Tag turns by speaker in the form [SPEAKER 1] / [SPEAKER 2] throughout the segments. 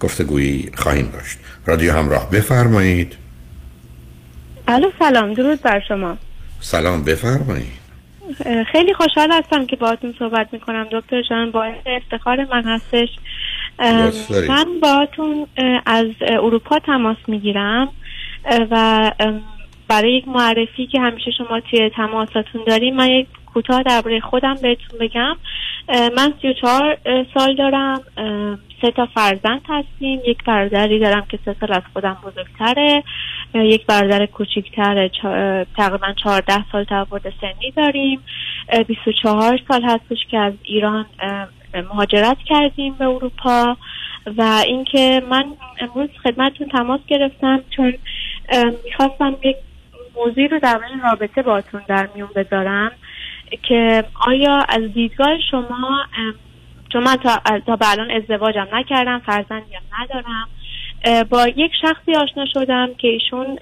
[SPEAKER 1] گفتگویی خواهیم داشت. رادیو همراه بفرمایید.
[SPEAKER 2] الو سلام درود بر شما.
[SPEAKER 1] سلام بفرمایید.
[SPEAKER 2] خیلی خوشحال هستم که باهاتون صحبت می‌کنم. دکتر جان باعث افتخار من هستش. من باهاتون از اروپا تماس می‌گیرم و برای یک معرفی که همیشه شما توی تماساتون داریم من یک کوتاه درباره خودم بهتون بگم. من 34 سال دارم. سه تا فرزند هستیم. یک برادری دارم که سه سال از خودم بزرگتره. یک برادر کوچیکتر تقریبا 14 سال تفاوت سنی داریم. 24 سال هستش که از ایران مهاجرت کردیم به اروپا. و اینکه من امروز خدمتتون تماس گرفتم چون می‌خواستم یک موضوع رو در رابطه باتون در میون بذارم که آیا از دیدگاه شما چون من تا, تا به الان ازدواجم نکردم فرزندی هم ندارم. با یک شخصی آشنا شدم که ایشون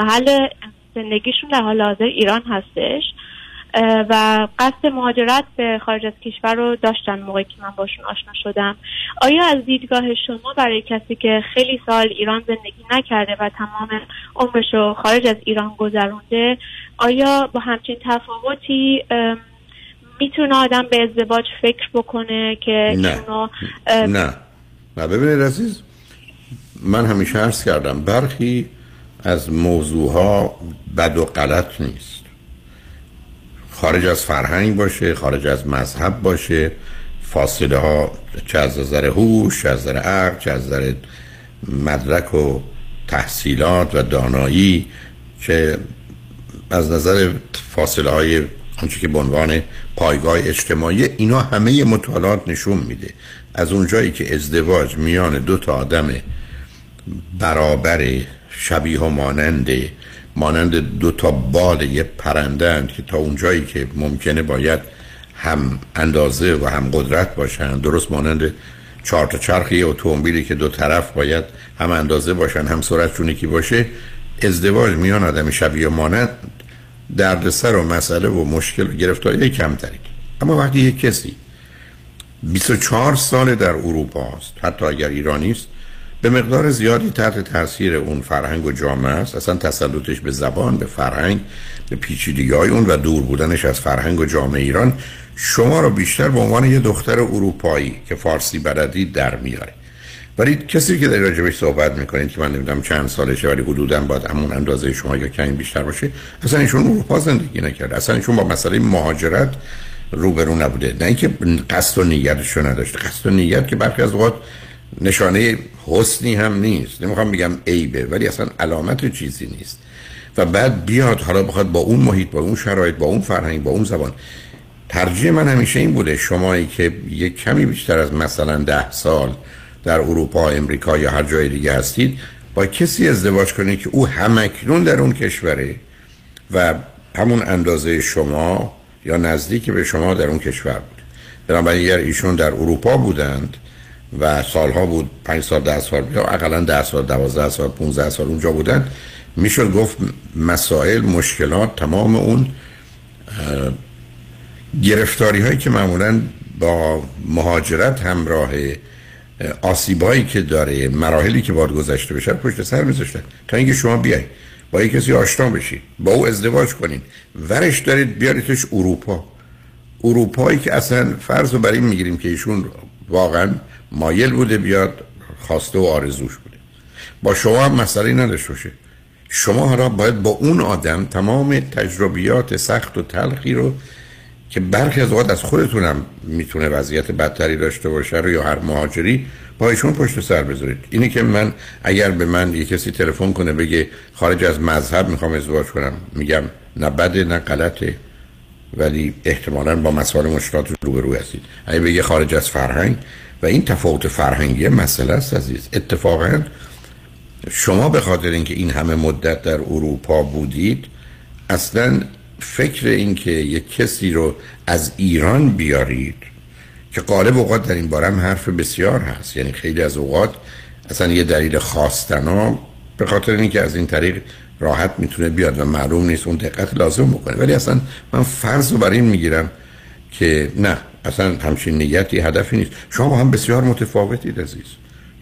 [SPEAKER 2] محل زندگیشون در حال حاضر ایران هستش. و قصد مهاجرت به خارج از کشور رو داشتن موقعی که من باشون آشنا شدم. آیا از دیدگاه شما برای کسی که خیلی سال ایران زندگی نکرده و تمام عمرش رو خارج از ایران گذرونده آیا با همچین تفاوتی می‌تونه آدم به ازدواج فکر بکنه که
[SPEAKER 1] نه. نه. نه. ببینید عزیز من همیشه عرض کردم برخی از موضوع ها بد و غلط نیست. خارج از فرهنگ باشه خارج از مذهب باشه فاصله ها چه از نظر هوش چه از نظر عقل چه از نظر مدرک و تحصیلات و دانایی چه از نظر فاصله های آنچه که عنوان پایگاه اجتماعی اینا همه مطالعات نشون میده. از اونجایی که ازدواج میان دو تا آدم برابر شبیه و ماننده مانند دو تا بال یه پرنده که تا اونجایی که ممکنه باید هم اندازه و هم قدرت باشن درست مانند چهار تا چرخ یه اتومبیلی که دو طرف باید هم اندازه باشن هم سرعتشون یکی باشه ازدواج میان آدم شبیه مانند دردسر و مسئله و مشکل و گرفتاری کمتری اما وقتی یک کسی 24 سال در اروپا است حتی اگر ایرانی است به مقدار زیادی تحت تاثیر اون فرهنگ و جامعه است. اصلا تسلطش به زبان به فرهنگ به پیچیدگی های اون و دور بودنش از فرهنگ و جامعه ایران شما رو بیشتر به عنوان یه دختر اروپایی که فارسی بلدی در میاره ولی کسی که در راجبش صحبت می‌کنید که من نمی‌دونم چند سالشه ولی حدودا باید همون اندازه شما یا کمی بیشتر باشه اصلا ایشون اروپا زندگی نکرده. اصلا ایشون با مسئله مهاجرت روبرو نبوده. نه اینکه قصد و نیتش رو نداشته. قصد و نیت که برخی از اوقات نشانه حسنی هم نیست. نمی‌خوام بگم عیبه ولی اصلا علامت چیزی نیست. و بعد بیاد حالا بخواد با اون محیط با اون شرایط با اون فرهنگ با اون زبان. ترجیح من همیشه این بوده شمایی که یک کمی بیشتر از مثلا ده سال در اروپا امریکا یا هر جای دیگه هستید با کسی ازدواج کنید که او همکنون در اون کشوره و همون اندازه شما یا نزدیک به شما در اون کشور بود. بنابراین اگر ایشون در اروپا بودند و سالها بود پنج سال ده سال یا اقلا ده سال دوازده سال 15 سال اونجا بودند می‌شد گفت مسائل مشکلات تمام اون گرفتاری هایی که معمولا با مهاجرت همراه آسیبایی که داره مراحلی که باید گذشته بشه پشت سر میذاشتن تا اینکه شما بیای با یک کسی آشنا بشید با او ازدواج کنین. ورش دارید بیاریدش اروپا. اروپایی که اصلا فرض رو بر این می‌گیریم که ایشون واقعا مایل بوده بیاد خواسته و آرزوش بوده. با شما هم مسئله نداشته باشه. شما را باید با اون آدم تمام تجربیات سخت و تلخی رو که برخی از اوقات از خودتونم می‌تونه وضعیت بدتری داشته باشه رو یا هر مهاجری با ایشون پشت سر بذارید. اینی که من اگر به من یه کسی تلفن کنه بگه خارج از مذهب می‌خوام ازدواج کنم میگم نه بده نه غلطه ولی احتمالا با مسائل مشکلات روبرو هستید. اگه بگه خارج از فرهنگ و این تفاوت فرهنگی مسئله است عزیز. اتفاقا شما به خاطر اینکه این همه مدت در اروپا بودید اصلا فکر اینکه یک کسی رو از ایران بیارید که قالب اوقات در این باره هم حرف بسیار هست. یعنی خیلی از اوقات اصلا یه دلیل خواستنا به خاطر اینکه از این طریق راحت می‌تونه بیاد و معلوم نیست اون دقت لازم بکنه. ولی اصلا من فرض رو بر این می‌گیرم که نه اصلا همچین نیتی هدفی نیست. شما هم بسیار متفاوتید عزیز.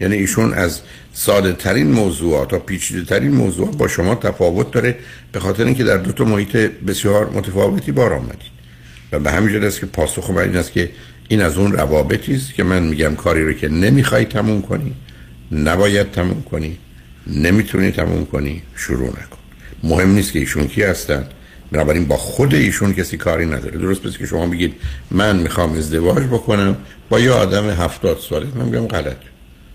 [SPEAKER 1] یعنی ایشون از ساده ترین موضوعات تا پیچیده ترین موضوعات با شما تفاوت داره به خاطر اینکه در دو تا محیط بسیار متفاوتی بار آمدید و به همین است که پاسخ من این است که این از اون روابطی است که من میگم کاری رو که نمی‌خوای تموم کنی نباید تموم کنی نمی‌تونی تموم کنی شروع نکن. مهم نیست که ایشون کی هستن بنابراین با خود ایشون کسی کاری نداره. درست پس که شما بگید من می‌خوام ازدواج بکنم با یه آدم هفتاد ساله. من میگم غلط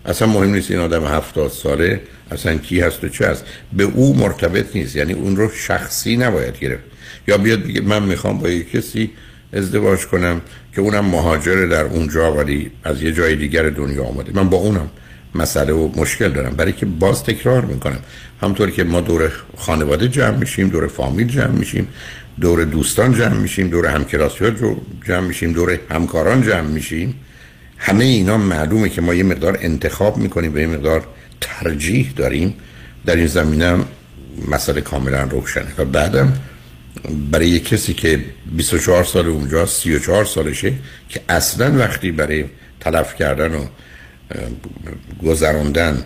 [SPEAKER 1] اصلا مهم نیست این آدم هفتاد ساله اصلا کی هست و چه هست. به او مرتبط نیست. یعنی اون رو شخصی نباید گرفت. یا بیاد بگه من می‌خوام با یک کسی ازدواج کنم که اونم مهاجر در اونجا ولی از یه جای دیگر دنیا آمده. من با اونم مسئله و مشکل دارم. برای که باز تکرار می‌کنم. همطور که ما دور خانواده جمع میشیم دور فامیل جمع میشیم دور دوستان جمع میشیم دور همکلاسی ها جمع میشیم دور همکاران جمع میشیم. همه اینا معلومه که ما یه مقدار انتخاب می‌کنیم و یه مقدار ترجیح داریم. در این زمینه مسئله کاملا روشنه. و بعدم برای یک کسی که 24 سال اونجا 34 سالشه که اصلا وقتی برای تلف کردن و گذراندن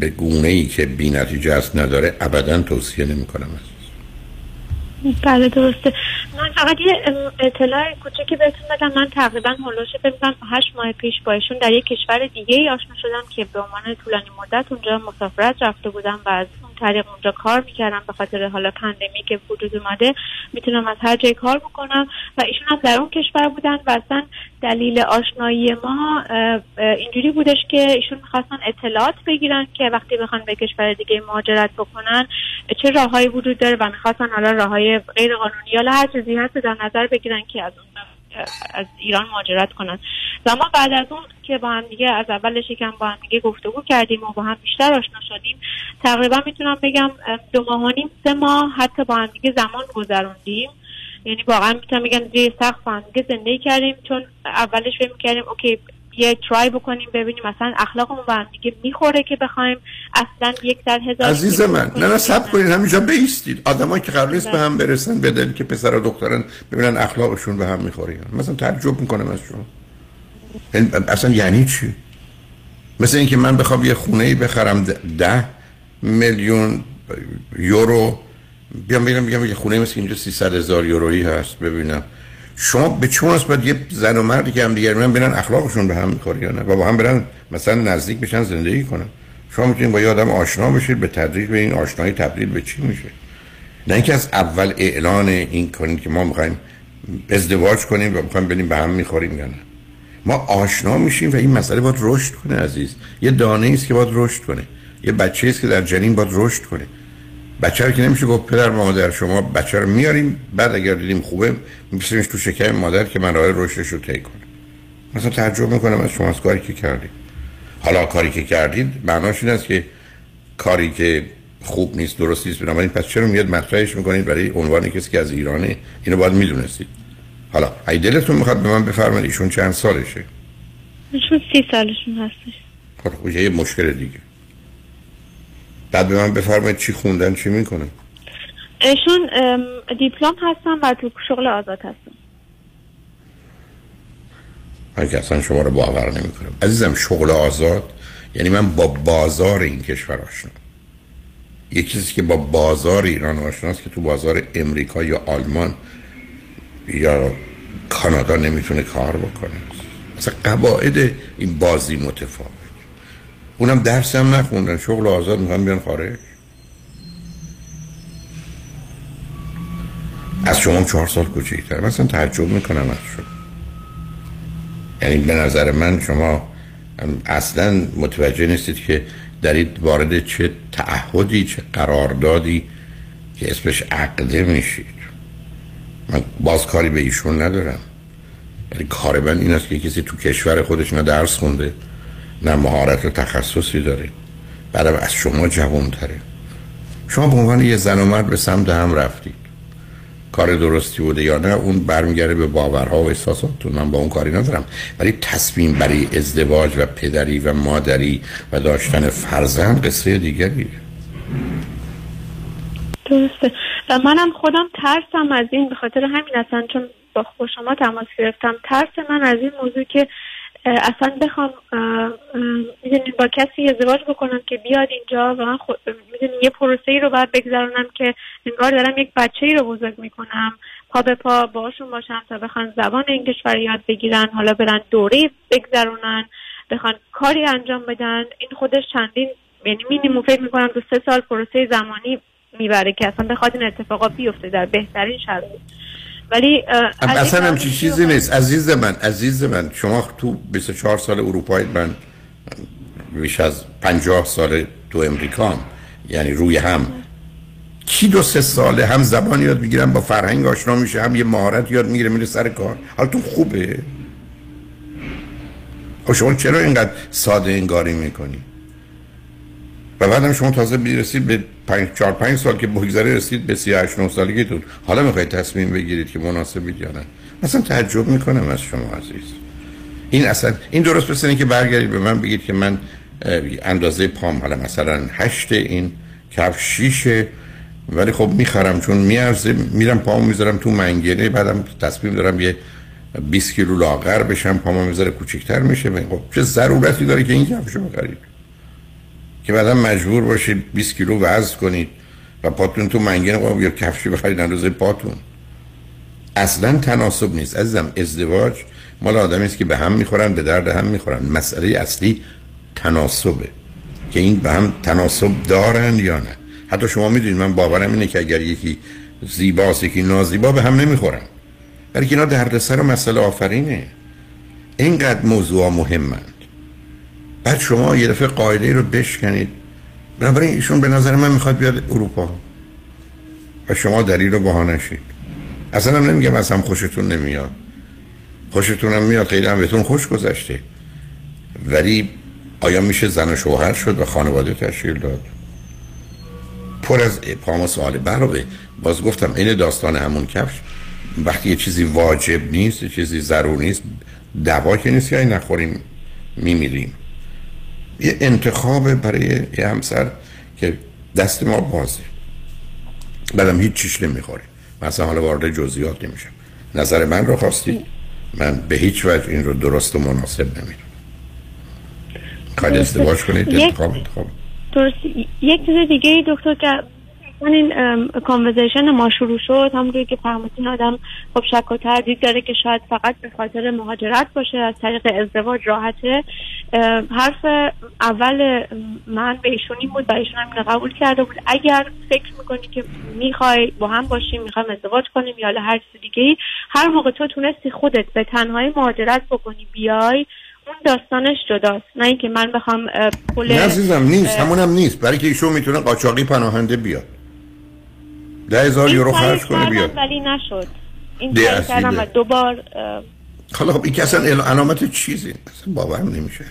[SPEAKER 1] به گونه ای که بی نتیجه است نداره ابدا توصیه نمی کنم
[SPEAKER 2] بله درسته. من فقط یه اطلاع کوچکی بهتون بدم. من تقریبا هلوش بزنم هشت ماه پیش با ایشون در یک کشور دیگه ای آشنا شدم که به عنوان طولانی مدت اونجا مسافرت رفته بودم و از طریق اونجا کار می‌کردم به خاطر حالا پندمی که وجود اومده. می‌تونم از هر جای کار بکنم و ایشون هم در اون کشور بودن و اصلا دلیل آشنایی ما اینجوری بودش که ایشون می‌خواستن اطلاعات بگیرن که وقتی بخوان به کشور دیگه مهاجرت بکنن چه راههایی وجود داره و می‌خواستن حالا راههای غیر قانونی یا هر چیزی هست در نظر بگیرن که از اون از ایران مهاجرت کنن. و ما بعد از اون که با هم دیگه از اولش یکم با هم دیگه گفتگو کردیم و با هم بیشتر آشنا شدیم تقریبا می‌تونم بگم دو ماه نیم سه ماه حتی با هم دیگه زمان گذروندیم. یعنی واقعا می‌تونم بگم زیر سقف هم زندگی کردیم چون اولش فکر کردیم اوکی یه ترای بکنیم ببینیم. مثلا اخلاقمون با هم دیگه می‌خوره که بخوایم اصلا یک در هزار
[SPEAKER 1] عزیز من نه نه سب کنید همینجا بیستید آدمایی که قرار نیست به هم برسن بدن که پسر و دخترن ببینن اخلاقشون به هم می‌خوره. مثلا تعجب می‌کنم از شما. یعنی اصلا یعنی چی؟ مثل اینکه من بخوام یه خونه ای بخرم ده میلیون یورو. بیام ببینم یه خونه مثل اینجا 300 هزار یورویی هست. ببینم. شما به چون است یه زن و مردی که هم دیگر میرن برن اخلاقشون به هم می‌خوره یا نه؟ و با هم برن مثلا نزدیک بشن زندگی کنن. شما می‌تونید با یه آدم آشنا بشید به تدریج به این آشنایی تبدیل به چی میشه؟ نه اینکه از اول اعلان این کنید که ما می‌خوایم ازدواج کنیم و می‌خوایم بریم به هم می‌خوریم یا نه. ما آشنا میشیم و این مسئله باید رشد کنه عزیز. یه دانه است که باید رشد کنه. یه بچه است که در جنین باید رشد کنه. بچه رو که نمیشه گفت پدر مادر شما بچه رو میاریم بعد اگر دیدیم خوبه میپسیمش تو شکم مادر که من راه رشدش رو طی کنه مثلا تعجب می‌کنم از شما از کاری که کردید. حالا کاری که کردید معناش این است که کاری که خوب نیست درست نیست بنابراین پس چرا میاد مطرحش می‌کنید برای عنوان کسی که از ایرانه؟ اینو باید می‌دونستید. حالا ای دلتون می‌خواد به من بفرمایید ایشون چند سالشه؟
[SPEAKER 2] ایشون سی سالشون هستش.
[SPEAKER 1] خب یه مشکل دیگه. بعد به من بفرمایید چی خوندن چی می‌کنن؟
[SPEAKER 2] ایشون دیپلم هستن و تو شغل آزاد هستن.
[SPEAKER 1] من که اصلا شما رو باور نمی کنم عزیزم شغل آزاد؟ یعنی من با بازار این کشور آشنا. یه چیزی که با بازار ایران آشناست که تو بازار امریکا یا آلمان یا کانادا نمی‌تونه کار بکنه. مثلا قواعد این بازی متفاوت. اونم درس هم نخوندن. شغل آزاد می‌خوان بیان خارج. از شما چهار سال کوچیک‌تر. مثلا تعجب می‌کنم از شما. یعنی به نظر من شما اصلا متوجه نیستید که دارید وارد چه تعهدی چه قراردادی که اسمش عقده میشید. من باز کاری به ایشون ندارم. یعنی کار من این است که کسی تو کشور خودش نه درس خونده نه مهارت تخصصی داره بعدم از شما تره شما به عنوان یه زن و به سمت هم رفتید. کار درستی بوده یا نه اون برمیگرده به باورها و احساساتتون. من با اون کاری ندارم. ولی تصمیم برای ازدواج و پدری و مادری و داشتن فرزند قصه دیگری.
[SPEAKER 2] درسته. و منم خودم ترسم از این به خاطر همین اصلا چون با شما تماس گرفتم ترس من از این موضوع که اصلا بخوام می‌دونین با کسی ازدواج بکنم که بیاد اینجا و من خود یه پروسه ای رو باید بگذرونم که انگار دارم یک بچه ای رو بزرگ می‌کنم. پا به پا باشون باشم تا بخوان زبان این کشور یاد بگیرن حالا برن دوره بگذرونن بخوان کاری انجام بدن. این خودش چندین یعنی مینیموم فکر می‌کنم دو سه سال پروسه زمانی می‌بره که اصلا بخواد این اتفاقا بیفته در بهترین شرایط. ولی
[SPEAKER 1] اصلا هم چیزی نیست. عزیز من عزیز من شما تو 24 سال اروپایی من بیش از 50 سال تو امریکا یعنی روی هم کی دو سه ساله هم زبان یاد می‌گیرم با فرهنگ آشنا میشه هم یه مهارت یاد می‌گیره میره سر کار؟ حالتون خوبه؟ خب شما چرا اینقدر ساده انگاری می‌کنی؟ و بعدم شما تازه بیرسید به پنج چهار پنج سال که بگذره رسید به 38 9 سالگیتون. حالا می‌خواید تصمیم بگیرید که مناسبید یا نه. مثلا تعجب می‌کنم از شما عزیز. این اصلا این درست مثل که برگردید به من بگید که من اندازه پام حالا مثلا هشت این کف شیشه ولی خب می‌خرم چون میارزه میرم پامو می‌ذارم تو منگنه بعدم تصمیم دارم یه 20 کیلو لاغر بشم پامو می‌ذاره کوچیک‌تر میشه. خب چه ضرورتی داره که این کفشو بخرید که بعدا مجبور باشید 20 کیلو وزن کنید و پاتون تو منگن قاب یا کفشی بخرید اندازه پاتون. اصلا تناسب نیست. عزیزم ازدواج مال آدمی است که به هم می‌خورن به درد هم می‌خورن. مسئله اصلی تناسبه. که این به هم تناسب دارن یا نه. حتی شما می‌دونید من باورم اینه که اگر یکی زیباست یکی نازیبا به هم نمی‌خورن. برای که اینا دردسر و مسئله آفرینه. اینقدر موضوع مهمن. بعد شما یه دفعه قاعده رو بشکنید. بنابراین ایشون به نظر من می‌خواد بیاد اروپا. و شما دلیل رو بها نشید. اصلا هم نمیگم از هم خوشتون نمیاد. خوشتون هم میاد خیلی هم بهتون خوش گذشته. ولی آیا میشه زن و شوهر شد و خانواده تشکیل داد؟ پر از پاما سوال برابه باز گفتم این داستان همون کفش. وقتی یه چیزی واجب نیست یه چیزی ضرور نیست دوا که نیست که نخوریم میمیریم. یه انتخاب برای یه همسر که دست ما بازه. بعدم هیچ چیش نمی‌خوریم مثلا حالا وارد جزئیات نمیشم. نظر من رو خواستی؟ من به هیچ وجه این رو درست و مناسب نمی‌دونم. خواهد ازدواج کنید انتخاب انتخاب
[SPEAKER 2] درست. یک چیز دیگه دکتر من این کانورزیشن ما شروع شد. هم روی که فهمتین آدم خب شک و تردید داره که شاید فقط به خاطر مهاجرت باشه از طریق ازدواج راحته. حرف اول من به ایشون این بود و ایشون هم قبول کرده بود. اگر فکر می‌کنی که می‌خوای با هم باشیم می‌خوایم ازدواج کنیم یا هر چیز دیگه هر موقع تو تونستی خودت به تنهایی مهاجرت بکنی بیای اون داستانش جداست. نه اینکه من بخوام پول
[SPEAKER 1] نه نیست. همونم نیست. برای که ایشون می‌تونه قاچاقی پناهنده بیاد. ده هزار یورو خرج کنه بیاد.
[SPEAKER 2] ولی نشد. این کردم و دوبار
[SPEAKER 1] حالا خب این که اصلا علامت چیزی؟ اصلا باور نمیشه.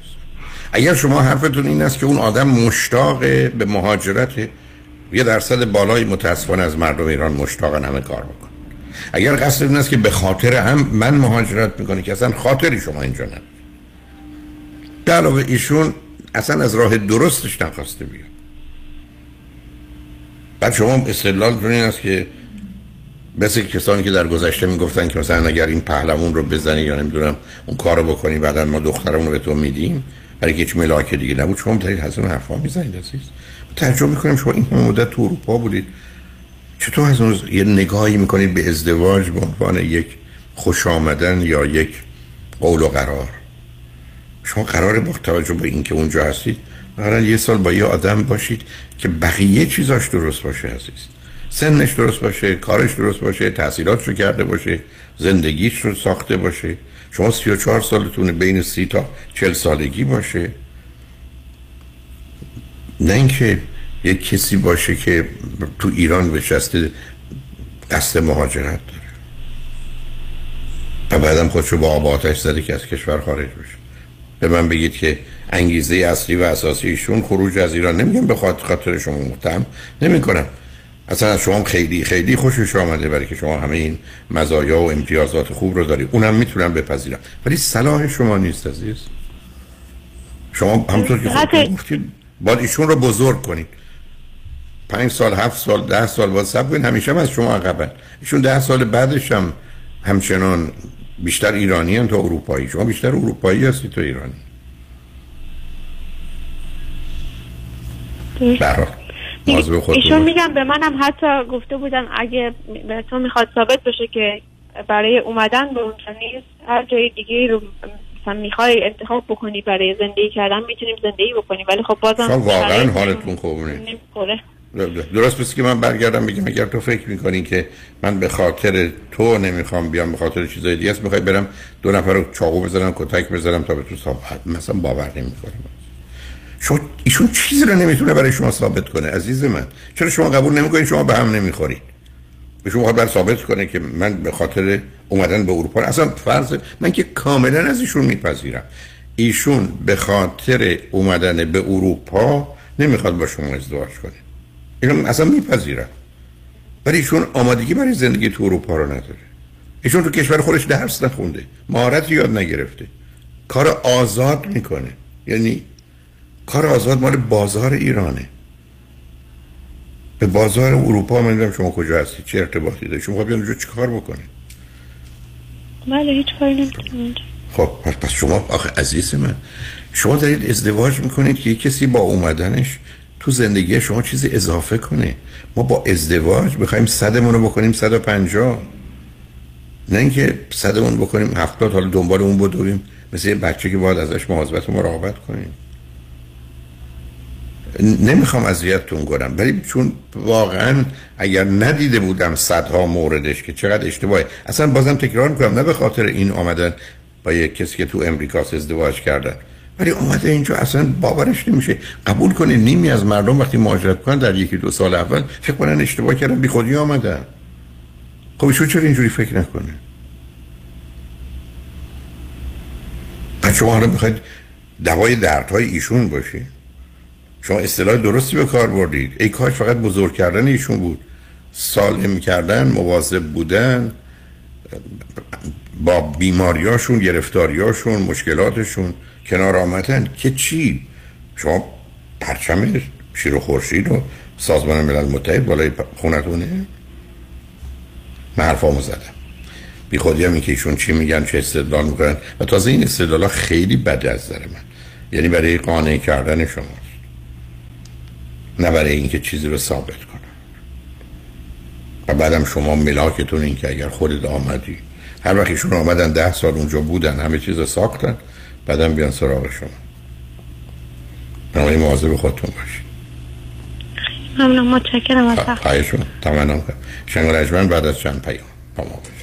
[SPEAKER 1] اگر شما حرفتون این است که اون آدم مشتاق به مهاجرت یه درصد بالای متاسفانه از مردم ایران مشتاقن همه کار بکن اگر قصد این است که به خاطر هم من مهاجرت می‌کنه که اصلا خاطری شما اینجا نه. علاوه ایشون اصلا از راه درستش نخواسته بیاد. بعد شما استدلال این است که مثل کسانی که در گذشته می‌گفتن که مثلا اگر این پهلوون رو بزنی یا نمی‌دونم اون کارو بکنی بعدا ما دخترمون رو به تو میدیم برای که ملاک دیگه نبود. شما دارید از اون حرفا می‌زنید عزیز. ترجمه می‌کنیم شما این مدت تو اروپا بودید. چطور از اون یه نگاهی می‌کنید به ازدواج به عنوان یک خوش آمدن یا یک قول و قرار؟ شما قرار با توجه به اینکه اونجا هستید قرار یه سال با یه آدم باشید که بقیه چیزاش درست باشه عزیز. سنش درست باشه کارش درست باشه تحصیلاتش رو کرده باشه زندگیش رو ساخته باشه. شما 34 سالتونه بین سی تا 40 سالگی باشه. نه اینکه یک کسی باشه که تو ایران بشسته قصد مهاجرت داره. و بعدم خودشو با آب آتش زده که از کشور خارج بشه. به من بگید که انگیزه اصلی و اساسی ایشون خروج از ایران. نمیگم به خاطر شما متهم نمی‌کنم. اصلا از شما خیلی خیلی خوشش آمده برای که شما همه این مزایا و امتیازات خوب رو دارید اونم می‌تونم بپذیرم. ولی صلاح شما نیست عزیز. شما همطور که خودتون گفتید باید ایشون رو بزرگ کنید. پنج سال هفت سال ده سال باید سب کنید. همیشه هم از شما عقبن ایشون ده سال بعدش هم همچنان بیشتر ایرانی هم تا اروپایی. شما بیشتر اروپایی هستی تا ایرانی. برای
[SPEAKER 2] ایشون میگم به منم حتی گفته بودن اگه تو می‌خواد ثابت بشه که برای اومدن به اونجا نیست هر جای دیگه رو مثلا می‌خوای انتخاب بکنی برای زندگی کردن می‌تونیم زندگی بکنیم. ولی خب بازم
[SPEAKER 1] واقعا حالتون خوب نیست. درست بسی که من برگردم بگم اگر تو فکر می‌کنی که من به خاطر تو نمی‌خوام بیام به خاطر چیزای دیگه است می‌خوای برم دو نفر رو چاقو بزنم کتک بزنم تا به تو صحبت مثلا باور نمی‌کنم. شما ایشون چیزی رو نمی‌تونه برای شما ثابت کنه عزیز من. چرا شما قبول نمی‌کنید؟ شما به هم نمی‌خورید. به شما باید ثابت کنه که من به خاطر اومدن به اروپا اصلا فرض من که کاملا از ایشون میپذیرم. ایشون به خاطر اومدن به اروپا نمی‌خواد با شما ازدواج کنه. اینو اصلا میپذیرم. ولی ایشون آمادگی برای زندگی تو اروپا رو نداره. ایشون تو کشور خودش درس نخونده مهارت یاد نگرفته. کار آزاد می‌کنه. یعنی کار آزاد مال بازار ایرانه. به بازار اروپا من شما کجا هستی چه ارتباطی داری شما بیان اونجا چیکار بکنی
[SPEAKER 2] بله هیچ کاری
[SPEAKER 1] خب پس شما آخه عزیز من شما دارید ازدواج می‌کنید که کسی با اومدنش تو زندگی شما چیزی اضافه کنه. ما با ازدواج بخوایم صدمون رو بکنیم صد و پنجاه. نه اینکه صدمون بکنیم هفتاد حالا دنبال اون بدویم. مثل یه بچه که باید ازش مواظبت و مراقبت کنیم. نمی‌خوام اذیتتون کنم ولی چون واقعا اگر ندیده بودم صدها موردش که چقدر اشتباهه. اصلا بازم تکرار می‌کنم نه به خاطر این آمدن با یک کسی که تو امریکا ازدواج کردن ولی اومده اینجا اصلا باورش نمیشه. قبول کنه نیمی از مردم وقتی مهاجرت کنن در یکی دو سال اول فکر کنن اشتباه کردن بی خودی آمدن. خب ایشون چرا اینجوری فکر نکنه؟ شما حالا می‌خواید دوای دردهای ایشون باشه شما اصطلاح درستی به کار بردید. ای کاش فقط بزرگ کردن ایشون بود. سالم کردن مواظب بودن با بیماریاشون گرفتاریاشون مشکلاتشون کنار آمدن. که چی؟ شما پرچم شیر و خورشید و سازمان ملل متحد بالای خونتونه؟ من حرفامو زدم. بی خودی هم که ایشون چی میگن چه استدلال می‌کنن. و تازه این استدلال خیلی بده از در من. یعنی برای قانع کردن شماست نه برای اینکه چیزی رو ثابت کنم. و بعدم شما ملاکتون این که اگر خودت آمدی. هر وقت ایشون آمدن ده سال اونجا بودن همه چیز رو ساختن بعدم بیان سراغ شما. بنابراین مواظب خودتون باشید.
[SPEAKER 2] ممنون متشکرم از
[SPEAKER 1] خواهش و تمنا می‌کنم. شنگ بعد از چند پیام با ما باشید.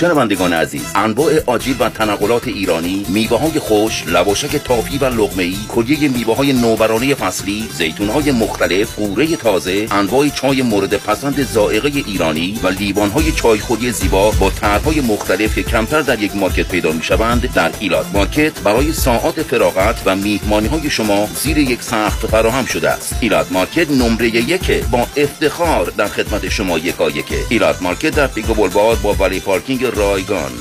[SPEAKER 3] شنوندگان عزیز انواع آجیل و تنقلات ایرانی میوه های خشک لواشک تافی و لقمه ای کلیه میوه نوبرانه فصلی زیتون های مختلف غوره تازه انواع چای مورد پسند ذائقه ایرانی و لیوان های چای خوری زیبا با طرحهای مختلف که کمتر در یک market پیدا می شوند در ایلات مارکت برای ساعات فراغت و میهمانی های شما زیر یک سقف فراهم شده است. ایلات مارکت نمره یک با افتخار در خدمت شما یکا یک ایلات مارکت در پیکو با valet parking رایگان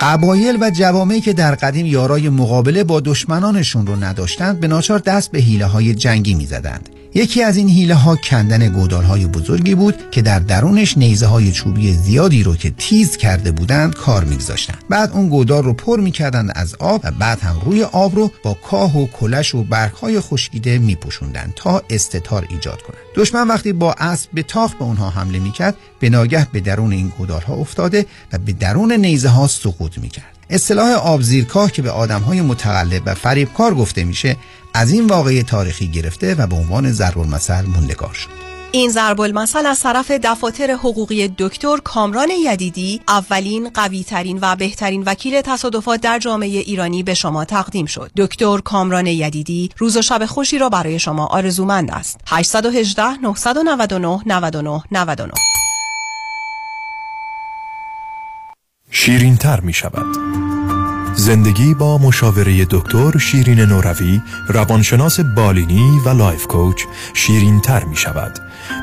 [SPEAKER 4] قبایل و جوامعی که در قدیم یارای مقابله با دشمنانشون رو نداشتند به ناچار دست به حیله های جنگی می زدند. یکی از این حیله ها کندن گودال های بزرگی بود که در درونش نیزه های چوبی زیادی رو که تیز کرده بودند کار میگذاشتند. بعد اون گودال رو پر می‌کردند از آب و بعد هم روی آب رو با کاه و کلش و برگ های خشکیده میپوشوندند تا استتار ایجاد کنند. دشمن وقتی با اسب به تاخت به اونها حمله می‌کرد به ناگه به درون این گودال ها افتاده و به درون نیزه ها سقوط می‌کرد. اصطلاح آبزیرکاه که به های متقلب و فریبکار گفته میشه از این واقعه تاریخی گرفته و به عنوان ضرب المثل موندگار شد.
[SPEAKER 5] این ضرب المثل از طرف دفاتر حقوقی دکتر کامران یدیدی اولین قویترین و بهترین وکیل تصادفات در جامعه ایرانی به شما تقدیم شد. دکتر کامران یدیدی روز و شب خوشی را برای شما آرزومند است. 818 999 99 99
[SPEAKER 6] شیرین تر می شود زندگی با مشاوره دکتر شیرین نوروی روانشناس بالینی و life coach شیرین تر می شود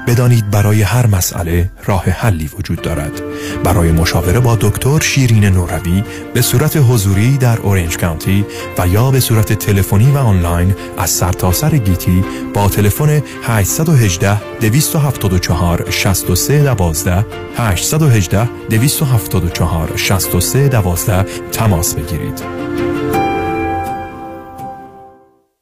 [SPEAKER 6] بدانید برای هر مسئله راه حلی وجود دارد. برای مشاوره با دکتر شیرین نوروی به صورت حضوری در اورنج کانتی و یا به صورت تلفنی و آنلاین از سرتاسر سر گیتی با تلفن 818 274 63 12 818 274 63 12 تماس بگیرید. Update.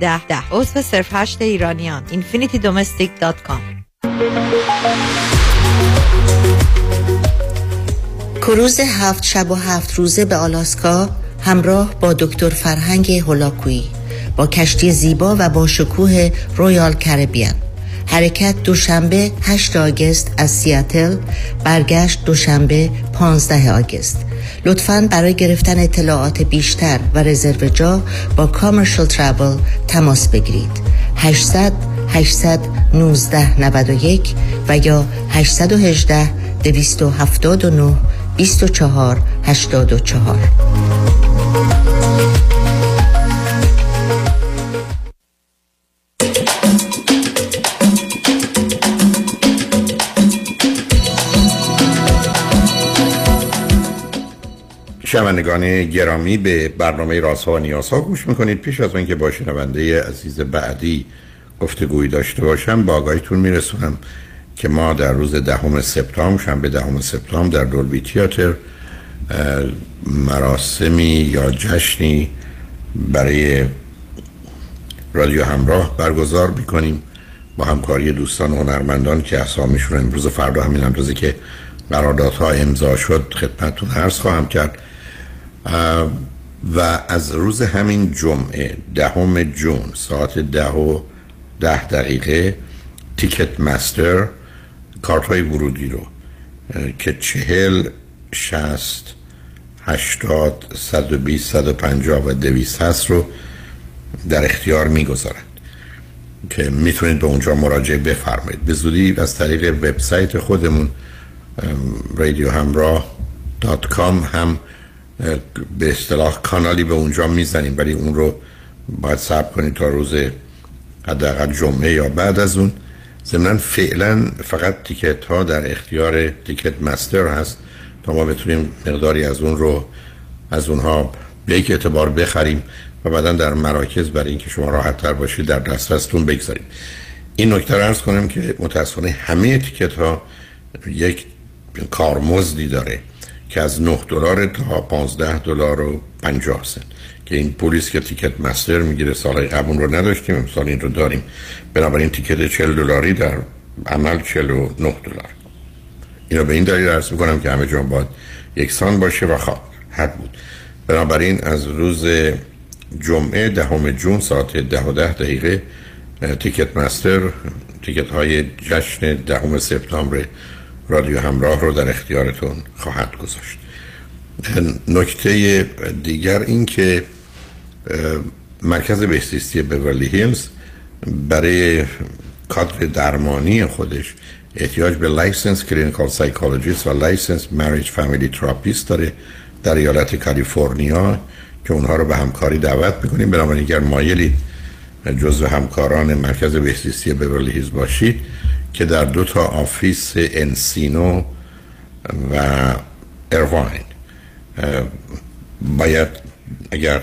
[SPEAKER 7] ده. ده عضو صرف هشت ایرانیان. infinitydomestic.com
[SPEAKER 8] کروز هفت شب و هفت روزه به آلاسکا همراه با دکتر فرهنگ هولاکویی با کشتی زیبا و با شکوه رویال کربیان حرکت دوشنبه 8 آگست از سیاتل برگشت دوشنبه 15 آگست. لطفا برای گرفتن اطلاعات بیشتر و رزرو جا با کامرشل ترابل تماس بگیرید. 800 819 91 و یا 818 279 24 84
[SPEAKER 1] شنوندگان گرامی به برنامه رازها و نیازها گوش می‌کنید. پیش از اینکه با شنونده عزیز بعدی گفتگویی داشته باشم با آگاهیتون میرسونم که ما در روز دهم سپتامبر شنبه دهم سپتامبر در دولبی تیاتر مراسمی یا جشنی برای رادیو همراه برگزار می‌کنیم با همکاری دوستان هنرمندان که اسامیشون امروز فردا همین اندازه که قراردادها امضا شد خدمتتون عرض خواهم کرد. و از روز همین جمعه دهم جون ساعت ده و ده دقیقه تیکت مستر کارت های ورودی رو که چهل شست هشتاد صد و بیست صد و پنجاه و دویست هست رو در اختیار می‌گذارند که می‌تونید به اونجا مراجعه بفرمایید. به زودی از طریق وبسایت خودمون رادیو همراه دات کام هم به اصطلاح کانالی به اونجا می‌زنیم ولی اون رو باید صبر کنید تا روز حداقل جمعه یا بعد از اون. ضمنا فعلا فقط تیکت ها در اختیار تیکت مستر هست تا ما بتونیم مقداری از اون رو از اونها به یک اعتبار بخریم و بعدا در مراکز برای اینکه شما راحت تر باشید در دسترستون بگذاریم. این نکته رو ارز کنم که متاسفانه همه تیکت ها یک کارمزدی داره. که از 9 دلار تا 15 دلار و 50 سنت. که این پلیس که تیکت مستر می‌گیره سال قبل رو نداشتیم امسال این رو داریم. بنابراین تیکت 40 دلاری در عمل 49 دلار. اینو به این دلیل عرض می‌کنم که همه جا باید یکسان باشه و خواه حد بود. بنابراین از روز جمعه دهم جون ساعت ده و ده دقیقه Ticketmaster ticket های جشن دهم سپتامبر رادیو همراه رو در اختیارتون خواهد گذاشت. نکته دیگر این که مرکز بهزیستی بورلی هیلز برای کادر درمانی خودش احتیاج به licensed clinical psychologist و licensed marriage family therapist داره در ایالت کالیفرنیا که اونها رو به همکاری دعوت می‌کنیم. بنابراین اگر مایلید جزو همکاران مرکز بهزیستی بورلی هیلز باشید. که در دو تا office انسینو و ارواین باید اگر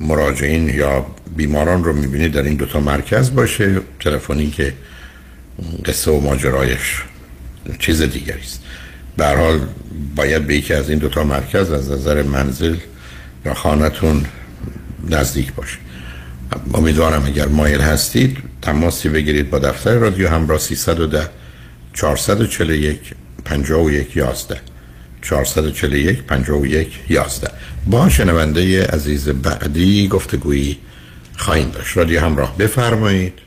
[SPEAKER 1] مراجعین یا بیماران رو می‌بینید در این دوتا مرکز باشه تلفنی که قصه و ماجرایش چیز دیگری است. به حال باید به یکی از این دوتا مرکز از نظر منزل یا خانتون نزدیک باشه. امیدوارم اگر مایل هستید تماسی بگیرید با دفتر رادیو همراه 310 441 51 11 441 51 11 با شنونده عزیز بعدی گفتگویی خواهیم داشت. رادیو همراه بفرمایید.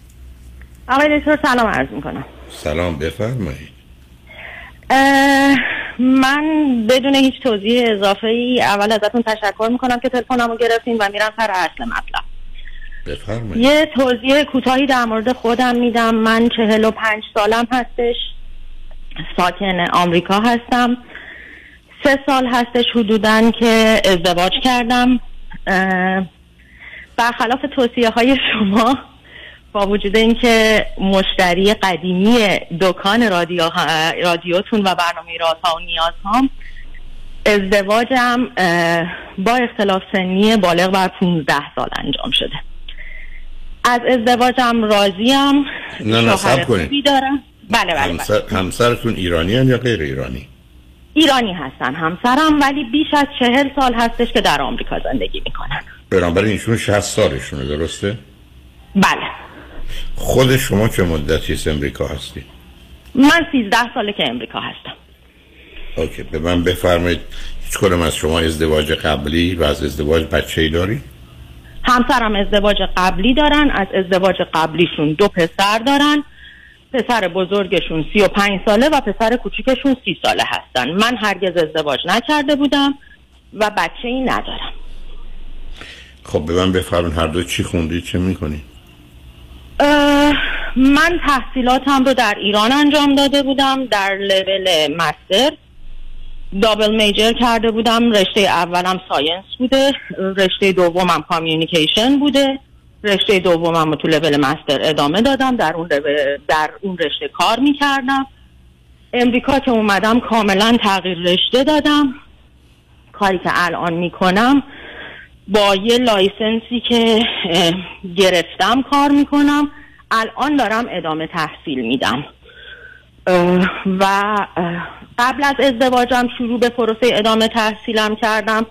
[SPEAKER 9] آقای دکتر سلام عرض می‌کنم.
[SPEAKER 1] سلام بفرمایید.
[SPEAKER 9] من بدون هیچ توضیح اضافه ای اول ازتون تشکر می‌کنم که تلفنمو گرفتین و میرم سر اصل مطلب.
[SPEAKER 1] بفرمایید.
[SPEAKER 9] یه توضیح کوتاهی در مورد خودم میدم. من چهل و پنج سالم هستش. ساکن آمریکا هستم. سه سال هستش حدودا که ازدواج کردم. برخلاف توصیه های شما با وجود اینکه مشتری قدیمی دکان رادیو رادیوتون و برنامه رازها و نیازهام ازدواجم با اختلاف سنی بالغ بر 15 سال انجام شده. از ازدواجم راضیم
[SPEAKER 1] نه نه سب کنید
[SPEAKER 9] دارم بله بله,
[SPEAKER 1] همسر...
[SPEAKER 9] بله.
[SPEAKER 1] همسرتون ایرانی یا غیر ایرانی
[SPEAKER 9] ایرانی هستن همسرم ولی بیش از چهل سال هستش که در آمریکا زندگی می‌کنن
[SPEAKER 1] بنابراین ایشون 60 سالشونه درسته؟
[SPEAKER 9] بله
[SPEAKER 1] خود شما چه مدتی از امریکا هستی؟
[SPEAKER 9] من 13 ساله که امریکا هستم
[SPEAKER 1] اوکی به من بفرمایید هیچ کنم از شما ازدواج قبلی و از ازدواج بچه ای داری؟
[SPEAKER 9] همسرم ازدواج قبلی دارن از ازدواج قبلیشون دو پسر دارن. پسر بزرگشون سی و پنج ساله و پسر کوچیکشون سی ساله هستن. من هرگز ازدواج نکرده بودم و بچه ای ندارم.
[SPEAKER 1] خب به من بفرمایین هر دو چی خوندی چه می‌کنی؟
[SPEAKER 9] من تحصیلاتم رو در ایران انجام داده بودم در level master. double major کرده بودم. رشته اولم science بوده. رشته دومم communication بوده. رشته دومم تو level master ادامه دادم. در اون در اون رشته کار می‌کردم. امریکا که اومدم کاملا تغییر رشته دادم. کاری که الان می‌کنم با یه لایسنسی که گرفتم کار می‌کنم. الان دارم ادامه تحصیل میدم. و قبل از ازدواجم شروع به پروسه ادامه تحصیلم کردم.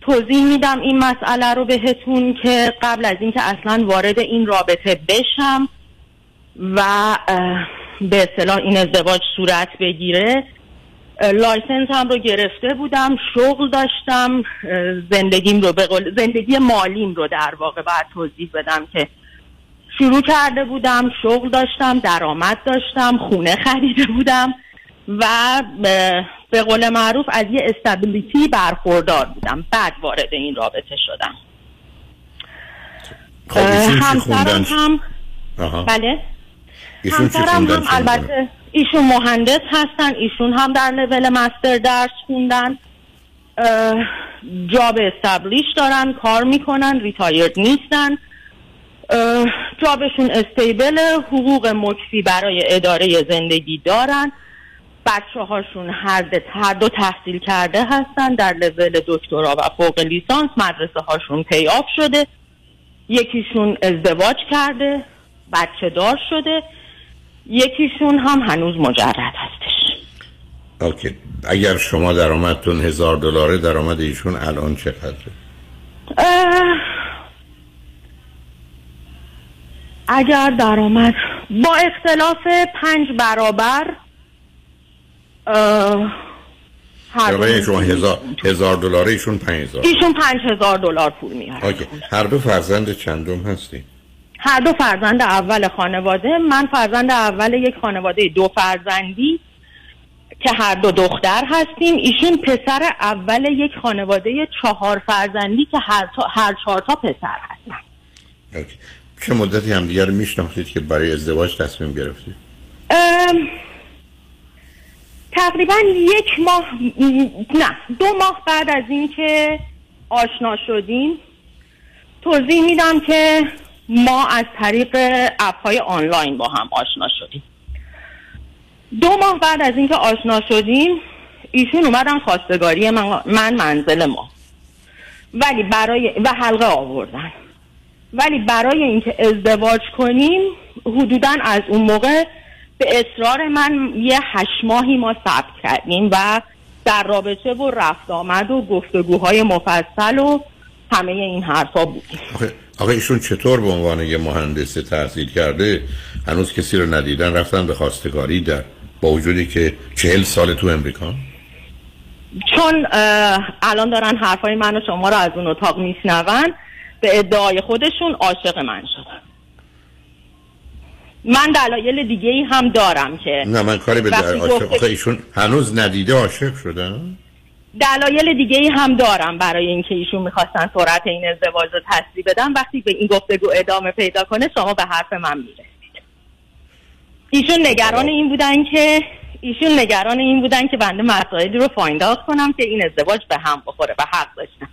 [SPEAKER 9] توضیح میدم این مسئله رو بهتون که قبل از اینکه اصلا وارد این رابطه بشم و به اصطلاح این ازدواج صورت بگیره لایسنس هم رو گرفته بودم شغل داشتم زندگیم رو به زندگی مالیم رو در واقع باید توضیح بدم که شروع کرده بودم شغل داشتم درآمد داشتم خونه خریده بودم. و به قول معروف از یه استابیلیتی برخوردار بودم. بعد وارد این رابطه شدم.
[SPEAKER 1] خب همسرم هم
[SPEAKER 9] بله. همسرم هم البته ایشون مهندس هستن ایشون هم در level master درس خوندن. job established دارن کار می‌کنن retired نیستن. job شون stable حقوق مکفی برای اداره زندگی دارن. بچه هاشون هر, دو تحصیل کرده هستن در لول دکترا و فوق لیسانس مدرسه هاشون pay off شده. یکیشون ازدواج کرده بچه دار شده. یکیشون هم هنوز مجرد هستش.
[SPEAKER 1] اوکی. اگر شما درآمدتون هزار دلاره درآمد ایشون الان چقدره؟
[SPEAKER 9] اگر درآمد با اختلاف پنج برابر
[SPEAKER 1] هر شما هزار, هزار دلار ایشون پنج هزار.
[SPEAKER 9] ایشون پنج هزار دلار پول میاره.
[SPEAKER 1] هر دو فرزند چندم هستی؟
[SPEAKER 9] هر دو فرزند اول خانواده من فرزند اول یک خانواده دو فرزندی که هر دو دختر هستیم. ایشون پسر اول یک خانواده چهار فرزندی که هر, هر چهار تا پسر هستن.
[SPEAKER 1] چه مدتی هم دیگر میشناختید که برای ازدواج تصمیم گرفتید؟
[SPEAKER 9] تقریبا یک ماه نه دو ماه بعد از اینکه آشنا شدیم توضیح میدم که ما از طریق اپ های آنلاین با هم آشنا شدیم. دو ماه بعد از اینکه آشنا شدیم ایشون اومدن خواستگاری من, من منزل ما. ولی برای و حلقه آوردن. ولی برای اینکه ازدواج کنیم حدودا از اون موقع به اصرار من یه هشت ماهی ما ثبت کردیم و در رابطه و رفت آمد و گفتگوهای مفصل و همه این حرفا بود
[SPEAKER 1] آقا ایشون چطور به عنوان یه مهندس تحصیل کرده؟ هنوز کسی رو ندیدن رفتن به خواستگاری در با وجودی که چهل سال تو امریکا؟
[SPEAKER 9] چون الان دارن حرفای من و شما رو از اون اتاق میشنون به ادعای خودشون عاشق من شدن. من دلایل دیگه ای هم دارم که
[SPEAKER 1] نه من کاری به عاشق ایشون هنوز ندیده عاشق شدن
[SPEAKER 9] دلایل دیگه ای هم دارم برای اینکه ایشون می‌خواستن سرعت این ازدواج رو تصدیق بدم وقتی به این گفتگو ادامه پیدا کنه شما به حرف من می‌رسید. ایشون نگران این بودن که ایشون نگران این بودن که بنده مسائلی رو فایند کنم که این ازدواج به هم بخوره و حق داشتم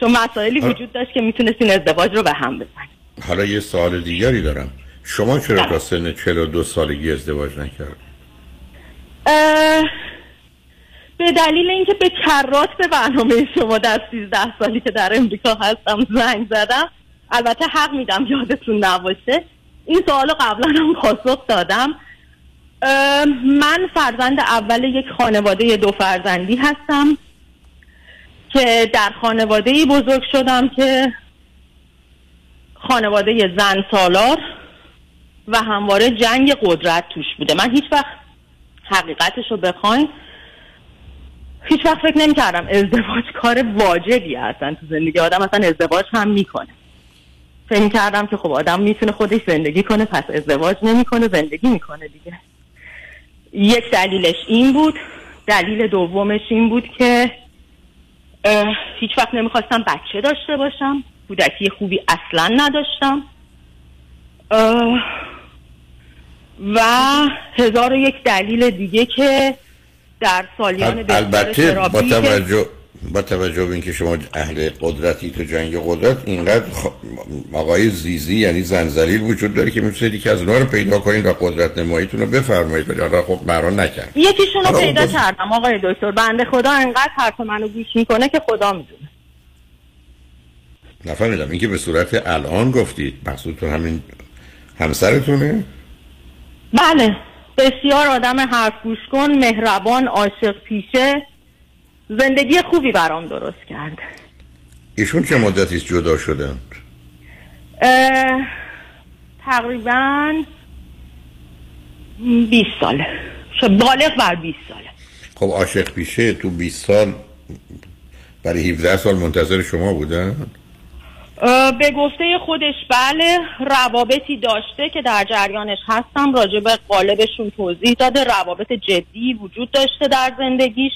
[SPEAKER 9] چون مسائلی وجود داشت که می‌تونست این ازدواج رو به هم بزن
[SPEAKER 1] حالا یه سوال دیگری دارم. شما چرا تا سن 42 سالگی ازدواج نکرد؟
[SPEAKER 9] به دلیل اینکه به کرات به برنامه شما در 13 سالی که در امریکا هستم زنگ زدم البته حق میدم یادتون نباشه. این سوال قبلا هم پاسخ دادم. من فرزند اول یک خانواده دو فرزندی هستم که در خانواده ای بزرگ شدم که خانواده زن سالار. و همواره جنگ قدرت توش بوده. من هیچ وقت حقیقتش رو بخواین هیچ وقت فکر نمی کردم ازدواج کار واجبی هستن تو زندگی آدم اصلا ازدواج هم می‌کنه. فکر کردم که خب آدم می‌تونه خودش زندگی کنه پس ازدواج نمی‌کنه زندگی می‌کنه دیگه. یک دلیلش این بود. دلیل دومش این بود که هیچ وقت نمی‌خواستم بچه داشته باشم. کودکی خوبی اصلا نداشتم. و هزار و یک دلیل دیگه که در سالیان
[SPEAKER 1] البته با توجه با توجه به اینکه شما اهل قدرتی تو جنگ قدرت اینقدر. آقای زیزی یعنی زنزلیل وجود داره که می‌تونید که از اونها رو پیدا کنید و قدرت نماییتون رو بفرمایید. ولی حالا خب بران نکرد.
[SPEAKER 9] یکیشون رو پیدا کردم آقای دکتر. بنده خدا انقدر حرف منو گوش می‌کنه که خدا می‌دونه.
[SPEAKER 1] نفهمیدم. اینکه به صورت الان گفتید مقصودتون همین همسرتونه؟
[SPEAKER 9] بله بسیار آدم حرف گوش کن مهربان عاشق پیشه زندگی خوبی برام درست کرد
[SPEAKER 1] ایشون چه مدتی جدا شدن؟
[SPEAKER 9] تقریبا 20 ساله بالغ بر 20 ساله
[SPEAKER 1] خب عاشق پیشه تو 20 سال برای 17 سال منتظر شما بودن؟
[SPEAKER 9] به گفته خودش بله روابطی داشته که در جریانش هستم. راجع به قالبشون توضیح داده. روابط جدی وجود داشته در زندگیش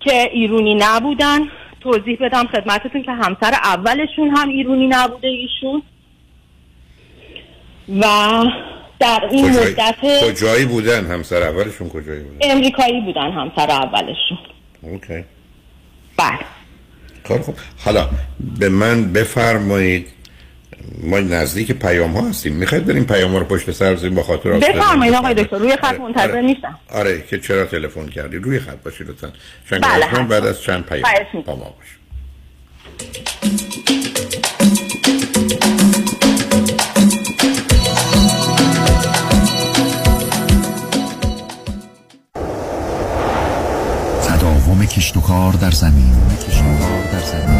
[SPEAKER 9] که ایرونی نبودن. توضیح بدم خدمتتون که همسر اولشون هم ایرونی نبوده ایشون. و در این مدت
[SPEAKER 1] کجایی بودن همسر اولشون؟ کجایی بودن؟
[SPEAKER 9] امریکایی بودن همسر اولشون.
[SPEAKER 1] اوکی.
[SPEAKER 9] بله.
[SPEAKER 1] خب حالا به من بفرمایید ما نزدیک پیام ها هستیم. می‌خواید بریم پیام ها رو پشت سر بزنیم با خاطر
[SPEAKER 9] بفرمایید آقای دکتر روی خط
[SPEAKER 1] آره.
[SPEAKER 9] منتظر
[SPEAKER 1] آره.
[SPEAKER 9] نیستم.
[SPEAKER 1] آره که چرا تلفن کردی؟ روی خط باشید لطفا.
[SPEAKER 9] بله
[SPEAKER 1] بعد از چند پیام. با ما باش.
[SPEAKER 10] تداوم کشت و کار در زمین.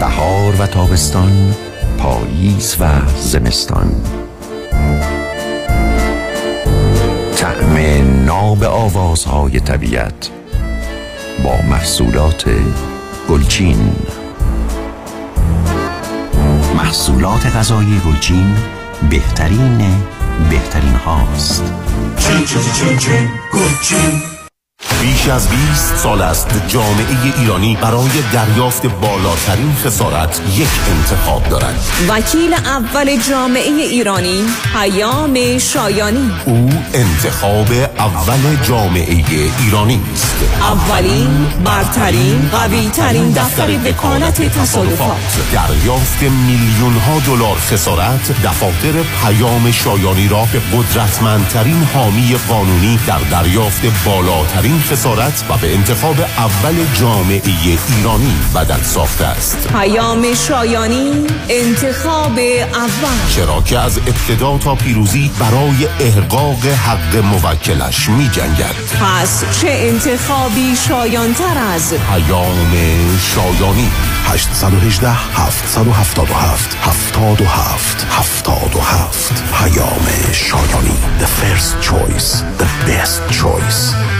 [SPEAKER 10] بهار و تابستان پاییز و زمستان. طعم ناب آوازهای طبیعت با محصولات گلچین. محصولات غذایی گلچین بهترین بهترین هاست.
[SPEAKER 11] چین چین چین چین گلچین.
[SPEAKER 12] بیش از 20 سال است جامعه ایرانی برای دریافت بالاترین خسارت یک انتخاب دارد.
[SPEAKER 13] وکیل اول جامعه ایرانی پیام شایانی.
[SPEAKER 12] او انتخاب اول جامعه ایرانی است.
[SPEAKER 13] اولین برترین قوی ترین دفتر وکالت تصادفات.
[SPEAKER 12] دریافت میلیون ها دلار خسارت دفاتر پیام شایانی را به قدرتمندترین حامی قانونی در دریافت بالاترین خسارت و به انتخاب اول جامعه ایرانی بدل ساخته است.
[SPEAKER 13] پیام شایانی انتخاب اول.
[SPEAKER 12] چرا که از ابتدا تا پیروزی برای احقاق حق موکلش می جنگد
[SPEAKER 13] پس چه انتخابی شایانتر از
[SPEAKER 12] پیام شایانی.
[SPEAKER 10] 818 777 77 77 پیام شایانی. The first choice. The best choice.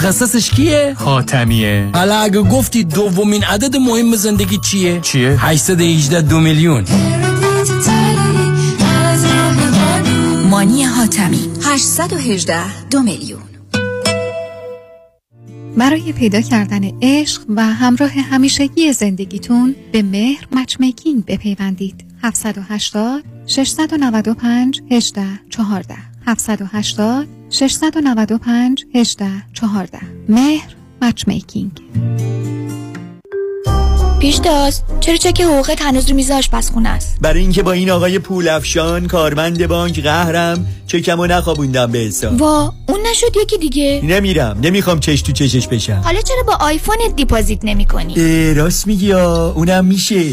[SPEAKER 14] متخصصش کیه؟
[SPEAKER 15] حاتمیه
[SPEAKER 14] حالا اگه گفتی دومین عدد مهم زندگی چیه؟
[SPEAKER 15] چیه؟
[SPEAKER 14] 818 دو میلیون
[SPEAKER 16] مانی حاتمی 818 دو میلیون
[SPEAKER 17] برای پیدا کردن عشق و همراه همیشگی زندگیتون به مهر مچمیکینگ بپیوندید 780 695 18 14 780 695 18 14 مهر مچمیکینگ
[SPEAKER 18] پیشتاز چرا چک حقوقت هنوز رو میز آشپزخونه است؟
[SPEAKER 19] برای اینکه با این آقای پول افشان کارمند بانک قهرم چکمو نخوابوندم به حساب.
[SPEAKER 18] وا اون نشد یکی دیگه؟
[SPEAKER 19] نمیرم نمی‌خوام چش تو چشش بشم.
[SPEAKER 18] حالا چرا با آیفون دیپازیت نمی کنی؟
[SPEAKER 19] راست میگی اونم میشه.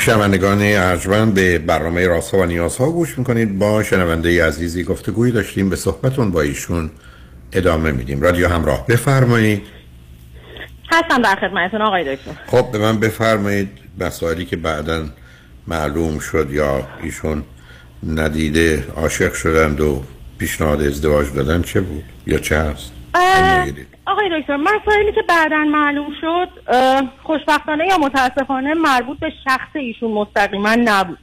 [SPEAKER 1] شنوندگان ارجمند به برنامه راسا و نیازها گوش می‌کنید. با شنونده عزیزی گفتگویی داشتیم به صحبتون با ایشون ادامه میدیم. رادیو همراه بفرمایید.
[SPEAKER 9] هستم در خدمتتون آقای دکتر.
[SPEAKER 1] خب به من بفرمایید مسائلی که بعدا معلوم شد یا ایشون ندیده عاشق شدند و پیشنهاد ازدواج دادن چه بود؟ یا چه هست؟
[SPEAKER 9] آقای دکتر مسائلی که بعدا معلوم شد خوشبختانه یا متاسفانه مربوط به شخص ایشون مستقیما نبود.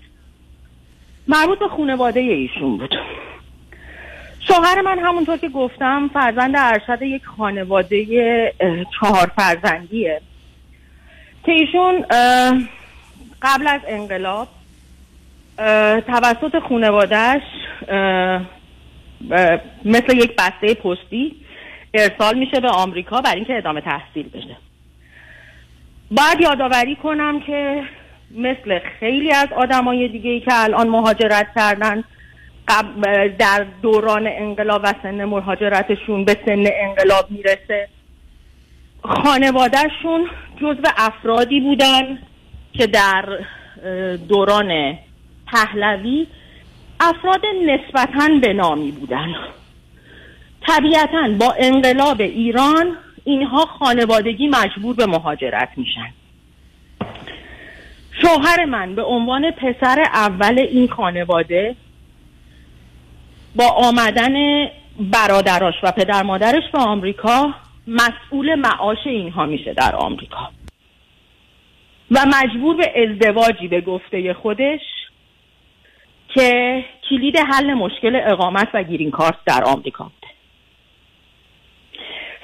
[SPEAKER 9] مربوط به خانواده ایشون بود. شوهر من همونطور که گفتم فرزند ارشد یک خانواده چهار فرزندیه که ایشون قبل از انقلاب توسط خانوادهش مثل یک بسته پستی ارسال میشه به آمریکا برای اینکه ادامه تحصیل بشه. باید یادآوری کنم که مثل خیلی از آدمای دیگه ای که الان مهاجرت کردن در دوران انقلاب و سن مهاجرتشون به سن انقلاب می‌رسه. خانوادهشون جزو افرادی بودن که در دوران پهلوی افراد نسبتا به نامی بودن. طبیعتا با انقلاب ایران اینها خانوادگی مجبور به مهاجرت میشن. شوهر من به عنوان پسر اول این خانواده با آمدن برادراش و پدر مادرش به آمریکا مسئول معاش اینها میشه در آمریکا. و مجبور به ازدواجی به گفته خودش که کلید حل مشکل اقامت و گیرین کارت در آمریکا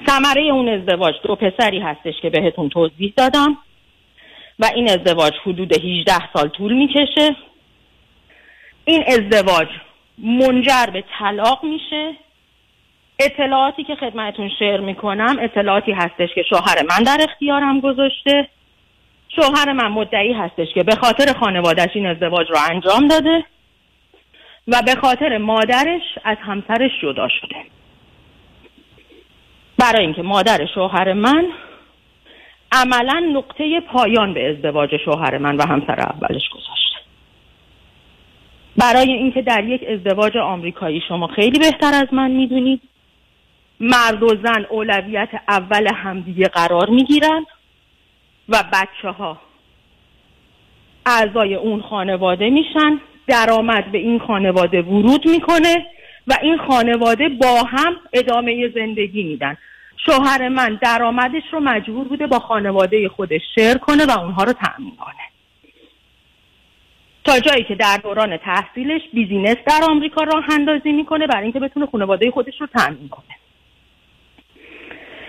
[SPEAKER 9] ثمره اون ازدواج دو پسری هستش که بهتون توضیح دادم و این ازدواج حدود 18 سال طول می‌کشه. این ازدواج منجر به طلاق میشه. اطلاعاتی که خدمتون شیر می‌کنم اطلاعاتی هستش که شوهر من در اختیارم گذاشته. شوهر من مدعی هستش که به خاطر خانوادش این ازدواج رو انجام داده. و به خاطر مادرش از همسرش جدا شده. برای اینکه مادر شوهر من عملا نقطه پایان به ازدواج شوهر من و همسر اولش گذاشته. برای اینکه در یک ازدواج آمریکایی شما خیلی بهتر از من می‌دونید مرد و زن اولویت اول همدیگه قرار می‌گیرن و بچه ها اعضای اون خانواده میشن درآمد به این خانواده ورود می‌کنه و این خانواده با هم ادامه زندگی میدن. شوهر من درآمدش رو مجبور بوده با خانواده خودش شیر کنه و اونها رو تأمین کنه. تا جایی که در دوران تحصیلش بیزینس در آمریکا راه اندازی می‌کنه برای اینکه بتونه خانواده خودش رو تأمین کنه.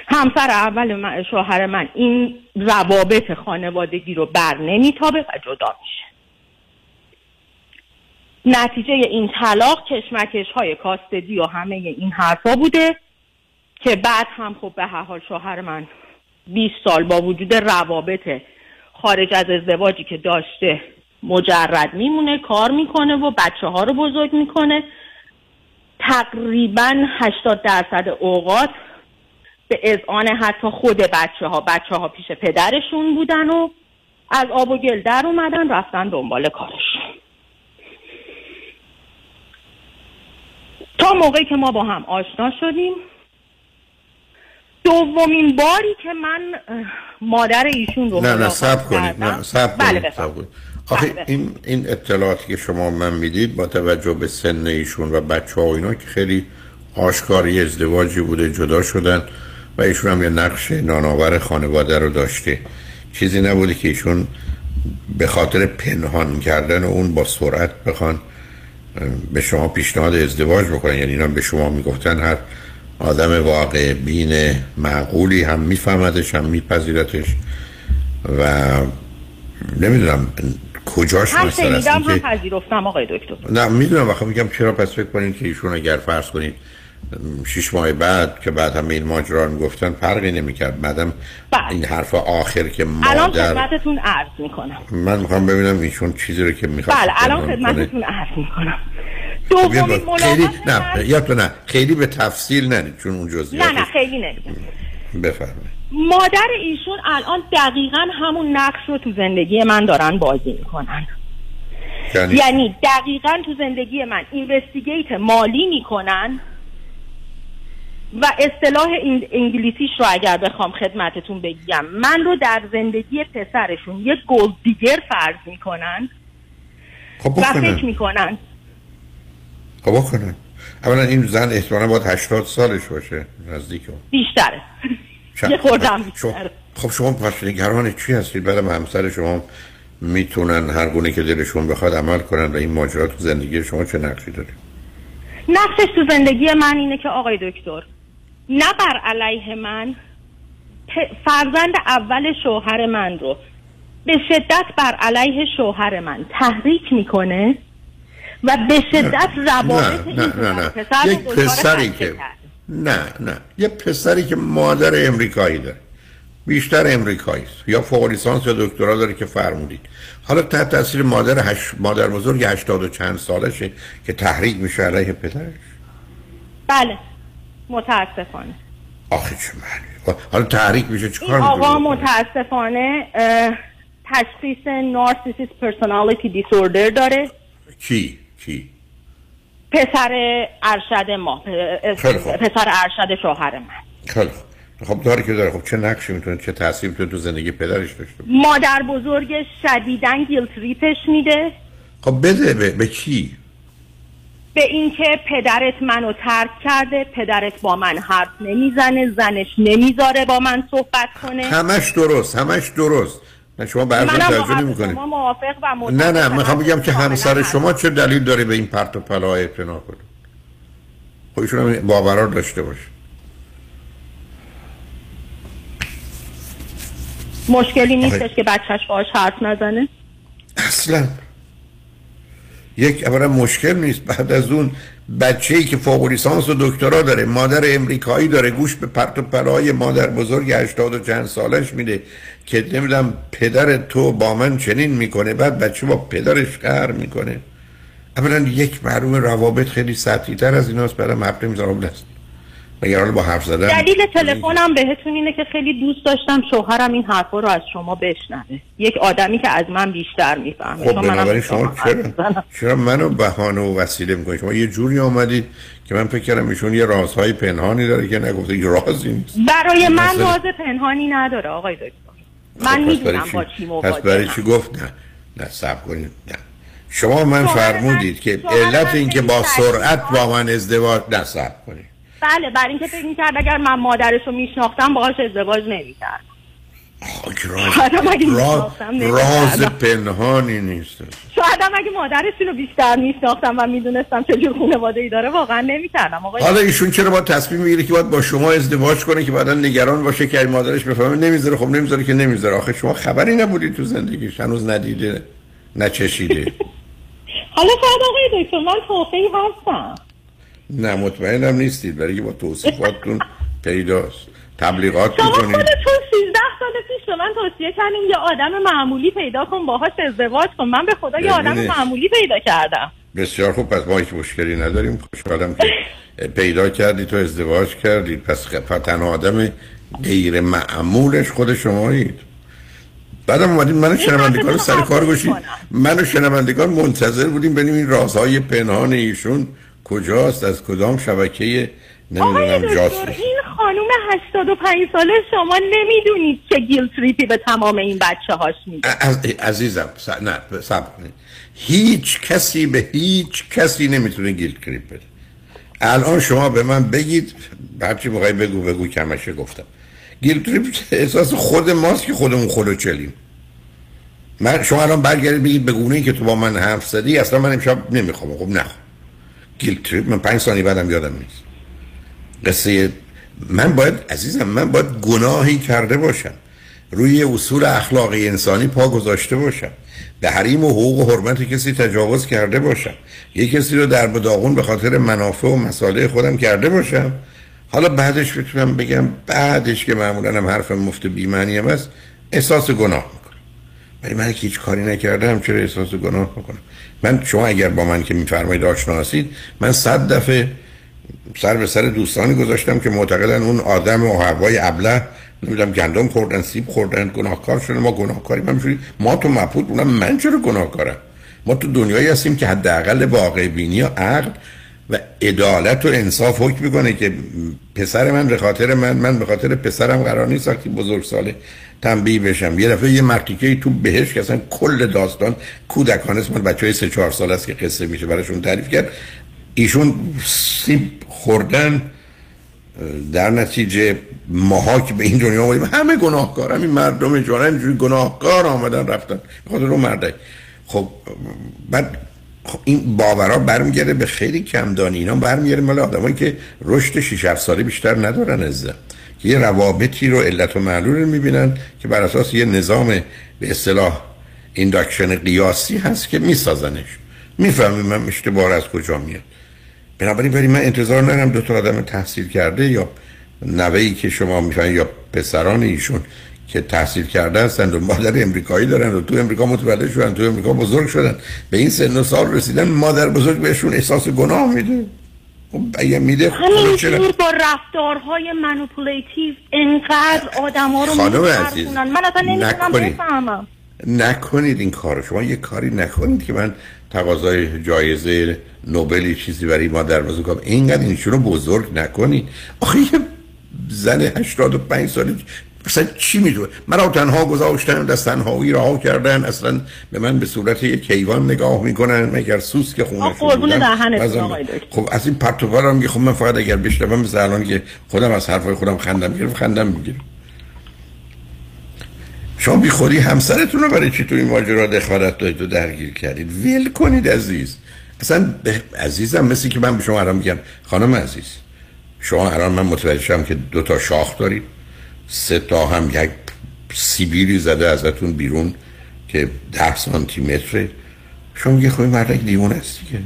[SPEAKER 9] همسر اول من شوهر من این روابط خانوادگی رو بر نمیتابه و جدا میشه. نتیجه این طلاق کشمکش های کاستدی و همه این حرفا بوده که بعد هم خب به هر حال شوهر من 20 سال با وجود روابط خارج از ازدواجی که داشته مجرد میمونه کار می‌کنه و بچه ها رو بزرگ می‌کنه. تقریبا 80 درصد اوقات به اذعان حتی خود بچه ها بچه ها پیش پدرشون بودن و از آب و گل در اومدن رفتن دنبال کارشون. تا موقعی که ما با هم آشنا شدیم. دومین باری که من مادر ایشون رو
[SPEAKER 1] نه نه سب کنید نه سب
[SPEAKER 9] بله
[SPEAKER 1] کنید سب کنید. آخه بله این این اطلاعاتی که شما من می‌دید با توجه به سن ایشون و بچه ها و اینا که خیلی آشکاری ازدواجی بوده جدا شدن و ایشون هم یه نقش نانآور خانواده رو داشته. چیزی نبوده که ایشون به خاطر پنهان کردن و اون با سرعت بخوان به شما پیشنهاد ازدواج بکنن. یعنی اینا به شما می‌گفتن هر آدم واقع بین معقولی هم میفهمدش هم میپذیرتش. و نمی‌دونم کجاش
[SPEAKER 9] هم شنیدم هم پذیرفتم آقای دکتر.
[SPEAKER 1] نه می‌دونم. وقتی میگم چرا؟ پس فکر کنید که ایشون اگر فرض کنید شش ماه بعد که بعد همه این ماجرا رو گفتن فرقی نمی‌کرد. بعدم این حرف آخر که
[SPEAKER 9] الان
[SPEAKER 1] مادر
[SPEAKER 9] خدمتتون عرض می‌کنم.
[SPEAKER 1] من می‌خوام ببینم ایشون چیزی رو که می‌خواد
[SPEAKER 9] بله الان خدمتتون عرض می‌کنم.
[SPEAKER 1] خب،
[SPEAKER 9] دومین
[SPEAKER 1] خیلی
[SPEAKER 9] ملاقات
[SPEAKER 1] نه یا تو نه. خیلی به تفصیل نه چون اون
[SPEAKER 9] نه
[SPEAKER 1] جزئیات
[SPEAKER 9] نه خیلی نمیگم
[SPEAKER 1] بفرمایید.
[SPEAKER 9] مادر ایشون الان دقیقا همون نقش رو تو زندگی من دارن بازی می‌کنن.
[SPEAKER 1] یعنی؟
[SPEAKER 9] یعنی دقیقا تو زندگی من اینوستیگیت مالی می‌کنن. و اصطلاح این انگلیسیش رو اگر بخوام خدمتتون بگم. من رو در زندگی پسرشون یک گلد دیگر فرض می‌کنن
[SPEAKER 1] خب
[SPEAKER 9] و. فکر می‌کنن.
[SPEAKER 1] خب بکنن. اولا این زن احتمالا باید 80 سالش باشه نزدیک
[SPEAKER 9] بیشتره؟ یه خوردم بیشتره.
[SPEAKER 1] خب شما پس نگران چی هستید؟ بعدم همسر شما می‌تونن هر گونه که دلشون بخواد عمل کنن و این ماجرا تو زندگی شما چه نقشی داره؟
[SPEAKER 9] نقشش تو زندگی من اینه که آقای دکتر نه بر علیه من فرزند اول شوهر من رو به شدت بر علیه شوهر من تحریک می‌کنه و به شدت روابط
[SPEAKER 1] نه نه نه
[SPEAKER 9] پسر رو
[SPEAKER 1] یک پسری که. نه نه. یه پسری که مادر امریکایی داره. بیشتر امریکایی است. یا فوق لیسانس یا دکترا داره که فرمودید. حالا تحت تاثیر مادر هش... مادر بزرگ 80 و چند سالشه که تحریک میشه علیه پدرش.
[SPEAKER 9] بله. متاسفانه.
[SPEAKER 1] آخه چه معنی؟ حالا تحریک میشه چیکار
[SPEAKER 9] آقا
[SPEAKER 1] می‌کنه؟
[SPEAKER 9] متاسفانه اه، تشخیص narcissistic personality disorder داره.
[SPEAKER 1] کی؟ کی؟
[SPEAKER 9] پسر ارشد ما. پسر ارشد شوهر من.
[SPEAKER 1] خیلی. خب داره که داره خب چه نقشی می‌تونه چه تاثیری می‌تونه تو زندگی پدرش داشته
[SPEAKER 9] مادر بزرگ شدیدن گیلت ریپش میده.
[SPEAKER 1] خب بده به, به کی؟
[SPEAKER 9] به اینکه پدرت منو ترک کرده پدرت با من حرف نمی‌زنه زنش نمی‌ذاره با من صحبت کنه.
[SPEAKER 1] همش درست همش درست. نه شما به توجه نمی‌کنید
[SPEAKER 9] موافق و.
[SPEAKER 1] نه نه می‌خوام بگم که همسر شما چه دلیل داره به این پرت و پلا اعتنا کنه؟ خب ایشون هم باورار داشته باشه.
[SPEAKER 9] مشکلی نیستش. که بچهش باهاش حرف نزنه.
[SPEAKER 1] اصلا. یک اولا مشکل نیست. بعد از اون بچه ای که فوق لیسانس و دکترا داره مادر امریکایی داره گوش به پرت و پلای مادر بزرگ 80 و چند سالش میده که نمی‌دونم پدر تو با من چنین می‌کنه. بعد بچه با پدرش قهر می‌کنه. اولا یک معلوم روابط خیلی سطحی تر از ایناست. برام حرف نمی‌زنم دست. مگر با حرف زدن
[SPEAKER 9] دلیل تلفنم بهتون اینه که خیلی دوست داشتم شوهرم این حرفا رو از شما بشنوه. یک آدمی که از من بیشتر می‌فهمه.
[SPEAKER 1] خب بنابراین شما چرا. چرا منو بهانه و وسیله می‌کنید شما یه جوری آمدید که من فکر کردم ایشون یه رازهای پنهانی داره که نگفته یه رازی نیست.
[SPEAKER 9] برای من
[SPEAKER 1] مسئله-
[SPEAKER 9] راز پنهانی نداره آقای دکتر. من
[SPEAKER 1] خب،
[SPEAKER 9] می‌دونم با
[SPEAKER 1] چی-
[SPEAKER 9] چی
[SPEAKER 1] پس برای چی گفت؟ نه. نه سب کنید نه. شما من فرمودید که علت این که
[SPEAKER 9] خیلی
[SPEAKER 1] با سرعت با من ازدواج نه سب کنید.
[SPEAKER 9] بله برای اینکه فکر می‌کرد اگر من مادرش رو میشناختم باهاش ازدواج نمی‌کرد.
[SPEAKER 1] راز. پنهانی نیست.
[SPEAKER 9] شایدم اگه مادرش رو بیشتر میشناختم و می‌دونستم چجور خانواده ای داره واقعا نمی‌کردم. آقای
[SPEAKER 1] حالا ایشون چرا با تصمیم می‌گیره که باید با شما ازدواج کنه که بعدا نگران باشه که مادرش بفهمه نمی‌ذاره؟ خب نمی‌ذاره که نمی‌ذاره. آخه شما خبری نبودی تو زندگیش هنوز ندیده نچشیده.
[SPEAKER 9] حالا شاید آقای دکتر من توفیقی هستم.
[SPEAKER 1] نه مطمئنم نیستید برای با توصیفاتتون پیداست. تبلیغات
[SPEAKER 9] شما
[SPEAKER 1] می‌کنید.
[SPEAKER 9] خودتون 13 سال پیش به من توصیه کردین یه آدم معمولی پیدا کن باهاش ازدواج کن. من به خدا یه آدم. معمولی پیدا کردم.
[SPEAKER 1] بسیار خوب پس ما هیچ مشکلی نداریم. خوشحالم که پیدا کردی تو ازدواج کردید پس تنها آدم غیر معمولش خود شمایید. بعدم اومدیم منو شنوندگان سر کار گوشید منو شنوندگان منتظر بودیم ببینیم این رازهای پنهان ایشون کجاست؟ از کدام شبکه؟ نمی‌دونم جاست
[SPEAKER 9] این خانوم 85 ساله شما نمی‌دونید که گیل تریپی به تمام این بچه هاش میده
[SPEAKER 1] عزیزم س... نه سب هیچ کسی به هیچ کسی نمی‌تونه گیل تریپ بده. الان شما به من بگید هرچی می‌خوای بگو بگو کمشه گفتم. گیل تریپ احساس خود ماست که خودمون خودو چلیم. من شما الان برگردید بگید به گونه ای که تو با من حرف زدی اصلا من امشب نمی‌خوام خب نخوام. گیل تریپ من پنج ثانیه بعدم یادم نیست. قصه من باید عزیزم من باید گناهی کرده باشم. روی اصول اخلاقی انسانی پا گذاشته باشم. به حریم و حقوق و حرمت کسی تجاوز کرده باشم. یه کسی رو در بداغون به خاطر منافع و مسائل خودم کرده باشم. حالا بعدش بتونم بگم بعدش که معمولا هم حرف مفت بیمعنی هم است احساس گناه می‌کنم. ولی من که هیچ کاری نکردم چرا احساس گناه می‌کنم؟ من شما اگر با من که میفرمایید آشنا هستید من صد دفعه سر به سر دوستانی گذاشتم که معتقدن اون آدم و هوای ابله نمی‌دونم گندم خوردن سیب خوردن گناهکار شدن. ما گناهکاری من ما تو مبهوت بودم من چرا گناهکارم؟ ما تو دنیایی هستیم که حداقل واقع بینی و عقل و عدالت و انصاف حکم می‌کنه که پسر من به خاطر من من به خاطر پسرم قرار نیست وقتی بزرگ ساله تنبیه بشم. یه دفعه یه مرتیکه تو بهش که اصلا کل داستان کودکان اسم بچه های سه چهار سال است که قصه میشه براشون تعریف کرد. ایشون سیب خوردن در نتیجه ماها به این دنیا آمدیم همه گناهکار همین مردم جانه اینجوری گناهکار آمدن رفتن. خاطر رو مرده خب بعد خب این باورا برمیگرده به خیلی کمدانی. اینا برمیگرده مال آدمایی که رشد 6 7 ساله بیشتر ندارن از که یه روابطی رو علت و معلول می‌بینن که بر اساس یه نظام به اصطلاح induction قیاسی هست که میسازنش. می‌فهمیم من اشتباه از کجا میاد. بنابراین ولی من انتظار ندارم دو تا آدم تحصیل کرده یا نوه‌ای که شما می‌فهمید یا پسران ایشون که تحصیل کرده هستند و مادر امریکایی دارن و تو امریکا متولد شدن تو امریکا بزرگ شدن. به این سن و سال رسیدن مادر بزرگ بهشون احساس گناه میده. اگه میده
[SPEAKER 9] همینجور با رفتارهای منوپولیتیو انقدر آدم ها رو
[SPEAKER 1] عزیز
[SPEAKER 9] من اصلا نمی‌تونم بفهمم.
[SPEAKER 1] نکنید این کار شما یه کاری نکنید که من تقاضای جایزه نوبلی چیزی برای مادر بزرگ کنم. اینقدر اینشون رو بزرگ نکنید. آخه یه زن 85 ساله مثلا چی می‌دونه مرا تنها گذاشتن دست تنهایی رها کردن اصلا به من به صورت یک کیوان نگاه می‌کنن مگر سوس که خونه خب از این پرتوال هم خب من فقط اگر بشنوم مثل الان که خودم از حرفای خودم خندم گرفت خندم می‌گیرم. شما بی خودی همسرتون رو برای چی تو این ماجرا دخالت دادید و درگیر کردید؟ ول کنید عزیز. اصلا عزیزم مثل که من به شما الان میگم. خانم عزیز شما الان من متوجه شدم که دو تا شاخ دارید. سه تا هم یک سیبیری زده ازتون بیرون که ده سانتی متره. شما میگه خب مردک دیوون هستی که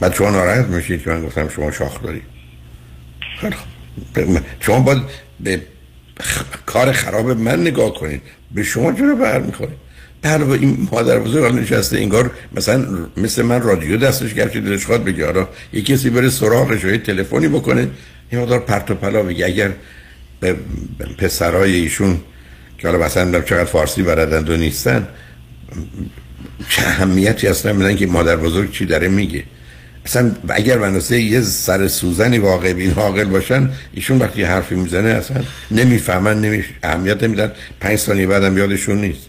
[SPEAKER 1] بعد شما ناراحت میشید که من گفتم شما شاخ دارید. شما باید به کار خراب من نگاه کنید. به شما چرا بر می‌خورید؟ در این مادر بزرگ نشسته انگار مثلا مثل من رادیو دستش گرفت دلش خواد بگه آره یه کسی بره سراغش و تلفنی بکنه. یه مقدار پرت و پلا بگه. اگر به پسرای ایشون که حالا مثلا چقدر فارسی بردند و نیستن چه اهمیتی اصلا میدن که مادر بزرگ چی داره میگه. اصلا اگر مناسه یه سر سوزنی واقع بین حاقل باشن ایشون وقتی حرفی می‌زنه اصلا نمی‌فهمن نمی اهمیت نمیدن. پنج ثانیه بعدم یادشون نیست.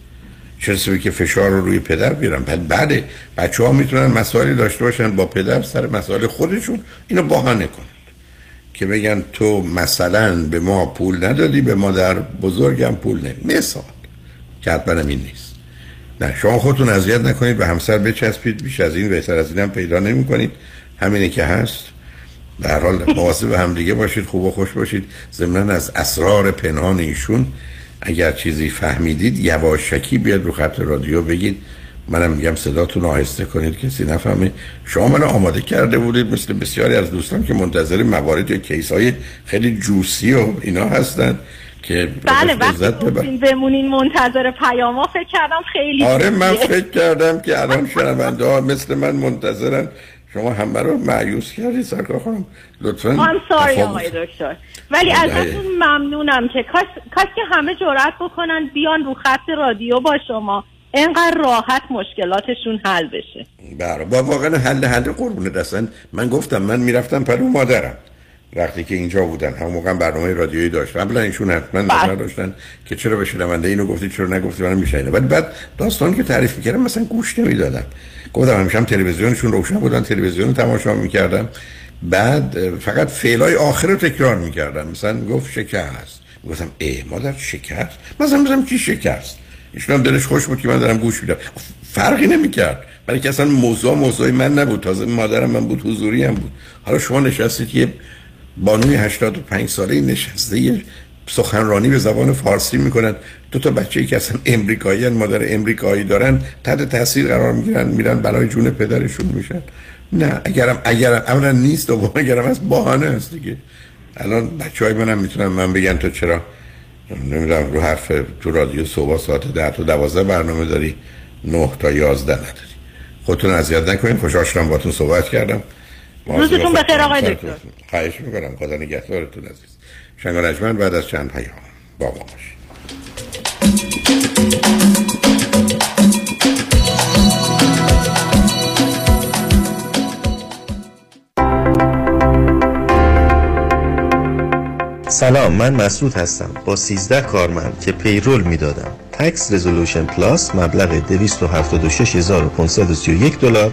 [SPEAKER 1] چرا که فشار رو روی پدر بیارن؟ بعد بعد بچه ها می‌تونن مسائلی داشته باشن با پدر سر مسائل خودشون. اینو باهانه کنن که بگن تو مثلا به ما پول ندادی به مادر بزرگم پول نمی مثال. که حتما این نیست. نه شما خودتون اذیت نکنید به همسر بچسبید بیش از این بهتر از اینم پیدا نمی کنید. همینه که هست. در حال مواظب هم دیگه باشید خوب و خوش باشید. ضمن از اسرار پنهان ایشون اگر چیزی فهمیدید یواشکی بیاد رو خط رادیو بگید. منم میگم صداتون آهسته کنید کسی نفهمه شما من آماده کرده بودید مثل بسیاری از دوستان که منتظر موارد یا کیس های خیلی جوسی و اینا هستن که
[SPEAKER 9] بله وقتی بمونین منتظر پیاما فکر کردم خیلی
[SPEAKER 1] آره من فکر کردم که الان شنونده ها مثل من منتظرن. شما همه رو معیوس کردی سرکار خانم. لطفا
[SPEAKER 9] من ساری آقای دکتر. ولی ازتون ممنونم که کاش, کاش که همه جرأت بکنن بیان رو خط رادیو با شما. اینقدر راحت مشکلاتشون حل بشه.
[SPEAKER 1] بله با واقعا حل حل قربونه دستن من گفتم من می‌رفتم پلو مادرم. وقتی که اینجا بودن. همون موقع برنامه رادیویی داشت. قبلا ایشون حتما نظر بله. داشتن که چرا به شنونده اینو گفتی چرا نگفتی منم میشنیدم ولی بعد داستانی که تعریف می‌کردم مثلا گوش نمی‌دادم. گفتم همیشه هم تلویزیونشون روشن بودن تلویزیون تماشا می‌کردم. بعد فقط فعلای آخر رو تکرار می‌کردم. مثلا گفت شکست. گفتم ای مادر شکست؟ مثلا مثلا چی شکست؟ ایشون هم دلش خوش بود که من دارم گوش میدم. فرقی نمی‌کرد. برای که اصلا موضوع موضوع من نبود. تازه مادرم من بود حضوری هم بود. حالا شما نشستید که بانوی 85 ساله نشسته یه سخنرانی به زبان فارسی می‌کنن. دو تا بچه ای که اصلا امریکایی مادر امریکایی دارن تحت تاثیر قرار می‌گیرن میرن برای جون پدرشون میشن. نه اگرم اگرم اولا نیست و اگرم از بهانه است دیگه. الان بچه های منم می‌تونن من بگن تو چرا نمی‌دونم رو حرف تو رادیو صبح ساعت ده تا دوازده برنامه داری نه تا یازده نداری. خودتون اذیت نکنین خوشحال شدم باتون صحبت کردم.
[SPEAKER 9] روزتون بخیر آقای دکتر.
[SPEAKER 1] خواهش می‌کنم خدا نگهدارتون عزیز. شنگ بعد از چند پیام با ما
[SPEAKER 20] سلام من مسعود هستم. با 13 کارمند که پیرول می‌دادم. تکس رزولوشن پلاس مبلغ 276531 دلار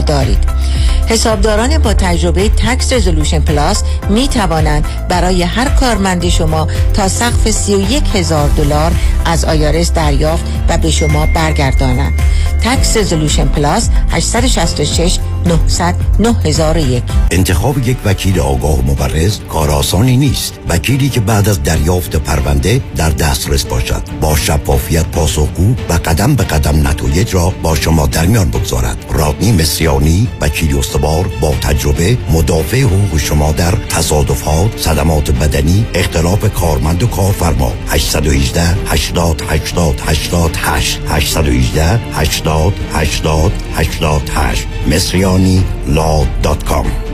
[SPEAKER 21] دارید. حسابداران با تجربه Tax Resolution Plus می توانند برای هر کارمند شما تا سقف 31 هزار دلار از IRS دریافت و به شما برگردانند. Tax Resolution Plus 866 900 9001
[SPEAKER 22] انتخاب یک وکیل آگاه و مبرز کار آسانی نیست. وکیلی که بعد از دریافت پرونده در دسترس باشد. با شفافیت پاسخگو و قدم به قدم نتایج را با شما در میان بگذارد. رادنی مصریانی وکیل استوار با تجربه مدافع حقوق شما در تصادفات صدمات بدنی اختلاف کارمند و کارفرما 818 80 80 88 818 80 80 88 Mesriani Law dot com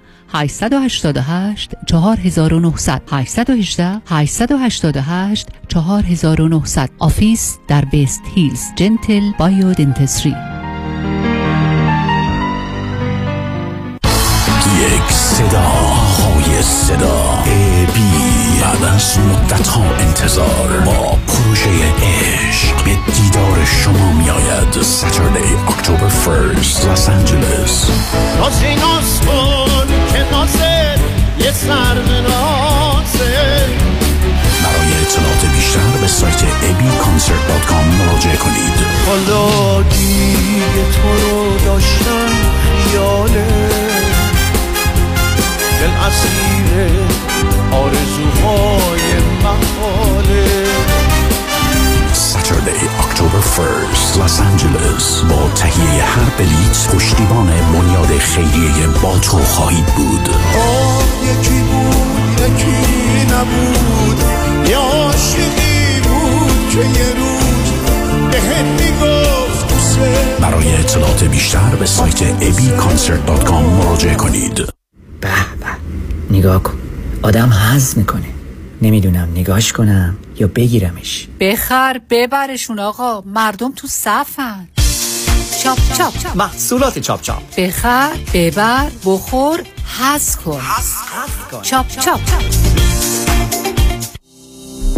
[SPEAKER 23] 888 4900 818 888 4900 office در West Hills. Gentle Biodentistry
[SPEAKER 10] یک صدا های صدا. ای بی بعد از مدت ها انتظار. با پروژه عشق به دیدار شما می آید ساترلی اکتبر فرست لس آنجلس
[SPEAKER 11] یه سر
[SPEAKER 10] برای اطلاعات بیشتر به سایت abconcert.com مراجعه کنید.
[SPEAKER 11] حالا دیگه تو رو داشتن خیاله دل اسیر آرزوهای محاله.
[SPEAKER 10] Saturday, October 1st, Los Angeles. با تهیه هر بلیت پشتیبان بنیاد خیریه با تو خواهید بود.
[SPEAKER 11] یکی بود یکی نبود. یه عاشقی بود که یه روز بهت می‌گفت
[SPEAKER 10] برای اطلاعات بیشتر به سایت abconcert.com مراجعه کنید. به
[SPEAKER 24] به. نگاه کن.
[SPEAKER 25] آدم حظ می‌کنه. نمی‌دونم نگاش کنم. یا بگیرمش.
[SPEAKER 23] بخر ببرشون آقا. مردم تو صفن. چاپ چاپ
[SPEAKER 22] محصولات چاپ چاپ.
[SPEAKER 23] بخر ببر بخور حظ کن. چاپ چاپ.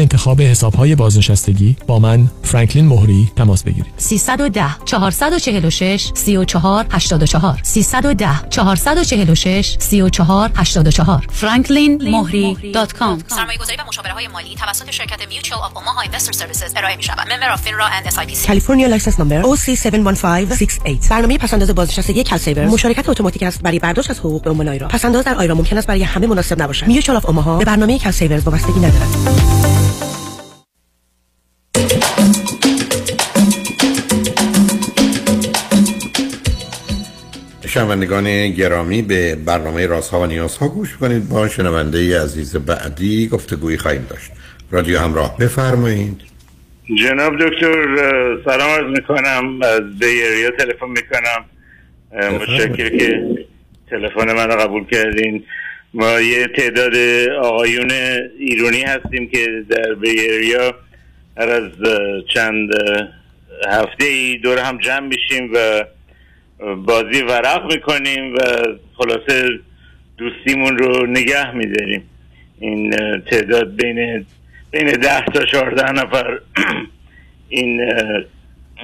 [SPEAKER 26] انتخاب حسابهای بازنشستگی با من فرانکلین مهری تماس بگیرید.
[SPEAKER 27] 310 446 34 84 310 446 34 84 franklinmohri.com
[SPEAKER 28] سرمایه گذاری و مشاوره های مالی توسط شرکت Mutual of Omaha Investor Services ارائه می شود member of FINRA and SIPC
[SPEAKER 29] California license number OC71568 برنامه پس‌انداز بازنشستگی CalSavers مشارکت اتوماتیک است برای برداشت از حقوق به عنوان IRA پس‌انداز در IRA ممکن است برای همه مناسب نباشد. Mutual of Omaha به برنامه CalSavers وابستگی ندارد.
[SPEAKER 1] شنوندگان گرامی به برنامه رازها و نیازها گوش کنید. با شنونده عزیز بعدی گفتگویی خواهیم داشت. رادیو همراه. بفرمایید.
[SPEAKER 30] جناب دکتر سلام عرض می‌کنم. از بیریا تلفن می‌کنم. متشکر که تلفن من قبول کردین. ما یه تعداد آقایون ایرانی هستیم که در بیریا هر از چند هفته ای دور هم جمع میشیم و بازی ورق می‌کنیم و خلاصه دوستیمون رو نگه میداریم. این تعداد بین بین ده تا چهارده نفر این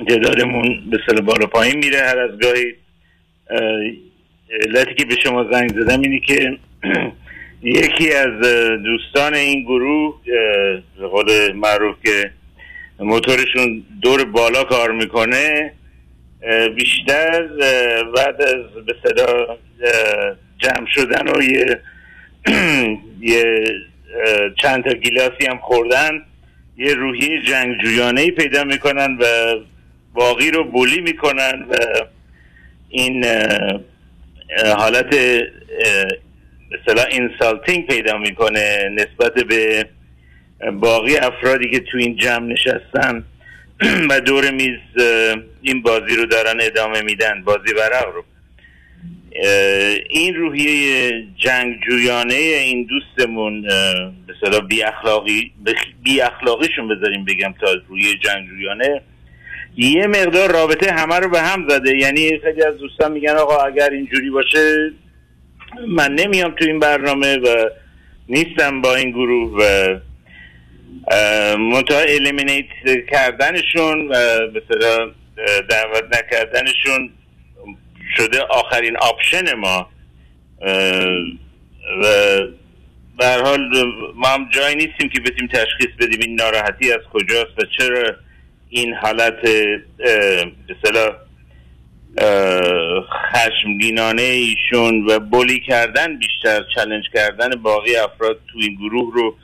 [SPEAKER 30] تعدادمون به سال بالا پایین میره. هر از گاهی علتی که به شما زنگ زدم اینی که یکی از دوستان این گروه به قول معروف که موتورشون دور بالا کار می‌کنه بیشتر بعد از به صدا جمع شدن و یه, یه چند تا گیلاسی هم خوردن یه روحی جنگجویانه ای پیدا می‌کنن و باقی رو بولی می‌کنن و این حالت مثلا اینسالتینگ پیدا می‌کنه نسبت به باقی افرادی که تو این جمع نشستن. و دور میز این بازی رو دارن ادامه میدن بازی ورق رو. این روحیه جنگجویانه این دوستمون به بی اخلاقی بی اخلاقیشون بذاریم بگم تا روی جنگجویانه. یه مقدار رابطه همه رو به هم زده. یعنی خیلی از دوستان میگن آقا اگر اینجوری باشه من نمیام تو این برنامه و نیستم با این گروه و منتها eliminate کردنشون و به دعوت نکردنشون شده آخرین option ما. و به حال ما هم جایی نیستیم که بتونیم تشخیص بدیم این ناراحتی از کجاست و چرا این حالت به اصطلاح خشمگینانه ایشون و bully کردن بیشتر challenge کردن باقی افراد تو این گروه رو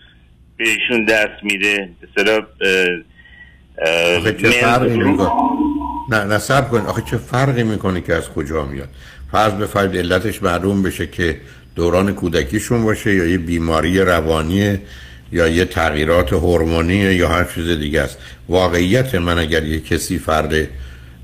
[SPEAKER 30] بهشون دست میده. به
[SPEAKER 1] فرقی می‌کنه؟ نه نصب کن. آخه چه فرقی می‌کنه که از کجا میاد؟ فرض بفرد علتش معلوم بشه که دوران کودکیشون باشه یا یه بیماری روانی یا یه تغییرات هورمونی یا هر چیز دیگه است. واقعیت من اگر یه کسی فرد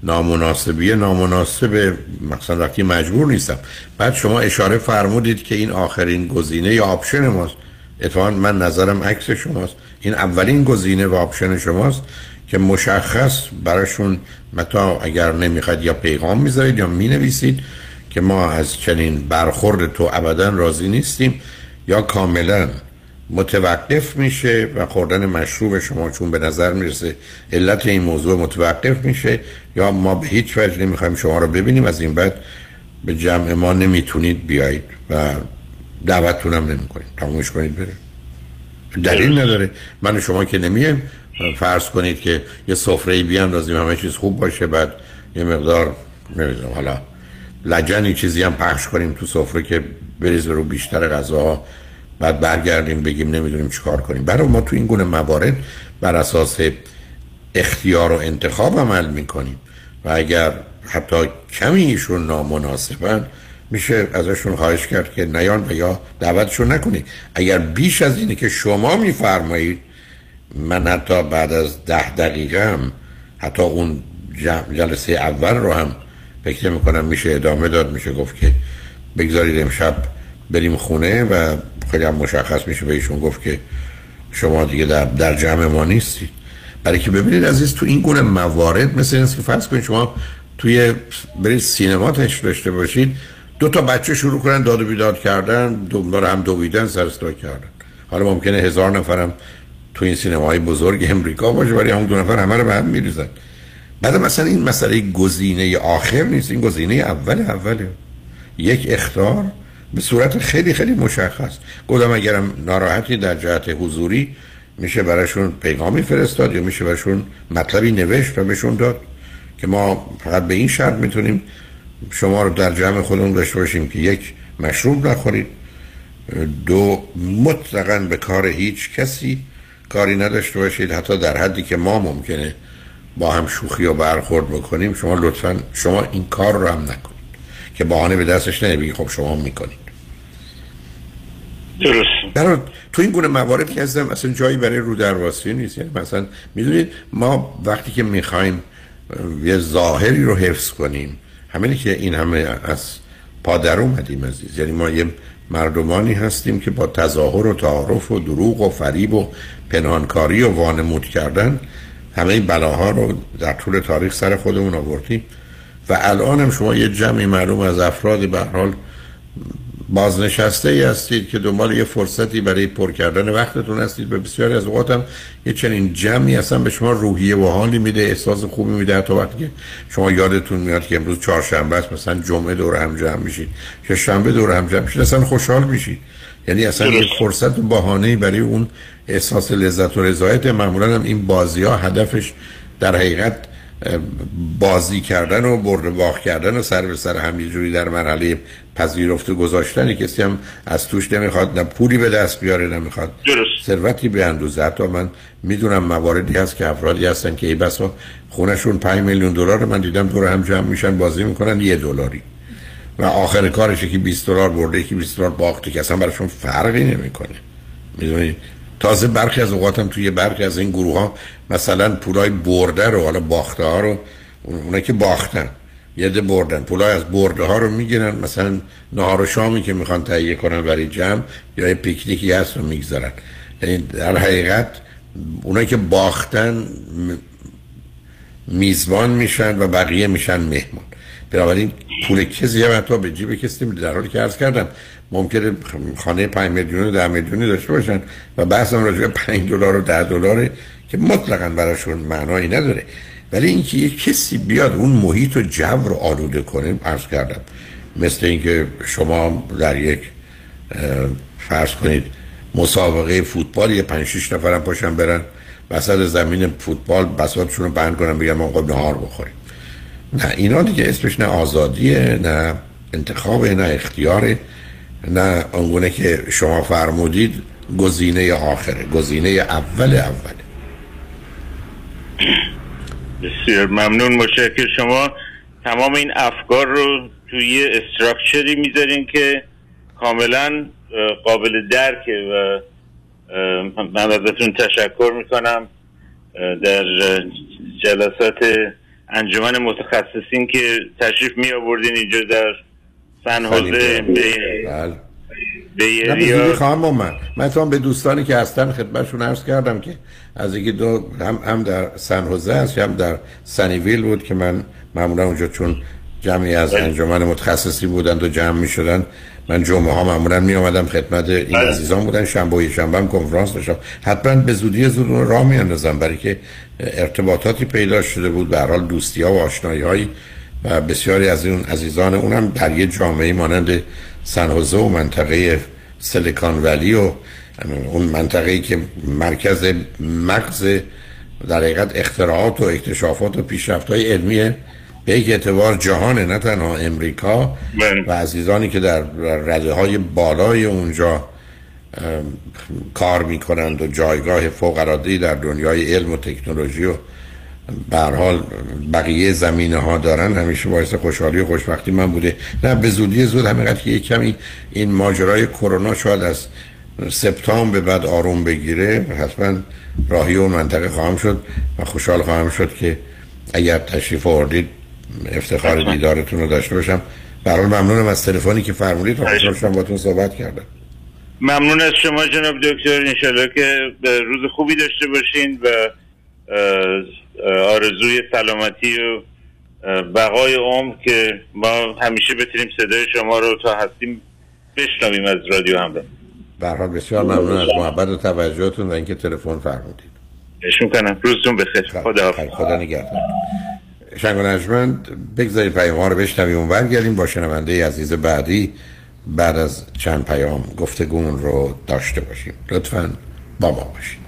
[SPEAKER 1] نامناسبیه نامناسب مثلا وقتی مجبور نیستم. بعد شما اشاره فرمودید که این آخرین گزینه یا آپشن ماست. اتفاقا من نظرم عکس شماست. این اولین گزینه و آپشن شماست که مشخص براشون متا اگر نمی‌خواد یا پیغام می‌ذارید یا می‌نویسید که ما از چنین برخورد تو ابدا راضی نیستیم یا کاملا متوقف میشه و خوردن مشروب شما چون به نظر می‌رسه علت این موضوع متوقف میشه یا ما به هیچ وجه نمی‌خوایم شما رو ببینیم از این بعد به جمع ما نمی‌تونید بیایید و دعوتتونم نمی‌کنیم تمومش کنید بره. دلیل نداره. من شما که نمیم فرض کنید که یه سفره بیاندازیم همه چیز خوب باشه بعد یه مقدار نمی‌دونم حالا لجنی چیزی هم پخش کنیم تو سفره که بریز رو بیشتر غذاها. بعد برگردیم بگیم نمی‌دونیم چیکار کنیم. برای ما تو این گونه موارد بر اساس اختیار و انتخاب عمل می‌کنیم. و اگر حتی کمی ایشون نامناسبن میشه ازشون خواهش کرد که نیان و یا دعوتشون نکنید. اگر بیش از اینه که شما میفرمایید من حتی بعد از ده دقیقه هم حتی اون جلسه اول رو هم فکر می‌کنم میشه ادامه داد. میشه گفت که بگذارید امشب بریم خونه و خیلی هم مشخص میشه به ایشون گفت که شما دیگه در, در جمع ما نیستید برای که ببینید عزیز تو این گونه موارد مثل این که فرض کنید شما توی برید سینما داشته باشید دو تا بچه شروع کنن داد و بیداد کردن دنبال هم دویدن سر کردن. حالا ممکنه هزار نفرم تو این سینماهای بزرگ امریکا باشه ولی همون دو نفر همه رو به هم میریزن. بعد مثلا این مسئله گزینه آخر نیست این گزینه اول اوله. یک اختار به صورت خیلی خیلی مشخص. گفتم اگرم ناراحتی در جهت حضوری میشه براشون پیغامی فرستاد یا میشه براشون مطلبی نوشت و بهشون داد که ما فقط به این شرط می‌تونیم شما رو در جمع خودمون داشته باشیم که یک مشروب نخورید. دو مطلقا به کار هیچ کسی کاری نداشته باشید. حتی در حدی که ما ممکنه با هم شوخی و برخورد بکنیم شما لطفا شما این کار رو هم نکنید که بهانه به دستش نمیگی خب شما می‌کنید.
[SPEAKER 30] درست.
[SPEAKER 1] برای تو این گونه موارد که هستم اصلا جایی برای رو درواسی نیست. یعنی مثلا می‌دونید ما وقتی که می‌خوایم یه ظاهری رو حفظ کنیم همینی که این همه از پادر اومدیم عزیز. یعنی ما یه مردمانی هستیم که با تظاهر و تعارف و دروغ و فریب و پنهانکاری و وانمود کردن همه این بلاها رو در طول تاریخ سر خودمون آوردیم. و الان هم شما یه جمعی معلوم از افراد به حال بازنشسته ای هستید که دنبال یه فرصتی برای پر کردن وقتتون هستید به بسیاری از اوقات هم یه چنین جمعی اصلا به شما روحیه و حالی میده احساس خوبی میده. حتی وقتی که شما یادتون میاد که امروز چهارشنبه است مثلا جمعه دور هم جمع میشید که شنبه دور هم جمع میشید اصلا خوشحال میشید. یعنی اصلا یه فرصت و بهانه برای اون احساس لذت و رضایت معمولا هم این بازی ها هدفش در حقیقت بازی کردن و برد باخت کردن و سر به سر هم جوری در مرحله پذیرفته گذاشتن. کسی هم از توش نمی‌خواد نه پولی به دست بیاره نمی‌خواد. ثروتی به اندوزه حتی من می‌دونم مواردی هست که افرادی هستن که ای بسا خونشون 5 میلیون دلار من دیدم دور هم جمع میشن بازی می‌کنن یه دلاری. و آخر کارش که 20 دلار برده که 20 دلار باخته که اصلا براشون فرقی نمی‌کنه. می‌دونید تازه برخی از اوقاتم توی برخی از این گروه ها مثلا پولای برده رو حالا باخته ها رو اونا که باختن یه بردن. پولای از برده ها رو می‌گیرن مثلا نهار و شامی که می‌خوان تهیه کنن برای جمع یا یه پیکنیکی هست رو می‌گذارن. یعنی در حقیقت اونایی که باختن میزبان میشن و بقیه میشن مهمان. بنابراین پول کسی هم حتی به جیب کسی در حالی که عرض کردم ممکنه خانه 5 میلیون و 10 میلیونی داشته باشن و بحثم راجع به 5 دلار و 10 دلار که مطلقا براشون معنایی نداره. ولی اینکه یه کسی بیاد اون محیط و جو رو آلوده کنه عرض کردم مثل اینکه شما در یک فرض کنید مسابقه فوتبال یه 5 6 نفرم پاشن برن وسط زمین فوتبال بساطشون رو بند کنن بگم آقا نهار بخوریم. نه اینا دیگه اسمش نه آزادیه نه انتخاب نه اختیاره. نه آنگونه که شما فرمودید گزینه آخره گزینه اول اوله.
[SPEAKER 30] بسیار ممنون مشکل شما تمام این افکار رو توی استراکچری می‌ذارین که کاملا قابل درکه و من ازتون تشکر می‌کنم در جلسات انجمن متخصصین که تشریف می آوردین اینجا در سن حوزه
[SPEAKER 1] به خواهم من من تو به دوستانی که هستن خدمتشون عرض کردم که از یکی دو هم, هم در سن حوزه هست هم در سنیویل بود که من معمولا اونجا چون جمعی از بله. انجمن متخصصی بودند و جمع می شدن من جمعه ها معمولا می آمدم خدمت این بله. عزیزان بودن. شنبه و شنبه هم کنفرانس داشتم. حتما به زودی زود راه می اندازم برای که ارتباطاتی پیدا شده بود. به حال دوستی ها و آشنایی هایی و بسیاری از اون عزیزان اونم در یه جامعه مانند سنوزه و منطقه سلیکان ولی و اون منطقه که مرکز مغز در حقیقت اختراعات و اکتشافات و پیشرفت های علمی به یک اعتبار جهان نه تنها امریکا
[SPEAKER 30] بله.
[SPEAKER 1] و عزیزانی که در رده های بالای اونجا کار می‌کنند و جایگاه فوق در دنیای علم و تکنولوژی و به حال بقیه زمینه ها دارن همیشه باعث خوشحالی و خوشبختی من بوده. نه به زودی زود همینقدر که یک کمی این ماجرای کرونا شاید از سپتامبر به بعد آروم بگیره حتما راهی و منطقه خواهم شد و خوشحال خواهم شد که اگر تشریف آوردید افتخار دیدارتون رو داشته باشم. برحال ممنونم از تلفنی که فرمودید خوشحال شدم باتون صحبت کردم.
[SPEAKER 30] ممنون از شما جناب دکتر. انشالله که روز خوبی داشته باشین و آرزوی سلامتی و بقای عمر که ما همیشه بتونیم صدای شما رو تا هستیم بشنویم از رادیو همراه.
[SPEAKER 1] برحال بسیار ممنون از محبت و توجهتون و اینکه تلفن فرمودید.
[SPEAKER 30] اشون کنم روزتون بخیر. خدا
[SPEAKER 1] خدا نگهدار. شنگ نجمند بگذارید پیام ها رو بشنویم و برگردیم با شنونده عزیز بعدی. بعد از چند پیام گفتگون رو داشته باشیم. لطفا با ما باشید.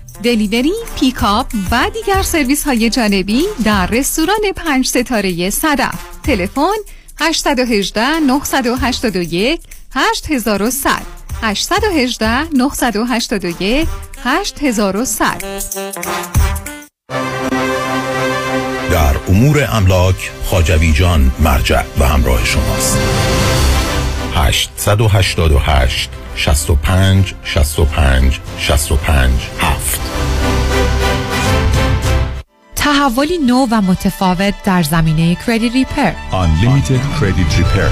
[SPEAKER 17] delivery، پیکاپ و دیگر سرویس های جانبی در رستوران پنج ستاره صدف. تلفن 818 981 8100 818 981 8100
[SPEAKER 12] در امور املاک خاجوی جان مرجع و همراه شماست. 888 65 65 65 7
[SPEAKER 31] تحولی نو و متفاوت در زمینه کردیت ریپر.
[SPEAKER 12] Unlimited Credit Repair.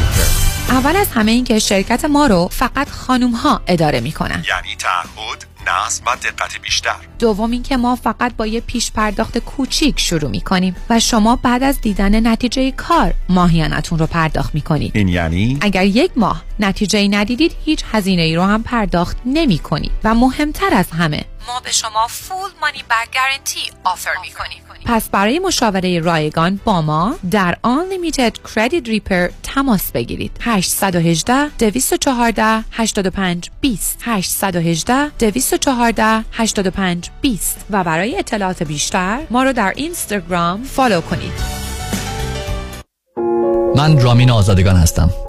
[SPEAKER 31] اول از همه این که شرکت ما رو فقط خانوم ها اداره می‌کنن.
[SPEAKER 12] یعنی تعهد نصب و دقت بیشتر.
[SPEAKER 31] دوم اینکه ما فقط با یه پیش پرداخت کوچیک شروع می‌کنیم و شما بعد از دیدن نتیجه کار ماهیانتون رو پرداخت می‌کنید.
[SPEAKER 12] این یعنی؟
[SPEAKER 31] اگر یک ماه نتیجه ندیدید هیچ هزینه ای رو هم پرداخت نمی کنید و مهمتر از همه ما به شما full money back guarantee offer می کنیم پس برای مشاوره رایگان با ما در Unlimited Credit Repair تماس بگیرید. 818 214 85 20 818 214 85 20 و برای اطلاعات بیشتر ما رو در اینستاگرام follow کنید.
[SPEAKER 32] من رامین آزادگان هستم.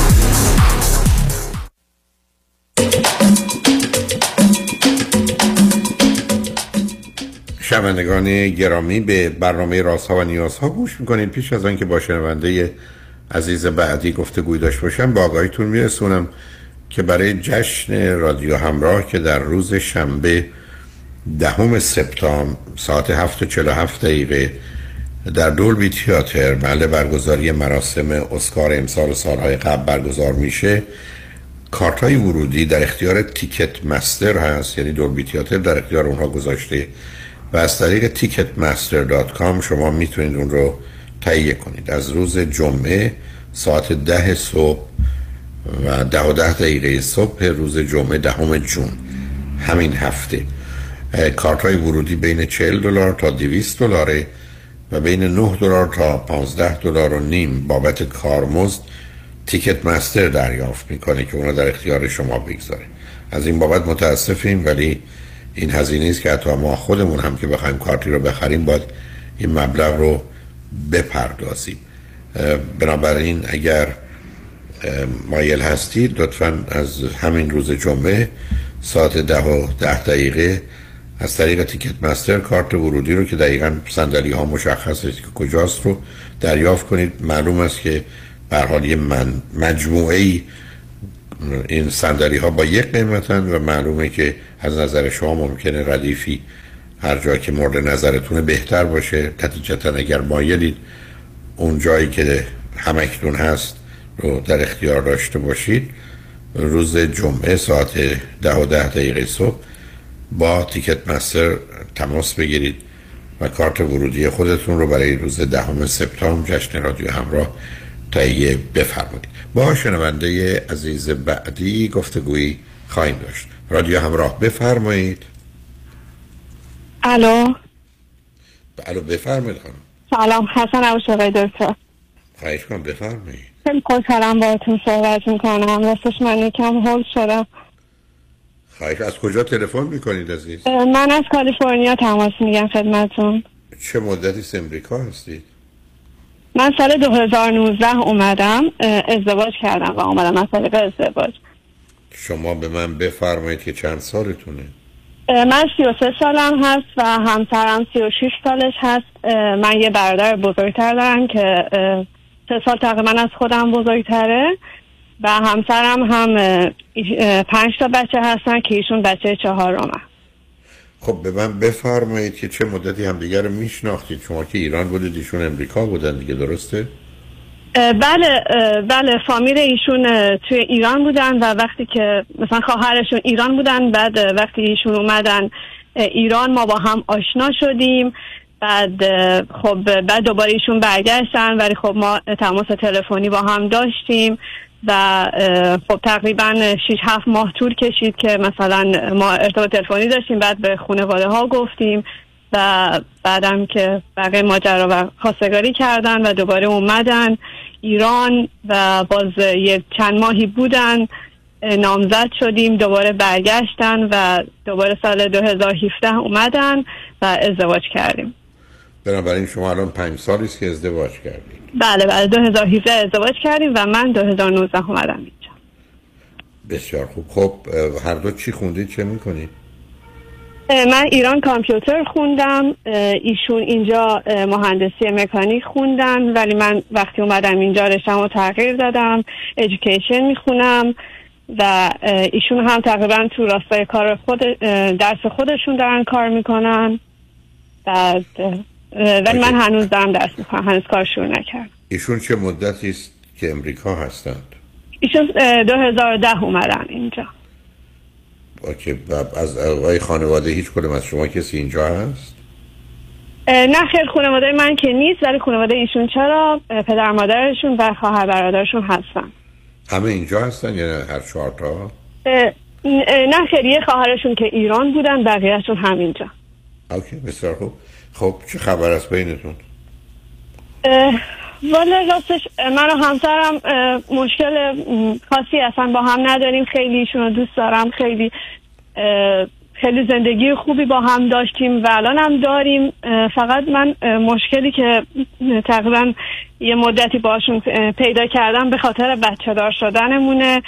[SPEAKER 1] شنوندگان گرامی به برنامه راست ها و نیاز ها گوش می‌کنید. پیش از آنکه با شنونده عزیز بعدی گفته گوی داشت باشم با آقایتون میرسونم که برای جشن رادیو همراه که در روز شنبه دهم سپتامبر ساعت 7:47 دقیقه در دولبی تیاتر محل برگزاری مراسم اسکار امسال و سالهای قبل برگزار میشه. کارت های ورودی در اختیار تیکت مستر هست یعنی دولبی تیاتر در اختیار اونها گذاشته و از طریق ticketmaster.com شما می‌تونید اون رو تهیه کنید. از روز جمعه ساعت ده صبح و ده و ده دقیقه صبح روز جمعه دهم جون. همین هفته. کارت های ورودی بین 40 دلار تا 200 دلاره و بین 9 دلار تا 15 دلار و نیم بابت کارمزد تیکت مستر دریافت می‌کنه که اونا در اختیار شما بگذاره. از این بابت متاسفیم ولی این هزینه است که حتی ما خودمون هم که بخوایم کارتی رو بخریم باید این مبلغ رو بپردازیم. بنابراین اگر مایل هستید لطفا از همین روز جمعه ساعت ده و ده دقیقه از طریق تیکت مستر کارت ورودی رو که دقیقا صندلی ها مشخص است که کجاست رو دریافت کنید. معلوم است که به من مجموعه ای این صندلی ها با یک قیمتن و معلومه که از نظر شما ممکنه ردیفی هر جا که مورد نظرتون بهتر باشه. نتیجتا اگر مایلید اون جایی که همکتون هست رو در اختیار داشته باشید. روز جمعه ساعت ده و ده دقیقه صبح با تیکت مستر تماس بگیرید و کارت ورودی خودتون رو برای روز دهم سپتامبر جشن رادیو همراه تهیه بفرمایید. با شنونده عزیز بعدی گفتگویی خواهیم داشت. رادیو همراه بفرمایید.
[SPEAKER 33] الو؟
[SPEAKER 1] الو بفرمایید خانم.
[SPEAKER 33] سلام حسن ابو آقای دکتر.
[SPEAKER 1] خواهش کنم بفرمایید.
[SPEAKER 33] خیلی خوشحالم باهاتون صحبت می‌کنم. راستش من یکم هول شدم.
[SPEAKER 1] خواهش از کجا تلفن می‌کنید عزیز؟
[SPEAKER 33] من از کالیفرنیا تماس میگم خدمتون
[SPEAKER 1] چه مدتی؟ امریکا هستید؟
[SPEAKER 33] من سال 2019 اومدم ازدواج کردم و اومدم از طریق ازدواج.
[SPEAKER 1] شما به من بفرمایید که چند سالتونه؟
[SPEAKER 33] من 33 سالم هست و همسرم 36 سالش هست. من یه برادر بزرگتر دارم که سه سال تقریبا از خودم بزرگتره و همسرم هم پنج تا بچه هستن که ایشون بچه چهارم
[SPEAKER 1] خب به من بفرمایید که چه مدتی همدیگر رو میشناختید. شما که ایران بودید ایشون امریکا بودن دیگه درسته؟
[SPEAKER 33] بله بله فامیل ایشون توی ایران بودن و وقتی که مثلا خواهرشون ایران بودن بعد وقتی ایشون اومدن ایران ما با هم آشنا شدیم. بعد خب بعد دوباره ایشون برگشتن ولی خب ما تماس تلفنی با هم داشتیم. و خب تقریبا 6 7 ماه طول کشید که مثلا ما ارتباط تلفنی داشتیم بعد به خانواده ها گفتیم و بعدم که بقیه ماجرا و خواستگاری کردن و دوباره اومدن ایران و باز یه چند ماهی بودن نامزد شدیم دوباره برگشتن و دوباره سال 2017 اومدن و ازدواج کردیم.
[SPEAKER 1] بنابراین شما الان پنج سالی که ازدواج کردید.
[SPEAKER 33] بله بله 2017 ازدواج کردیم و من 2019 اومدم اینجا.
[SPEAKER 1] بسیار خوب. خب هر دو چی خوندید چه می‌کنید؟
[SPEAKER 33] من ایران کامپیوتر خوندم ایشون اینجا مهندسی مکانیک خوندن ولی من وقتی اومدم اینجا رشتم رو تغییر دادم ادویکیشن می‌خونم و ایشون هم تقریبا تو راستای کار خود درس خودشون دارن کار می‌کنن. بعد ولی من هنوز دارم درس می‌کنم هنوز کار شروع نکرد
[SPEAKER 1] ایشون چه مدتی است که امریکا هستند؟
[SPEAKER 33] ایشون 2010 اومدن اینجا.
[SPEAKER 1] اوکی از آقای خانواده هیچ کدوم از شما کسی اینجا هست؟
[SPEAKER 33] نه خیر خانواده من که نیست ولی خانواده ایشون چرا؟ پدر مادرشون و خواهر برادرشون هستن.
[SPEAKER 1] همه اینجا هستن یا هر چهار تا؟
[SPEAKER 33] نه خیر یه خواهرشون که ایران بودن بقیهشون همینجا
[SPEAKER 1] اوکی بسیار خوب. خب چه خبر است بینتون؟
[SPEAKER 33] والا راستش من و همسرم مشکل خاصی اصلا با هم نداریم. خیلی ایشون رو دوست دارم. خیلی خیلی زندگی خوبی با هم داشتیم و الان هم داریم. فقط من مشکلی که تقریبا یه مدتی باشون پیدا کردم به خاطر بچه دار شدنمونه.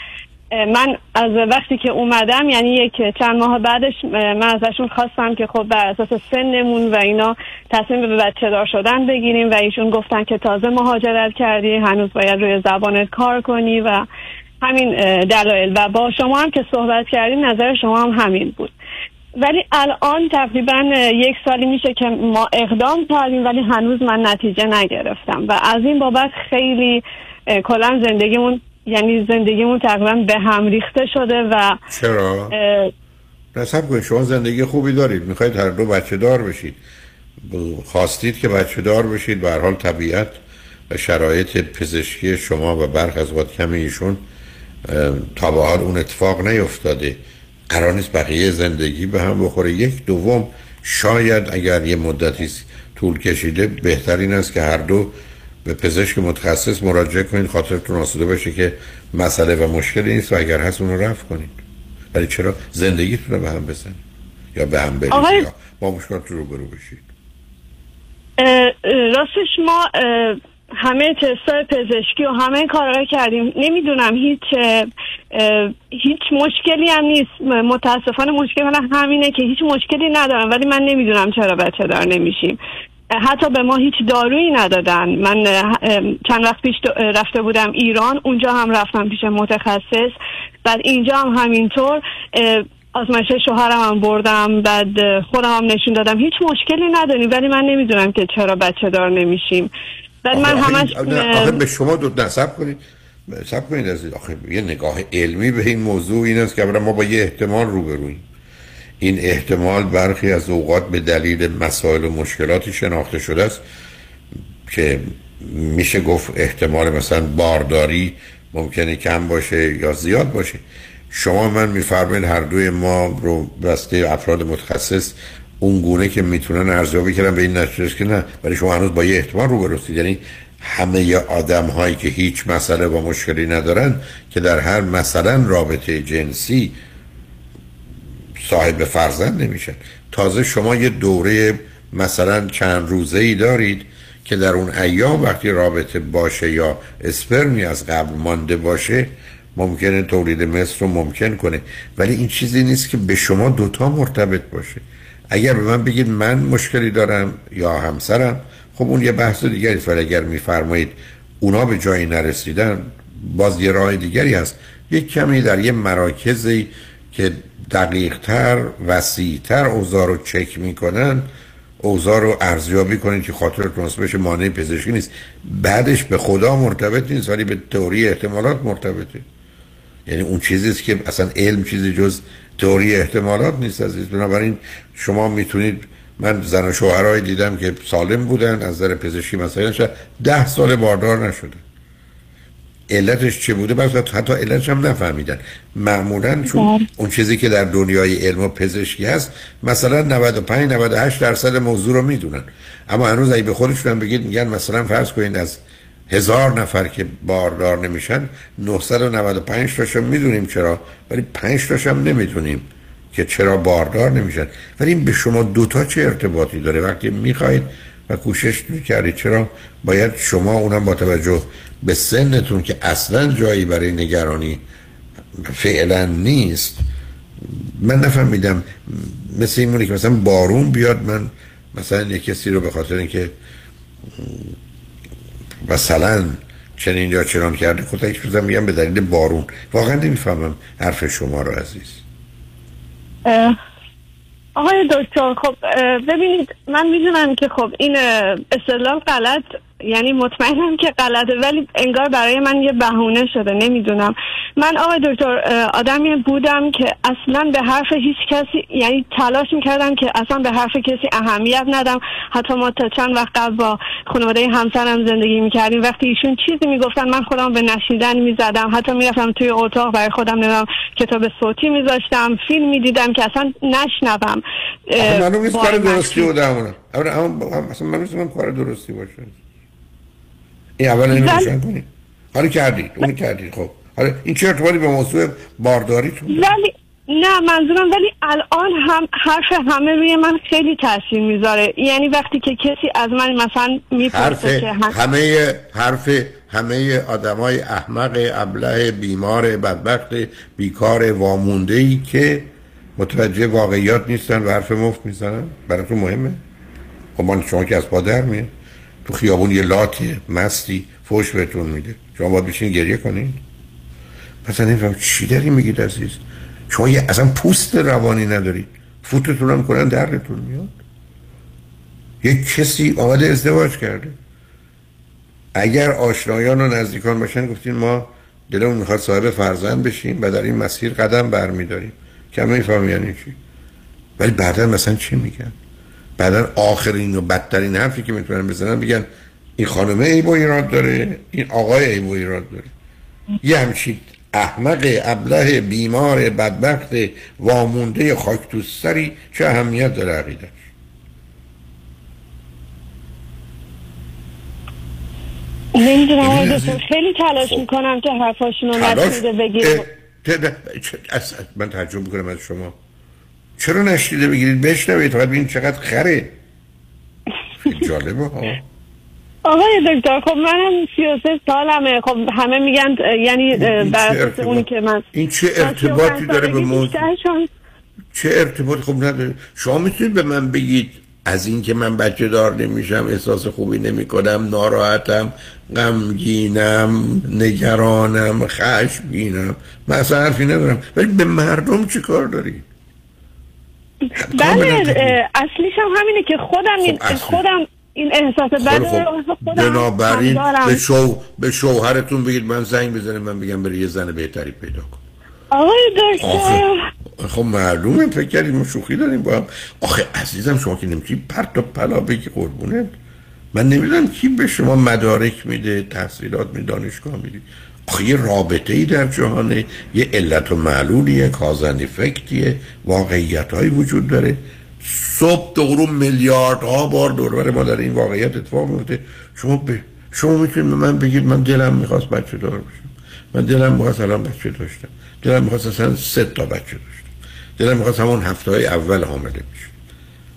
[SPEAKER 33] من از وقتی که اومدم یعنی یک چند ماه بعدش من ازشون خواستم که خب بر اساس سنمون و اینا تصمیم به بچه دار شدن بگیریم و ایشون گفتن که تازه مهاجرت کردی هنوز باید روی زبانت کار کنی و همین دلایل. و با شما هم که صحبت کردیم نظر شما هم همین بود. ولی الان تقریبا یک سالی میشه که ما اقدام کردیم ولی هنوز من نتیجه نگرفتم. و از این بابت خیلی کلا زندگیمون یعنی زندگیمون تقریبا به هم ریخته شده و
[SPEAKER 1] چرا؟ نصب کنید شما زندگی خوبی دارید. می‌خواید هر دو بچه دار بشید. خواستید که بچه دار بشید. به حال طبیعت و شرایط پزشکی شما و برخ از وقت کمی ایشون تا به حال اون اتفاق نیفتاده. قرار نیست بقیه زندگی به هم بخوره. یک دوم شاید اگر یه مدتی طول کشیده بهترین است که هر دو به پزشک متخصص مراجعه کنید خاطرتون آسوده باشه که مسئله و مشکلی نیست و اگر هست اون رو رفت کنید. ولی چرا زندگیتون رو به هم بزنید؟ یا به هم برید؟ یا با مشکلات رو برو بشید.
[SPEAKER 33] راستش ما همه تستای پزشکی و همه کارا کردیم نمی‌دونم هیچ هیچ مشکلی هم نیست. متاسفانه مشکل من همینه که هیچ مشکلی ندارم ولی من نمی‌دونم چرا بچه دار نمیشیم. حتی به ما هیچ دارویی ندادن. من چند وقت پیش رفته بودم ایران اونجا هم رفتم پیش متخصص. بعد اینجا هم همینطور آزمایش شوهرم هم بردم. بعد خودم هم نشون دادم. هیچ مشکلی نداریم. ولی من نمی‌دونم که چرا بچه دار نمیشیم. بعد من همش
[SPEAKER 1] آخه به شما دو نصب کنید. سب کنید از آخه یه نگاه علمی به این موضوع این است که ما با یه احتمال روبرویم این احتمال برخی از اوقات به دلیل مسائل و مشکلاتی شناخته شده است که میشه گفت احتمال مثلا بارداری ممکنه کم باشه یا زیاد باشه. شما من میفرمایید هر دوی ما رو بسته افراد متخصص اون گونه که می‌تونن ارزیابی کردن به این نتیجه که نه ولی شما هنوز با یه احتمال رو برسید یعنی همه آدم هایی که هیچ مسئله و مشکلی ندارن که در هر مثلا رابطه جنسی صاحب فرزند نمیشن. تازه شما یه دوره مثلا چند روزه ای دارید که در اون ایام وقتی رابطه باشه یا اسپرمی از قبل مانده باشه ممکنه تولید مثل رو ممکن کنه. ولی این چیزی نیست که به شما دوتا مرتبط باشه. اگر به من بگید من مشکلی دارم یا همسرم خب اون یه بحث دیگری است. ولی اگر میفرمایید اونا به جایی نرسیدن باز یه راه دیگری هست. یک کمی در یه مراکزی که دقیقتر وسیعتر اوضاع رو چک می‌کنن اوضاع رو ارزیابی کنید که خاطر تونست بشه مانع پزشکی نیست. بعدش به خدا مرتبط نیست ولی به تئوری احتمالات مرتبطه. یعنی اون چیزی که اصلا علم چیزی جز تئوری احتمالات نیست عزیز. بنابراین شما می‌تونید من زن و شوهرای دیدم که سالم بودن از نظر پزشکی مثلا ده سال باردار نشده علتش چه بوده؟ بس حتی علتش هم نفهمیدن. معمولا چون بله. اون چیزی که در دنیای علم و پزشکی هست مثلا 95 98 درصد موضوع رو می‌دونن. اما هنوز اگه به خودشون بگید میگن مثلا فرض کنید از هزار نفر که باردار نمیشن 995 تاشون می‌دونیم چرا ولی 5 تاشم نمی‌دونیم که چرا باردار نمیشن. ولی این به شما دوتا چه ارتباطی داره؟ وقتی می‌خواید و کوشش می‌کردید چرا؟ باید شما اونم با توجه به سنتون که اصلا جایی برای نگرانی فعلا نیست. من نفهمیدم. مثل این که مثلا بارون بیاد من مثلا یک کسی رو به خاطر اینکه مثلا چنین یا چنان کرده کتک بزنم میگم به دلیل بارون. واقعا نمی‌فهمم حرف شما رو عزیز.
[SPEAKER 33] آقای دکتر خب ببینید من می‌دونم که خب این استدلال غلط یعنی مطمئنم که غلطه ولی انگار برای من یه بهونه شده نمی‌دونم. من آقای دکتر آدمی بودم که اصلا به حرف هیچ کسی یعنی تلاش می‌کردم که اصلا به حرف کسی اهمیت ندم. حتی ما تا چند وقت قبل با خانواده همسرم زندگی می‌کردیم. وقتی ایشون چیزی می‌گفتن من خودم به نشیدن می‌زدم. حتی می‌رفتم توی اتاق برای خودم نمی‌دونم کتاب صوتی میذاشتم فیلم می‌دیدم که اصلا نشنوم.
[SPEAKER 1] معلوم نیست
[SPEAKER 33] با
[SPEAKER 1] کار درستی همونه اما نیست من کار درستی باشه. این اول اینو کنید حالا کردید اون کردید خب. حالا این چه ارتباطی به موضوع بارداریتون؟
[SPEAKER 33] ولی نه منظورم ولی الان هم حرف همه روی من خیلی تاثیر می‌ذاره. یعنی وقتی که کسی از من مثلا
[SPEAKER 1] حرف
[SPEAKER 33] می‌پرسه که هم-
[SPEAKER 1] همه حرف همه آدمای احمق ابله بیمار بدبخت بیکار وامونده ای که متوجه واقعیات نیستن و حرف مفت می‌زنن. براتون مهمه. خب من شما که از پادر میاد تو خیابون یه لاتی مستی فوش بهتون میده. شما باید بشین گریه کنید پس نمیفهم چی داری میگید عزیز؟ شما یه اصلا پوست روانی ندارید فوتتون هم کنن دردتون میاد. یک کسی آمده ازدواج کرده. اگر آشنایان و نزدیکان باشن گفتین ما دلمون می‌خواد صاحب فرزند بشیم و در این مسیر قدم برمیداریم. که میفهم یعنی چی؟ ولی بعدا مثلا چی میگن؟ بعدا آخرین و بدترین حرفی که می‌تونن بزنن بگن این خانمه ای با ایراد داره این آقای ای با ایراد داره. یه همچین احمق ابله بیمار بدبخت وامونده خاک تو سری چه اهمیت داره عقیدش
[SPEAKER 33] نمی‌دونم آقای خیلی تلاش می‌کنم که حرفاشون رو نشنیده بگیرم
[SPEAKER 1] من تعجب می‌کنم از شما. چرا نشنیده بگیرید بشنوید فقط ببین چقدر خره. جالبه ها.
[SPEAKER 33] آقای دکتر خب منم 33 سالمه. خب همه میگن یعنی بر
[SPEAKER 1] چه ارتباط-
[SPEAKER 33] اونی که من
[SPEAKER 1] این چه ارتباطی
[SPEAKER 33] 35
[SPEAKER 1] داره به موضوع؟ چه ارتباط خوب نداره شما می‌تونید به من بگید از اینکه من بچه دار نمیشم احساس خوبی نمی کنم ناراحتم غمگینم نگرانم خشمگینم. من اصلا حرفی ندارم. ولی به مردم چی کار داری؟
[SPEAKER 33] بله اصلیش هم همینه که خودم این
[SPEAKER 1] اصلی.
[SPEAKER 33] خودم این احساس بد
[SPEAKER 1] خب
[SPEAKER 33] خودم
[SPEAKER 1] بنابراین. به, شو... به شوهرتون بگید من زنگ بزنه من بگم بری یه زن بهتری پیدا کن.
[SPEAKER 33] آقای دکتر.
[SPEAKER 1] خب معلومه فکر کردیم ما شوخی داریم با هم. آخه عزیزم شما که نمی‌تونی پرت و پلا بگی قربونه من نمی‌دونم کی به شما مدارک میده تحصیلات میده دانشگاه آخه یه رابطه ای در جهانه. یه علت و معلولیه کازن افکتیه واقعیت هایی وجود داره. صبح تا غروب میلیاردها بار دوربر ما در این واقعیت اتفاق میفته. شما به شما می‌تونید به من بگید من دلم می‌خواست بچه دار بشم. من دلم می‌خواست الان بچه داشتم. دلم می‌خواست اصلا سه تا بچه داشتم. دلم می‌خواست همون هفته های اول حامله بشم.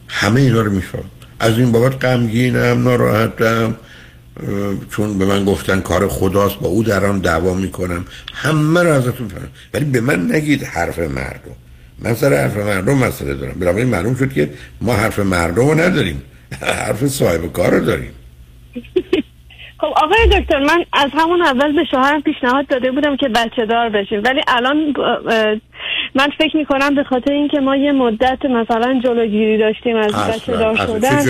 [SPEAKER 1] همه اینا رو میفهم از این بابت غمگینم ناراحتم. چون به من گفتن کار خداست با او در آن دعوا می‌کنم. همه رو ازتون فهم ولی به من نگید حرف مردم من سر حرف مردم مسئله دارم. بنابراین معلوم شد که ما حرف مردم رو نداریم. حرف صاحب کار رو داریم.
[SPEAKER 33] خب آقای دکتر من از همون اول به شوهرم پیشنهاد داده بودم که بچه دار بشیم. ولی الان من فکر می‌کنم به خاطر اینکه ما یه مدت مثلا جلوگیری داشتیم از بچه شدن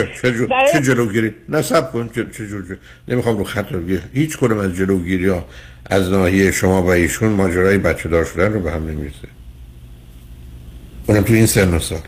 [SPEAKER 1] چه, جلوگیری؟ نصب کن. چه, چه. نمی‌خوام رو خط رو بگیر. هیچ کنم از جلوگیری ها از ناحیه شما و ایشون ماجرای بچه دار شدن رو به هم نمی‌رسه. اونم تو این سن و سال.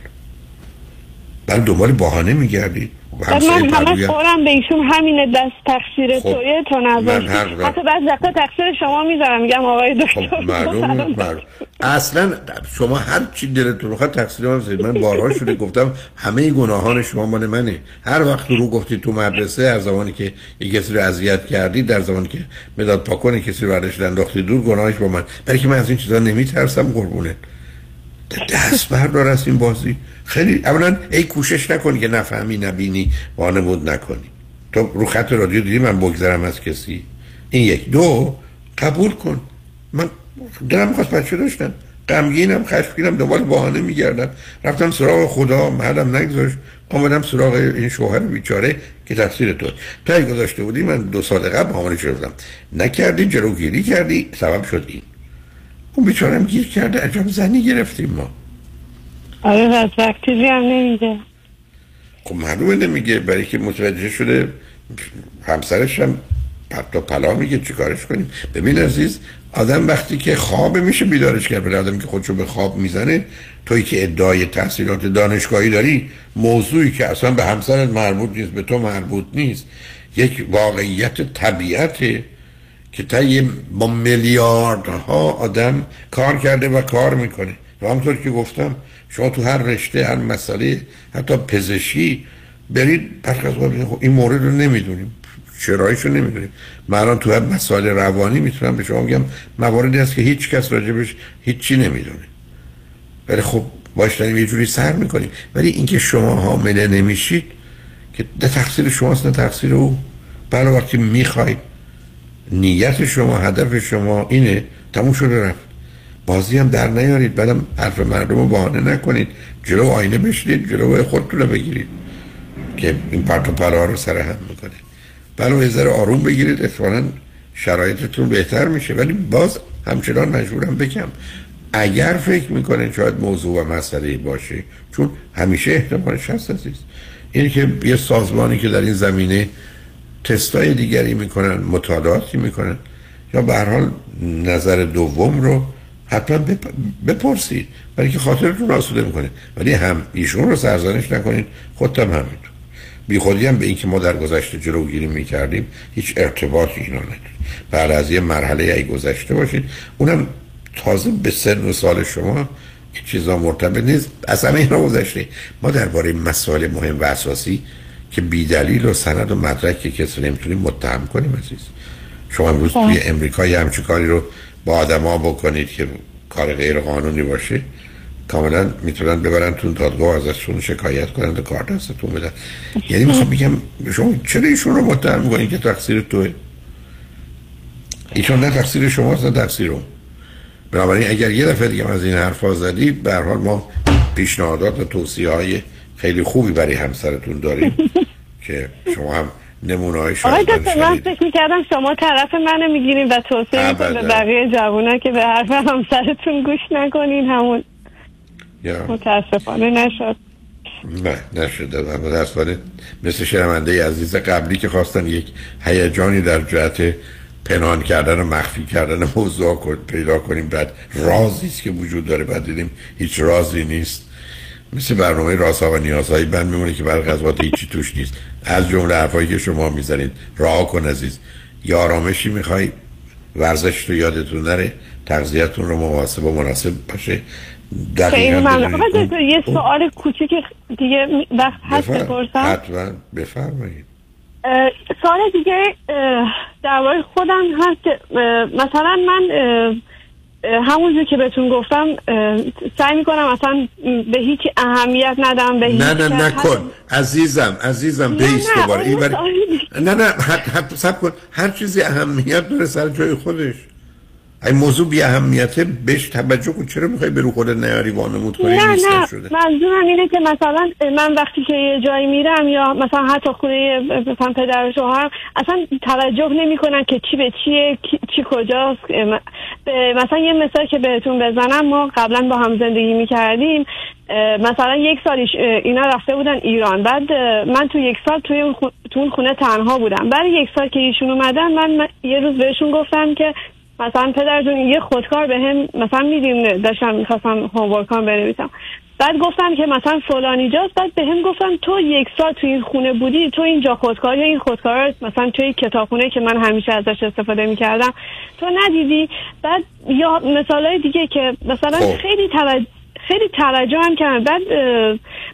[SPEAKER 1] بعد دنبال بهانه میگردید.
[SPEAKER 33] من همه قولم به ایشون همینه دست تقصیر
[SPEAKER 1] خب،
[SPEAKER 33] توی تو
[SPEAKER 1] دارم.
[SPEAKER 33] حتی بعض وقتا تقصیر شما می‌ذارم میگم آقای دکتر.
[SPEAKER 1] خب معلوم اصلا شما هر چی دلتون بخواد تقصیر من بذارید. من بارها شده گفتم همه گناهان شما مال منه. هر وقت رو گفتید تو مدرسه هر زمانی که یک کسی رو اذیت کردید در زمانی که مداد پاکن کسی رو برداشت انداختید دور گناهش با من. برای که من از این چیزا نمیترسم قربونه دست بردار از این بازی. خیلی اولا ای کوشش نکنی که نفهمی نبینی وانمود نکنی. تو رو خط رادیو دیدی من بگذرم از کسی؟ این یک. دو قبول کن. من دلم می‌خواست بچه داشتم. غمگینم خشمگینم دنبال بهانه میگردم. رفتم سراغ خدا محلم نگذاشت. آمدم سراغ این شوهر بیچاره که تقصیر تو تا گذاشته بودی من دو سال قبل شده بودم. نکردی جلوگیری کردی سبب شد این. اون بیچارم گیر کرده عجب زنی گرفتیم ما.
[SPEAKER 33] آره بدبخت چیزی هم نمیگه
[SPEAKER 1] خب معلومه نمیگه برای که متوجه شده همسرش هم پتا پلا میگه چیکارش کنیم؟ ببین عزیز آدم وقتی که خواب میشه بیدارش کرد ولی آدم که خودشو به خواب می‌زنه توی که ادعای تحصیلات دانشگاهی داری موضوعی که اصلا به همسرت مربوط نیست به تو مربوط نیست یک واقعیت طبیعته. که تا با میلیاردها آدم کار کرده و کار می‌کنه. و همطور که گفتم شما تو هر رشته هر مسئله حتی پزشکی برید پس خب این مورد رو نمی‌دونیم. چرایش رو نمی‌دونیم. من تو هر مسائل روانی می‌تونم به شما بگم مواردی هست که هیچ کس راجبش هیچی نمی‌دونه. ولی خب باش داریم یه جوری سر می‌کنیم. ولی اینکه شما حامله نمیشید که نه تقصیر شماست نه تقصیر او. بله وقتی می‌خواید نیت شما هدف شما اینه. تموم شده رفت. بازی هم در نیارید. بعدم حرف مردم رو بهانه نکنید. جلو آینه بشید جلو خودتون رو بگیرید که این پرت و پلا رو سر هم می‌کنه. بله یه ذره آروم بگیرید. احتمالا شرایطتون بهتر میشه. ولی باز همچنان مجبورم بگم اگر فکر می‌کنه شاید موضوع و مسئله باشه چون همیشه احتمالش هست عزیز. اینه که یه سازمانی که در این زمینه تستای دیگری می‌کنن مطالعاتی می‌کنن. یا به حال نظر دوم رو حتما بپرسید. برای که خاطرتون آسوده می‌کنه. ولی هم ایشون رو سرزنش نکنید. خودتم همینطور. بی خودی هم به اینکه ما در گذشته جلوگیری می‌کردیم هیچ ارتباطی اینا نداریم. بعد از یه مرحله ای گذشته باشید اونم تازه به سن و سال شما چیزا مرتبط نیست. از همه اینا گذشته. ما درباره مسائل مهم و اساسی که بیدلیل و سند و مدرک که کسی نمی‌تونیم متهم کنیم عزیز. شما امروز خب. توی امریکا یه همچی کاری رو با آدما بکنید که کار غیر قانونی باشه کاملا می‌تونن ببرن تون دادگاه ازشون شکایت کنن و کار دستتون بدن. یعنی می‌خوام بگم شما چرا ایشون رو متهم می‌کنید که تقصیر توه؟ ایشون نه تقصیر شماست نه تقصیر اون. بنابراین اگر یه دفعه دیگه از این حرفا زدید به حال ما پیشنهادات و توصیه های خیلی خوبی برای همسرتون داریم که شما هم نمونه های
[SPEAKER 33] آقای دکتر من فکر می‌کردم شما طرف منو می‌گیریم و توصیه می‌کنم به بقیه جوونا که به حرف همسرتون گوش نکنین. همون متاسفانه نشد.
[SPEAKER 1] نه نشده در مثل شرمنده عزیز قبلی که خواستن یک هیجانی در جهت پنهان کردن و مخفی کردن موضوع پیدا کنیم بعد رازی است که وجود داره. بعد دیدیم هیچ رازی نیست. مثل برنامه رازها و نیازهایی بند میمونه که برای قضاوت هیچی توش نیست. از جمله حرفایی که شما می‌زنید. راه کن عزیز. یا آرامشی می‌خوای؟ ورزش تو یادتون نره. تغذیه‌تون رو مواسب و مناسب باشه.
[SPEAKER 33] خیلی ممنون. یه سوال کوچیک دیگه وقت هست بپرسم.
[SPEAKER 1] حتما. بفرمایید.
[SPEAKER 33] سوال دیگه در خودم هست. مثلا من همونجور که بهتون گفتم سعی می‌کنم اصلا به هیچ اهمیت ندم به
[SPEAKER 1] نه نه نکن. عزیزم عزیزم بیست دوباره. نه نه حد سب کن. هر چیزی اهمیت داره سر جای خودش. این موضوع بی اهمیته بهش توجه کن. چرا می‌خوای به رو خود نیاری؟ وانمود کنی
[SPEAKER 33] نه نه. شده. منظورم اینه که مثلا من وقتی که یه جایی میرم یا مثلا حتی خونه مثلا پدر شوهر اصلا توجه نمی‌کنن که چی به چیه چی کجاست. مثلا یه مثال که بهتون بزنم ما قبلا با هم زندگی می‌کردیم. مثلا یک سال اینا رفته بودن ایران. بعد من تو یک سال توی تو اون خونه تنها بودم. برای یک سال که ایشون اومدن من یه روز بهشون گفتم که مثلا پدر جون یه خودکار به هم مثلا میدیم داشتم می‌خواستم هومورکان بنویسم بعد گفتم که مثلا فلانی جاست بعد به هم گفتم تو یک سال تو این خونه بودی تو اینجا خودکار یا این خودکار مثلا توی کتابخونه که من همیشه ازش استفاده می‌کردم تو ندیدی بعد یا مثال دیگه که مثلا خب. خیلی توجه خیلی توجه هم کردم. بعد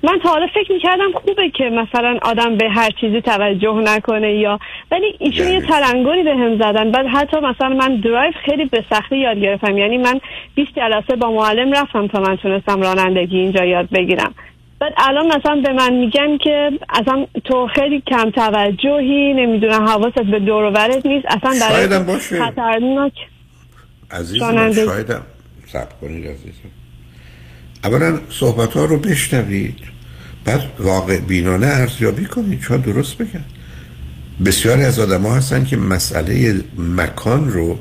[SPEAKER 33] من تا حالا فکر می‌کردم خوبه که مثلا آدم به هر چیزی توجه نکنه یا ولی ایشون یه تلنگری به هم زدن. بعد حتی مثلا من درایو خیلی به سختی یاد گرفتم. یعنی من 20 جلسه با معلم رفتم تا من تونستم رانندگی اینجا یاد بگیرم. بعد الان مثلا به من میگن که اصلا تو خیلی کم توجهی نمی‌دونم حواست به دور و نیست. اصلا برای خطرناک
[SPEAKER 1] عزیزم شایدم. سب کنید عزیزم. اولا صحبت ها رو بشنوید بعد واقع بینانه ارزیابی کنید چون درست بگن بسیاری از آدم ها هستن که مسئله مکان رو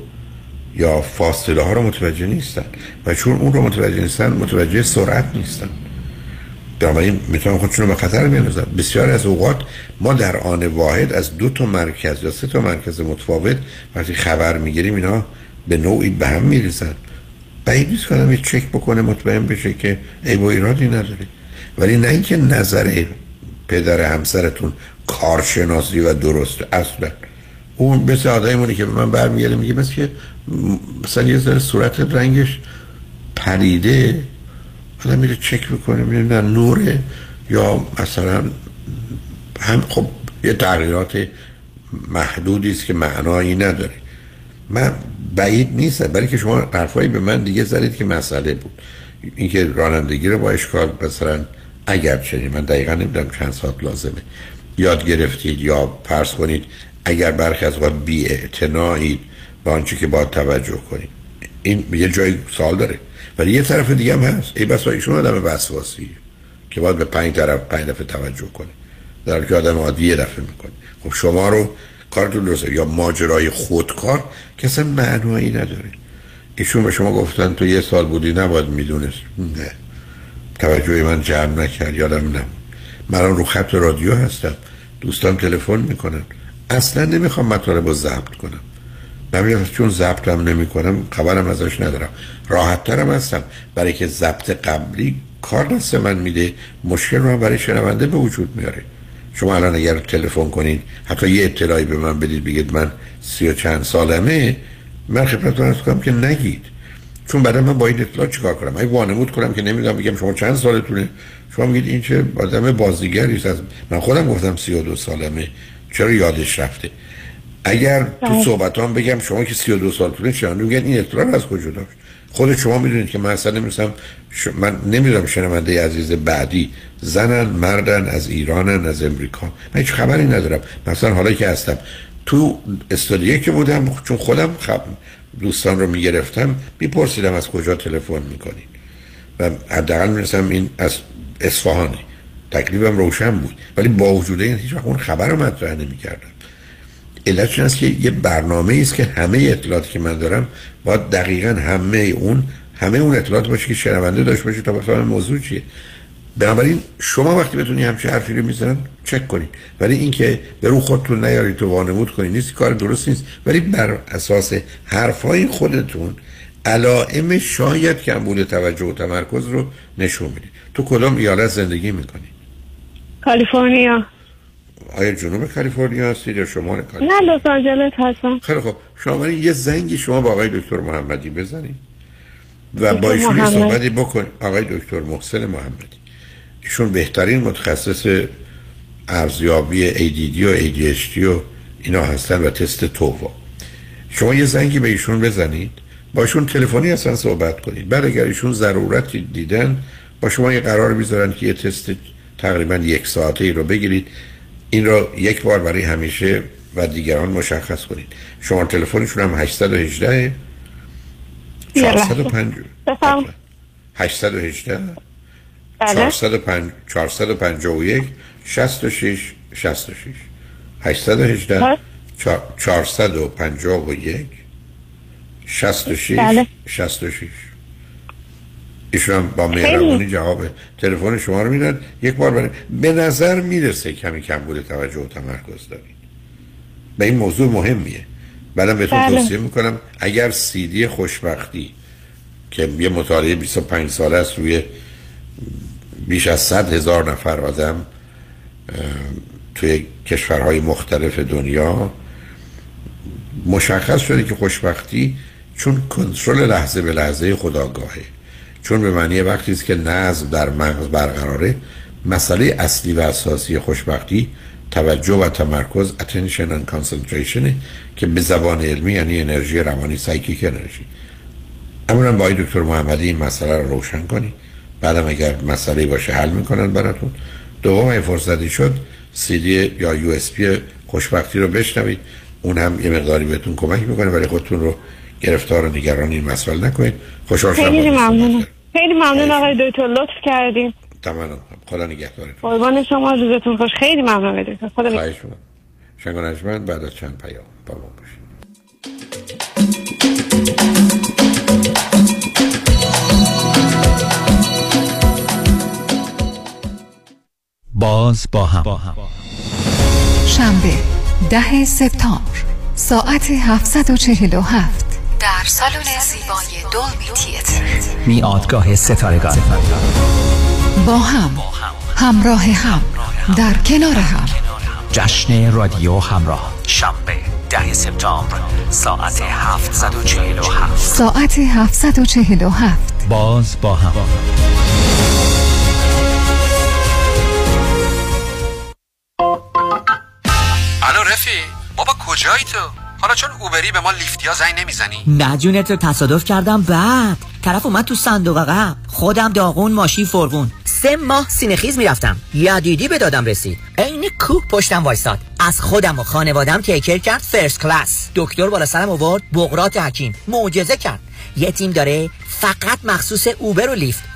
[SPEAKER 1] یا فاصله ها رو متوجه نیستن و چون اون رو متوجه نیستن متوجه سرعت نیستن. بنابراین می‌تونن خودشون رو به خطر میاندازن بسیار از اوقات ما در آن واحد از دو تا مرکز یا سه تا مرکز متفاوت وقتی خبر می‌گیریم اینا به نوعی به هم میریزن. بعید نیست کنم یه چک بکنه مطمئن بشه که ای با ایرادی نداره. ولی نه اینکه نظر پدر همسرتون کارشناسی و درست اصلا. اون مثل آدمی که به من برمیگرده میگه مثل که مثلا یه ذره صورت رنگش پریده. آدم میره چک می‌کنه میره نوره یا مثلا هم خب یه تغییرات محدودی است که معنایی نداره. من بعید نیستم برای که شما حرفایی به من دیگه زدید که مسئله بود. اینکه رانندگی رو با اشکال مثلا اگر چنین من دقیقا نمی‌دونم چند ساعت لازمه. یاد گرفتید یا پرس کنید اگر برخی از وقت بی اعتنایید به آنچه که باید توجه کنید. این یه جای سال داره. ولی یه طرف دیگه هم هست. ای بس ایشون آدم وسواسی که باید به پنج طرف پنج دفعه توجه کنه. در که آدم عادی یه دفعه می‌کنه. خب شما رو کارتون درسته. یا ماجرای خودکار اصلا معنایی نداره. ایشون به شما گفتن تو یه سال بودی نباید می‌دونست. نه. توجه من جمع نکرد یادم نم من رو خط رادیو هستم. دوستان تلفن می‌کنن. اصلا نمی‌خوام مطالب رو ضبط کنم. نمی‌دونم چون ضبطم نمی کنم خبرم ازش ندارم. راحت ترم هستم. برای که ضبط قبلی کار دست من میده مشکل رو برای شنونده به وجود میاره. شما الان اگر تلفن کنید حتی یه اطلاعی به من بدید بگید من سی و چند سالمه من خدمتتون از کنم که نگید. چون برای من با این اطلاع چیکار کنم؟ اگه وانمود کنم که نمی‌دونم بگم شما چند سالتونه؟ شما میگید این چه آدم بازیگری است. من خودم گفتم 32 سالمه. چرا یادش رفته؟ اگر تو
[SPEAKER 33] بله.
[SPEAKER 1] صحبتام بگم شما که 32 سالتونه چرا؟ میگن این اطلاع از کجا داشت؟ خود شما می‌دونید که من اصلا نمی‌رسم. من نمی‌دونم شنونده عزیز بعدی زنن مردن از ایرانن از امریکا. من هیچ خبری ندارم. مثلا حالا که هستم. تو استودیو که بودم چون خودم خب دوستان رو می‌گرفتم میپرسیدم از کجا تلفن می‌کنید و حداقل می‌رسم این از اصفهانه تکلیفم روشن بود. ولی با وجود این هیچ وقت اون خبر رو مطرح نمی‌کردم. علتش این است که یه برنامه است که همه اطلاعاتی که من دارم باید دقیقا همه اون همه اون اطلاعات باشه که شنونده داشته باشه تا بفهمه موضوع چیه. بنابراین شما وقتی بتونی همچه حرفی رو می‌زنن چک کنید ولی اینکه به رو خودتون نیارید تو وانمود کنید نیست کار درست نیست. ولی بر اساس حرفای خودتون علائم شاید کمبود توجه و تمرکز رو نشون می‌دید تو کدام ایالت زندگی می‌کنی؟
[SPEAKER 33] کالیفرنیا.
[SPEAKER 1] آیا جنوب کالیفرنیا هستید یا شمال کالیفرنیا؟
[SPEAKER 33] نه لس آنجلس هستم.
[SPEAKER 1] خیلی خب شما یه زنگی شما با آقای دکتر محمدی بزنید و با ایشون. صحبتی بکن آقای دکتر محسن محمدی. ایشون بهترین متخصص ارزیابی ADD و ADHD و اینا هستن و تست تووا. شما یه زنگی به ایشون بزنید. با ایشون تلفنی اصلا صحبت کنید. بعد اگر ایشون ضرورتی دیدن با شما یه قرار می‌ذارن که یه تست تقریبا یک ساعته ای رو بگیرید. این رو یک بار برای همیشه و دیگران مشخص کنید. شما تلفنشون هم 818
[SPEAKER 33] یه لحظه.
[SPEAKER 1] 450
[SPEAKER 33] بفرم
[SPEAKER 1] 818
[SPEAKER 33] بله.
[SPEAKER 1] 405 451 66 66 818
[SPEAKER 33] بله.
[SPEAKER 1] چهار- 451 66
[SPEAKER 33] بله.
[SPEAKER 1] 66 ایشون هم با مهربانی جواب تلفن شما رو میدن. یک بار برای به نظر می‌رسه کمی کم بوده توجه و تمرکز دارید. به این موضوع مهمیه. بعدم بهتون
[SPEAKER 33] بله.
[SPEAKER 1] توصیه می‌کنم اگر سیدی خوشبختی که یه مطالعه 25 ساله است روی بیش از 100 هزار نفر آدم توی کشورهای مختلف دنیا مشخص شده که خوشبختی چون کنترل لحظه به لحظه خداگاهه. چون به معنی وقتی است که نظم در مغز برقراره مسئله اصلی و اساسی خوشبختی توجه و تمرکز attention and concentration که به زبان علمی یعنی انرژی روانی psychic energy اولا با دکتر محمدی این مسئله رو روشن کنی. بعدم اگر مسئله باشه حل می‌کنن براتون. دوم اگه فرصتی شد سی دی یا USB خوشبختی رو بشنوید. اون هم یه مقداری بهتون کمک می‌کنه ولی خودتون رو گرفتار و نگران این مسئله نکنید. خوشحال شدم.
[SPEAKER 33] خیلی ممنونم. خیلی ممنون آقای دکتر. لطف کردیم
[SPEAKER 1] تمام. خدا نگهدارتون
[SPEAKER 33] قربان شما روزتون خوش. خیلی ممنون آقای دکتر. خدا نگهدار.
[SPEAKER 1] خواهش می‌کنم. شنگ و نجمن بعد از چند پیام با ما باشید.
[SPEAKER 34] باز با هم.
[SPEAKER 35] شنبه ده سپتامبر ساعت 747 در سالن زیبای دولبی تیتر.
[SPEAKER 34] میادگاه ستارگان.
[SPEAKER 35] با هم همراه هم در کنار هم.
[SPEAKER 34] جشن رادیو همراه شنبه ده سپتامبر ساعت 747
[SPEAKER 35] ساعت 747
[SPEAKER 34] باز با هم.
[SPEAKER 36] الو رفی بابا کجایی تو؟ حالا چون Uber ی به ما Lyft یا زنگ نمی‌زنی؟
[SPEAKER 37] نه جون تو تصادف کردم. بعد طرف اومد تو صندوق عقب. خودم داغون ماشین فرغون. سه ماه سینه‌خیز می‌رفتم. یدیدی به دادم رسید. عین کوه پشتم وایساد. از خودم و خانوادم take care کرد first class. دکتر بالا سرم آورد. بقراط حکیم. معجزه کرد. یه تیم داره فقط مخصوص Uber و Lyft.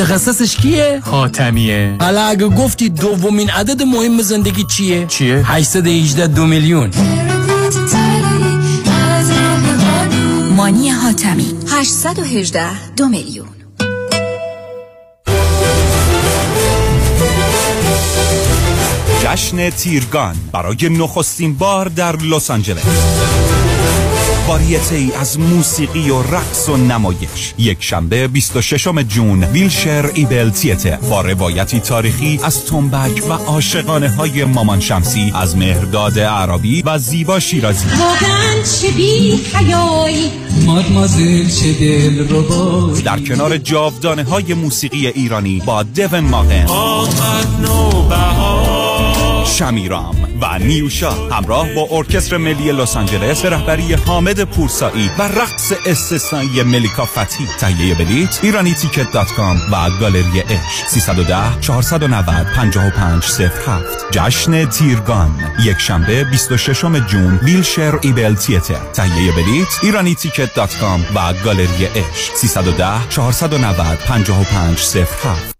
[SPEAKER 14] متخصصش کیه؟
[SPEAKER 38] حاتمیه
[SPEAKER 14] حالا اگه گفتی دومین عدد مهم زندگی چیه؟
[SPEAKER 38] چیه؟
[SPEAKER 14] 818 دو میلیون.
[SPEAKER 39] مانی حاتمی. 818 دو میلیون.
[SPEAKER 40] جشن تیرگان برای نخستین بار در لس آنجلس. واریته ای از موسیقی و رقص و نمایش. یک شنبه 26 جون ویلشر ایبل تیتر. با روایتی تاریخی از تنبک و عاشقانه های مامان شمسی از مهرداد عربی و زیبا شیرازی.
[SPEAKER 41] چه بی حیایی
[SPEAKER 4] مادمازل چه دل رو
[SPEAKER 40] در کنار جاودانه های موسیقی ایرانی با دیون ماغن. شمیرام و نیوشا همراه با ارکستر ملی لس آنجلس به رهبری حامد پورسایی و رقص استثنایی ملیکا فتی. تهیه بلیت ایرانی تیکت دات کام و گالری اش 310 490 55 07 جشن تیرگان یک شنبه 26 جون ویلشر ایبل تیتر. تهیه بلیت ایرانی تیکت دات کام و گالری اش 310 490 55 07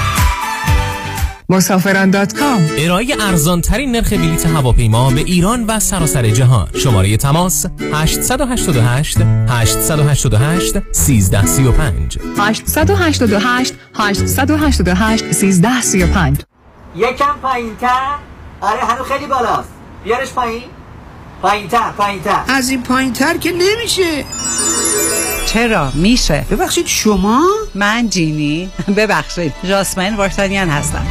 [SPEAKER 17] مسافران دات کام.
[SPEAKER 42] ارائه ارزان ترین نرخ بلیط هواپیما به ایران و سراسر جهان. شماره تماس 888 888 1335
[SPEAKER 35] 888 888 1335
[SPEAKER 37] یکم پایین تر آره هنو خیلی بالاست. بیارش پایین. پایین تر پایین تر
[SPEAKER 4] از این پایین تر که نمیشه.
[SPEAKER 43] چرا؟ میشه.
[SPEAKER 4] ببخشید شما؟
[SPEAKER 43] من جینی. ببخشید. جاسمین وارتانیان هستم.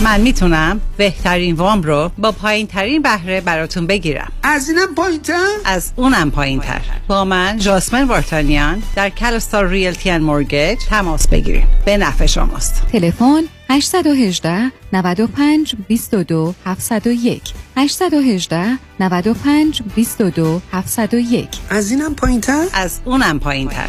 [SPEAKER 43] من می‌تونم بهترین وام رو با پایین ترین بهره براتون بگیرم.
[SPEAKER 44] از اینم پایین تر؟
[SPEAKER 43] از اونم پایین تر با من جاسمن وارتانیان در کلستار ریلتی ان مورگیج تماس بگیریم به نفع شماست.
[SPEAKER 17] تلفن 818 95 22 701 818 95 22 701
[SPEAKER 44] از اینم پایین تر؟
[SPEAKER 43] از اونم پایین تر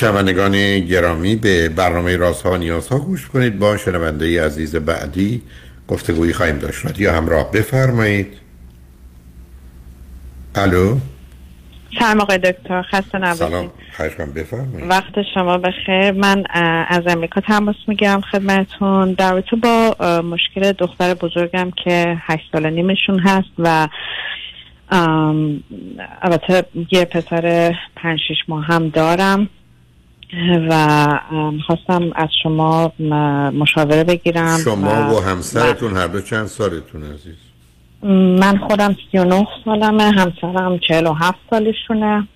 [SPEAKER 1] شنوندگان گرامی به برنامه رازها و نیازها گوش کنید. با شنونده عزیز بعدی گفتگویی خواهیم داشت. یا همراه بفرمایید. الو؟
[SPEAKER 45] سلام آقای دکتر خسته نباشید.
[SPEAKER 1] سلام. خواهشم بفرمایید.
[SPEAKER 45] وقت شما بخیر. من از امریکا تماس می‌گیرم خدمتون در رابطه با مشکل دختر بزرگم که هشت سال نیمشون هست و البته یه پسر پنج شیش ماه هم دارم. و خواستم از شما مشاوره بگیرم
[SPEAKER 1] شما و همسرتون هر دو چند سالتون عزیز؟
[SPEAKER 45] من خودم 39 سالمه همسرم 47 سالشونه.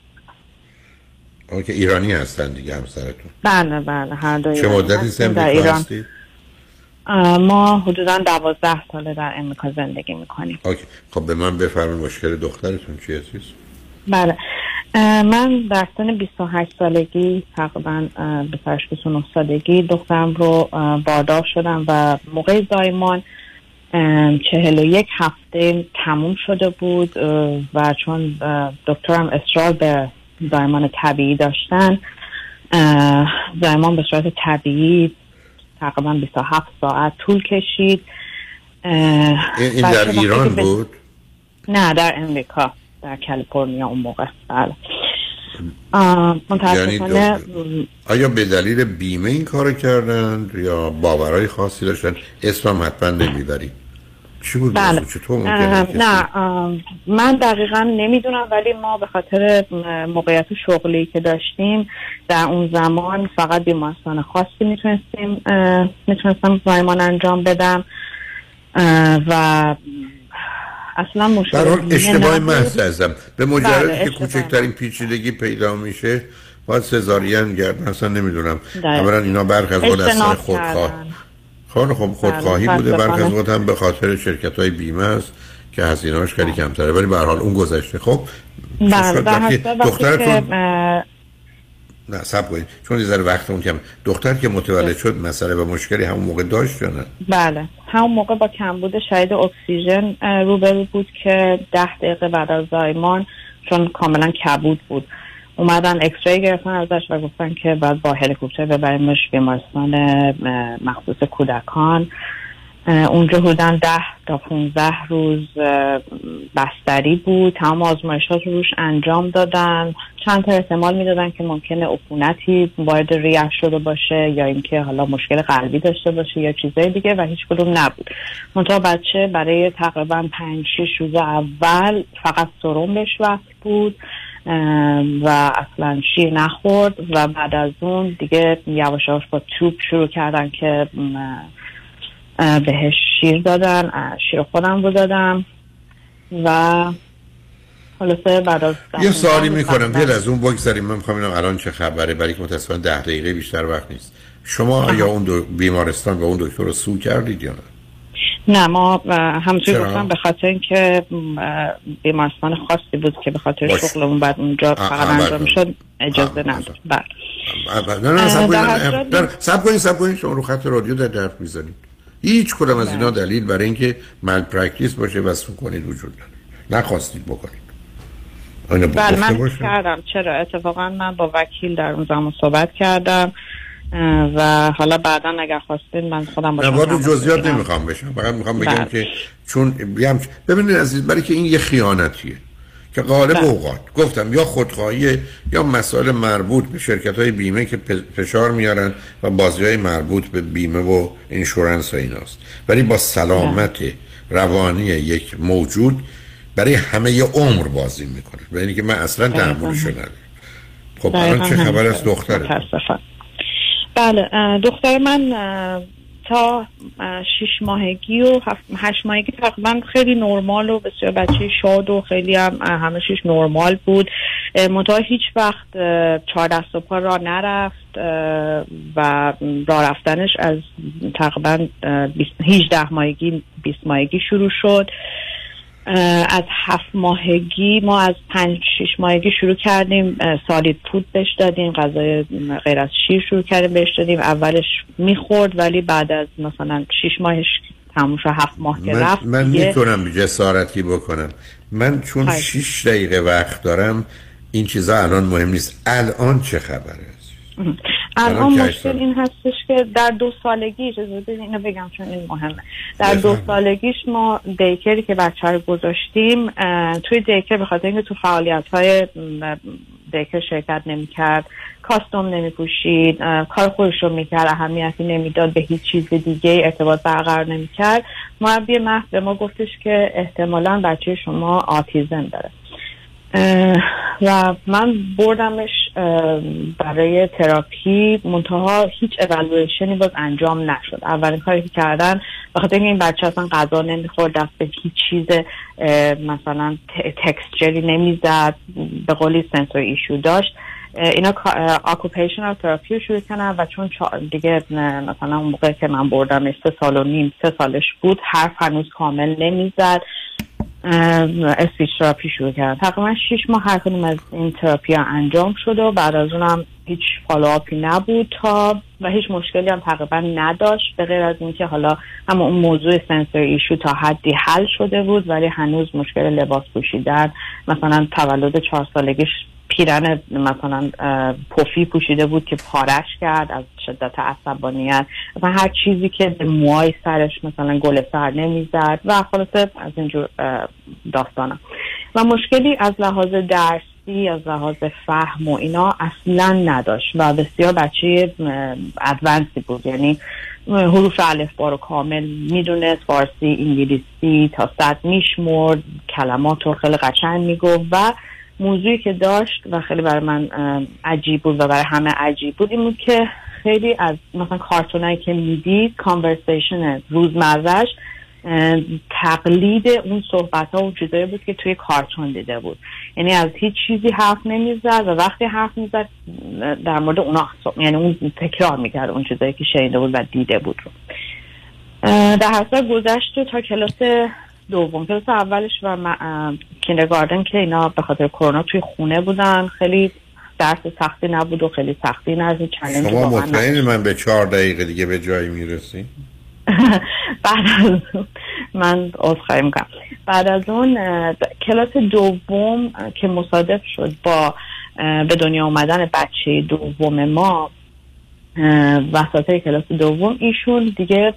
[SPEAKER 1] که ایرانی هستن دیگه همسرتون؟
[SPEAKER 45] بله بله هر دو
[SPEAKER 1] چه مدتی
[SPEAKER 45] در ایران.
[SPEAKER 1] هستید؟
[SPEAKER 45] ما حدودا دوازده ساله در امریکا زندگی می‌کنیم.
[SPEAKER 1] اوکی خب به من بفرمایید مشکل دخترتون چی عزیز؟
[SPEAKER 45] بله. من در سن 28 سالگی تقریبا اه، 28 29 سالگی دخترم رو باردار شدم و موقع زایمان اه، 41 هفته تموم شده بود و چون دکترم اصرار به زایمان طبیعی داشتن زایمان به صورت طبیعی تقریبا 27 ساعت طول کشید
[SPEAKER 1] این, در ایران بود؟
[SPEAKER 45] نه در امریکا. در کالیفرنیا اون موقع. بله.
[SPEAKER 1] یعنی آیا به دلیل بیمه این کار کردن یا باورهای خاصی داشتن؟ اسمم حتما نمی‌بری. چی بود
[SPEAKER 45] بله.
[SPEAKER 1] چطور
[SPEAKER 45] نه اه، من دقیقا نمی‌دونم ولی ما به خاطر موقعیت شغلی که داشتیم در اون زمان فقط بیمارستان خاصی می‌تونستیم می‌تونستم زایمان انجام بدم. و اصلا مشکل
[SPEAKER 1] در حال
[SPEAKER 45] بیمه
[SPEAKER 1] اشتباه. محض ازم به مجردی
[SPEAKER 45] بله،
[SPEAKER 1] که. کوچکترین پیچیدگی پیدا میشه باید سزارین گرد اصلا نمی‌دونم
[SPEAKER 45] دقیقا.
[SPEAKER 1] اولا اینا برخ از خود از خودخواه خب خودخواهی
[SPEAKER 45] بله،
[SPEAKER 1] بوده برخ از. وقت هم به خاطر شرکت های بیمه است که هزینه‌اش خیلی کمتره ولی به هر حال اون گذشته خب
[SPEAKER 45] بله
[SPEAKER 1] دخترتون نه سب کنید. چون یه ذره وقتمون کم. دختر که متولد شد مسئله و مشکلی همون موقع داشت یا نه؟
[SPEAKER 45] بله. همون موقع با کمبود شدید اکسیژن روبرو بود که ده دقیقه بعد از زایمان چون کاملا کبود بود. اومدن اکسری گرفتن ازش و گفتن که بعد با هلیکوپتر ببریمش بیمارستان مخصوص کودکان. اونجا حدودا ده تا 15 روز بستری بود. تمام آزمایشات رو روش انجام دادن. چند تا احتمال می‌دادن که ممکنه عفونتی وارد ریه شده باشه یا اینکه حالا مشکل قلبی داشته باشه یا چیزای دیگه و هیچ کدوم نبود. منتها بچه برای تقریبا پنج شیش روز اول فقط سرم بهش وقت بود و اصلا شیر نخورد و بعد از اون دیگه یواش یواش با توپ شروع کردن که بهش شیر دادن شیر خودم رو دادم و خلاصه بعد از
[SPEAKER 1] یه سوالی می‌کنم. دل از اون بگذاریم من می‌خوام الان چه خبره برای که متاسفانه ده دقیقه بیشتر وقت نیست شما یا اون دو بیمارستان و اون دکتر رو سو کردید یا نه
[SPEAKER 45] نه ما همونطور؟ گفتم به خاطر اینکه بیمارستان خاصی بود که به خاطر. شغلمون بعد اونجا فقط انجام. شد اجازه نداد بله
[SPEAKER 1] نه نه،
[SPEAKER 45] صبر
[SPEAKER 1] کنید صبر کنید شما رو خط رادیو دارید حرف می‌زنید هیچ کدام از اینا دلیل برای اینکه malpractice باشه و sue کنید وجود نداره نخواستید بکنید.
[SPEAKER 45] بله من
[SPEAKER 1] باشه
[SPEAKER 45] کردم. چرا؟ اتفاقا من با وکیل در اون زمان صحبت کردم. و حالا بعدا اگر خواستین من خودم
[SPEAKER 1] نه وارد جزئیات. نمی‌خوام بشم. فقط می‌خوام بگم
[SPEAKER 45] بله.
[SPEAKER 1] که چون همچ- ببینید عزیز برای که این یه خیانتیه. که غالب
[SPEAKER 45] بله.
[SPEAKER 1] اوقات. گفتم یا خودخواهی یا مسائل مربوط به شرکت های بیمه که فشار میارن و بازی های مربوط به بیمه و اینشورنس و ایناست. ولی با سلامت روانی یک موجود برای همه عمر بازی می‌کنه. و اینی که من اصلا تحملشو ندارم. خب الان چه خبر از دختره.
[SPEAKER 45] بله دختر من تا شش ماهگی و هشت ماهگی تقریبا خیلی نرمال و بسیار بچه شاد و خیلی هم همه چیش نرمال بود. منتها هیچ وقت چهار دست و پا را نرفت و راه رفتنش از تقریبا اه، بیست- 18 ماهگی 20 ماهگی شروع شد. از هفت ماهگی ما از پنج شش ماهگی شروع کردیم سالید فود بهش دادیم غذای غیر از شیر شروع کردیم بهش دادیم. اولش می‌خورد ولی بعد از مثلا شش ماهش تموم شد هفت ماه که رفت
[SPEAKER 1] من می‌تونم جسارتی بکنم. من چون
[SPEAKER 45] خواهش.
[SPEAKER 1] شیش دقیقه وقت دارم این چیزا الان مهم نیست. الان چه خبره؟
[SPEAKER 45] الان مشکل این هستش که در دو سالگیش اینو بگم چون این مهمه. در دو سالگیش ما دیکری که بچه رو گذاشتیم توی دیکر به خاطر اینکه تو فعالیت های دیکر شرکت نمی‌کرد کاستوم نمی پوشید کار خودش رو می‌کرد اهمیتی نمی‌داد به هیچ چیز دیگه ارتباط برقرار نمی‌کرد. مربی محض به ما گفتش که احتمالا بچه شما آتیزم داره. و من بردمش برای تراپی. منتها هیچ اولویشنی باز انجام نشد. اولین کاری که کردن به خاطر اینکه این بچه اصلا غذا نمی‌خورد دست به هیچ چیز مثلا تکسچری نمی‌زد به قولی سنسور ایشو داشت. اینا آکوپیشنال تراپی رو شروع و چون دیگه مثلا اون موقع که من بردم سه سال و نیم سه سالش بود حرف هنوز کامل نمی‌زد. speech therapy شروع کردن تقریبا شیش ماه هر کدوم از این تراپی ها انجام شد و بعد از اونم هیچ follow-up ی نبود تا و هیچ مشکلی هم تقریبا نداشت. به غیر از اینکه حالا اما اون موضوع sensory issue تا حدی حل شده بود ولی هنوز مشکل لباس پوشیدن مثلا تولد چهار سالگیش پیرن مثلا پفی پوشیده بود که پارش کرد از شدت عصبانیت. مثلا هر چیزی که به موهای سرش مثلا گل سر نمی‌زد و خلاصه از اینجور داستانا. و مشکلی از لحاظ درسی از لحاظ فهم و اینا اصلا نداشت و بسیار بچه ادوانسی بود. یعنی حروف الفبا رو کامل می‌دونست فارسی انگلیسی تا صد میشمرد کلمات رو خیلی قشنگ می‌گفت و موضوعی که داشت و خیلی برای من عجیب بود و برای همه عجیب بود این بود که خیلی از مثلا کارتونایی که می‌دید کانورسیشن روزمرهش تقلید اون صحبت ها و چیزایی بود که توی کارتون دیده بود. یعنی از هیچ چیزی حرف نمی‌زد و وقتی حرف می‌زد در مورد اونا یعنی اون تکرار می‌کرد اون چیزایی که شنیده بود و دیده بود رو. در هر گذشت تا کلاس دوم. کلاس اولش و کیندرگاردن که اینا به خاطر کرونا توی خونه بودن. خیلی درس سختی نبود و خیلی سختی نه از این چالش
[SPEAKER 1] شما مطمئن من به چهار دقیقه دیگه به جایی می‌رسیم
[SPEAKER 45] بعد از اون من عذرخواهی می‌کنم بعد از اون کلاس دوم که مصادف شد با به دنیا آمدن بچه دوم ما وسط کلاس دوم ایشون دیگه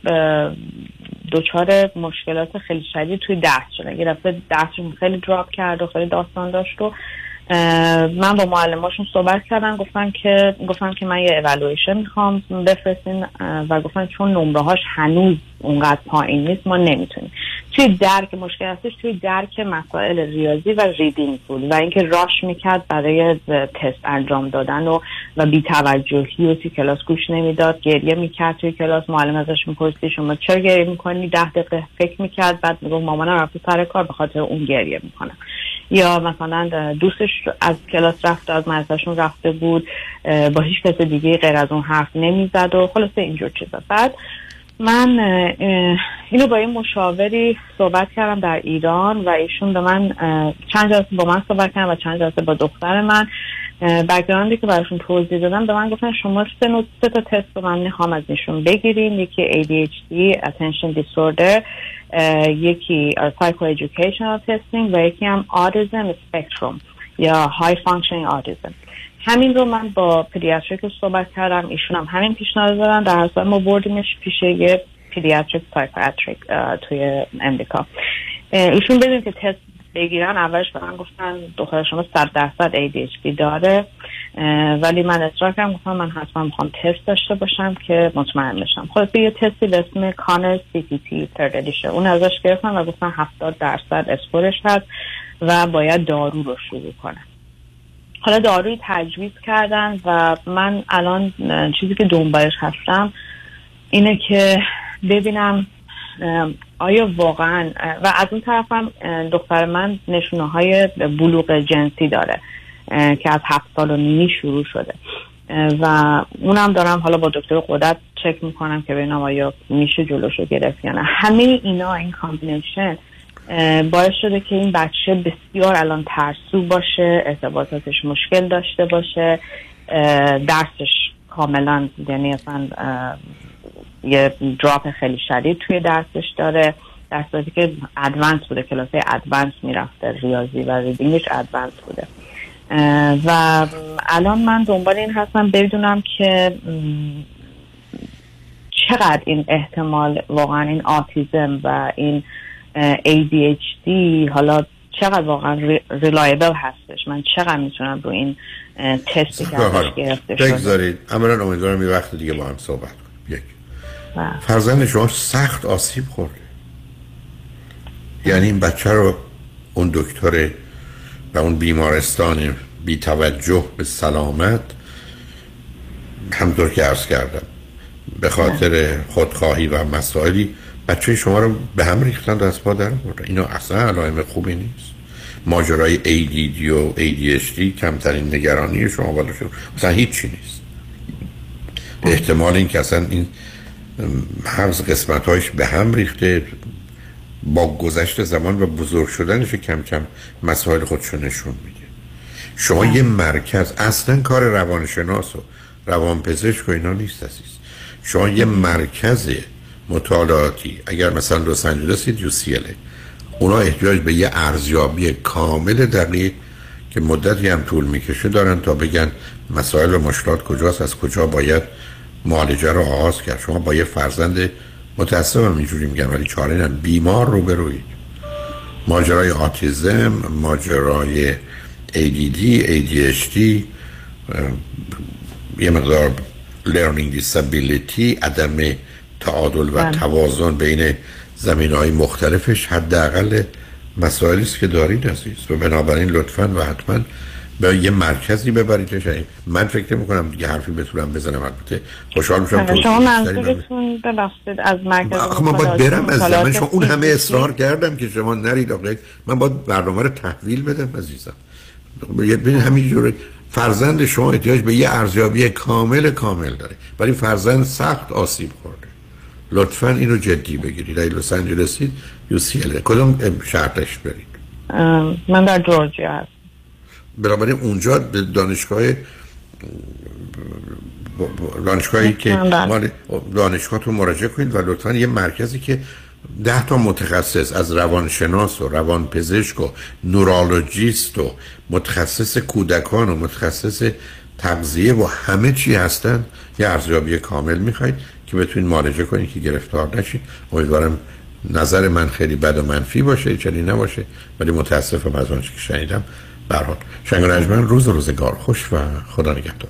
[SPEAKER 45] دچار مشکلات خیلی شدید توی درس شدن یه دفعه درسشون خیلی دراپ کرد و خیلی داستان داشت و من با معلماشون صحبت کردم. گفتن که گفتن که من یه اولویشن می‌خوام بفرستین و گفتن چون نمره هاش هنوز اونقدر پایین نیست ما نمی‌تونیم. توی درک مشکل هستش توی درک مسائل ریاضی و ریدینگ بود و اینکه راش می‌کرد برای تست انجام دادن و و بیتوجهی و توی کلاس گوش نمی‌داد گریه می‌کرد توی کلاس معلم ازش می‌پرسی شما چرا گریه می‌کنی؟ ده دقیقه فکر می‌کرد بعد می‌گفت مامانم رفته سر کار به خاطر اون گریه می‌کنه. یا مثلا دوستش از کلاس رفته از مدرسهشون رفته بود با هیچ کس دیگه غیر از اون حرف نمی‌زد و خلاصه اینجور چیزا. بعد من اینو با یه مشاوری صحبت کردم در ایران و ایشون به من چند جلسه با من صحبت کردم و چند جلسه با دختر من. اه، background ی که براشون توضیح دادم به من گفتن شما سه, سه تا تست رو من می‌خوام از ایشون بگیرین یکی ADHD Attention Disorder یکی Psycho Educational Testing و یکی هم Autism Spectrum یا High Functioning Autism. همین رو من با pediatric صحبت کردم. ایشون هم همین پیشنهاد دادن. در اصل ما بردیمش پیش یه pediatric psychiatric توی امریکا. ایشون بدون که تست بگیرن اولش به من گفتن دختر شما صد درصد ADHD داره. ولی من اصرار کردم. گفتم من حتما می‌خوام تست داشته باشم که مطمئن بشم. خلاص یه تستی به اسم کانر سی تی تی اون ازش گرفتم و گفتن 70 درصد اسکورش هست و باید دارو رو شروع کنم. حالا داروی تجویز کردن و من الان چیزی که دنبالش هستم اینه که ببینم آیا واقعا و از اون طرفم اه، دختر من نشونه های بلوغ جنسی داره که از هفت سال و نیمی شروع شده. و اونم دارم حالا با دکتر قدرت چک می‌کنم که ببینم آیا میشه جلوشو گرفت یا نه. همه اینا این combination باعث شده که این بچه بسیار الان ترسو باشه ارتباطاتش مشکل داشته باشه درسش کاملا یعنی اصلا یه drop خیلی شدید توی درسش داره. در صورتی که advanced بوده کلاس advanced می‌رفته ریاضی و reading ش advanced بوده. و الان من دنبال این هستم بدونم که چقدر این احتمال واقعا این autism و این ADHD حالا چقدر واقعا reliable هستش. من چقدر می‌تونم رو این تستی که ازش گرفته شده.
[SPEAKER 1] بگذارید. اولا امیدوارم یه وقت دیگه با هم صحبت کنیم. یک.
[SPEAKER 45] و-
[SPEAKER 1] فرزند شما سخت آسیب خورده. یعنی این بچه رو اون دکتر و اون بیمارستان بی توجه به سلامت همطور که عرض کردم به خاطر خودخواهی و مسائلی بچه شما رو به هم ریختن دست پا در اینا اصلا علائم خوبی نیست. ماجرای ADD و ADHD کمترین نگرانی شما بالا شد. مثلا هیچی نیست. احتمال این که اصلا این حفظ قسمت هایش به هم ریخته با گذشت زمان و بزرگ شدنش کم کم مسائل خودشو نشون میده. شما یه مرکز اصلا کار روانشناس و روانپزشک و اینا نیست عزیز. شما یه مرکز مطالعاتی. اگر مثلا لس آنجلس یو سی اونا احتیاج به یه ارزیابی کامل دقیق که مدتی هم طول می‌کشه دارن تا بگن مسائل و مشکلات کجاست از کجا باید معالجه رو آغاز کرد. شما با یه فرزند متاسفم اینجوری میگم ولی چاره نه. بیمار رو بروید. ماجرای آتیزم ماجرای ADD ADHD یه مقدار learning disability عدم تعادل و
[SPEAKER 45] بله.
[SPEAKER 1] توازن بین زمین های مختلفش حداقل مسائلی است که دارید عزیز. و بنابراین لطفا و حتما به یه مرکزی ببریدش. من فکر می‌کنم دیگه حرفی بتونم بزنم. البته خوشحال میشم
[SPEAKER 45] آره، شما. منظورتون ببخشید از مرکز
[SPEAKER 1] آخه من باید برم از من شما اون همه. اصرار کردم که شما نرید. آقا من باید برنامه رو تحویل بدم عزیزم. ببین همینجوره فرزند شما احتیاج به یه ارزیابی کامل کامل داره. ولی فرزند سخت آسیب خورده. لطفا اینو جدی بگیرید. اگه لس آنجلسید یو سی کدوم شهرش برید؟
[SPEAKER 45] من در جورجیا هستم.
[SPEAKER 1] بنابراین اونجا به دانشگاه دانشگاهی که
[SPEAKER 45] بله.
[SPEAKER 1] مال دانشگاهتون مراجعه کنید و لطفا یه مرکزی که ده تا متخصص از روانشناس و روانپزشک و نورولوژیست و متخصص کودکان و متخصص تغذیه و همه چی هستن یه ارزیابی کامل می‌خواید. که بتونید معالجه کنید که گرفتار نشید. امیدوارم نظر من خیلی بد و منفی باشه چنین نباشه. ولی متاسفم از آنچه که شنیدم. به هر حال شنگ و روز روزگار. خوش و خدا نگهدار.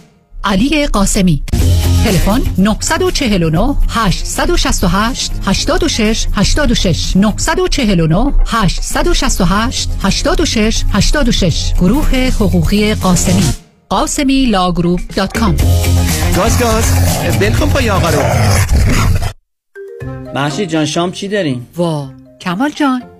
[SPEAKER 46] علی قاسمی. تلفن 949 868 86 86 949 868 86 86 گروه حقوقی قاسمی.
[SPEAKER 23] قاسمی Law Group dot com.
[SPEAKER 47] گاز گاز. بلکن پای آقا رو.
[SPEAKER 37] مهشید جان شام چی داریم؟
[SPEAKER 23] وا کمال جان.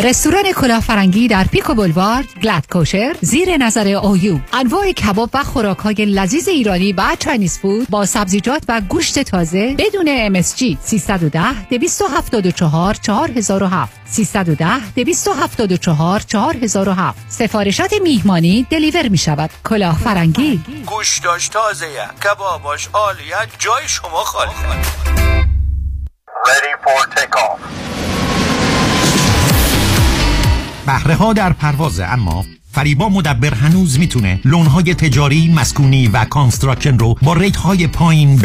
[SPEAKER 23] رستوران کلاه فرنگی در Pico Boulevard glatt kosher زیر نظر اویو انواع کباب و خوراک های لذیذ ایرانی و Chinese food با سبزیجات و گوشت تازه بدون MSG 310 274 4007 310 274 4007 سفارشات میهمانی deliver می شود کلاه فرنگی.
[SPEAKER 48] گوشتاش تازه کباباش عالیه جای شما خالی.
[SPEAKER 22] بهره ها در پروازه اما فریبا مدبر هنوز می‌تونه loan های تجاری، مسکونی و construction رو با rate های پایین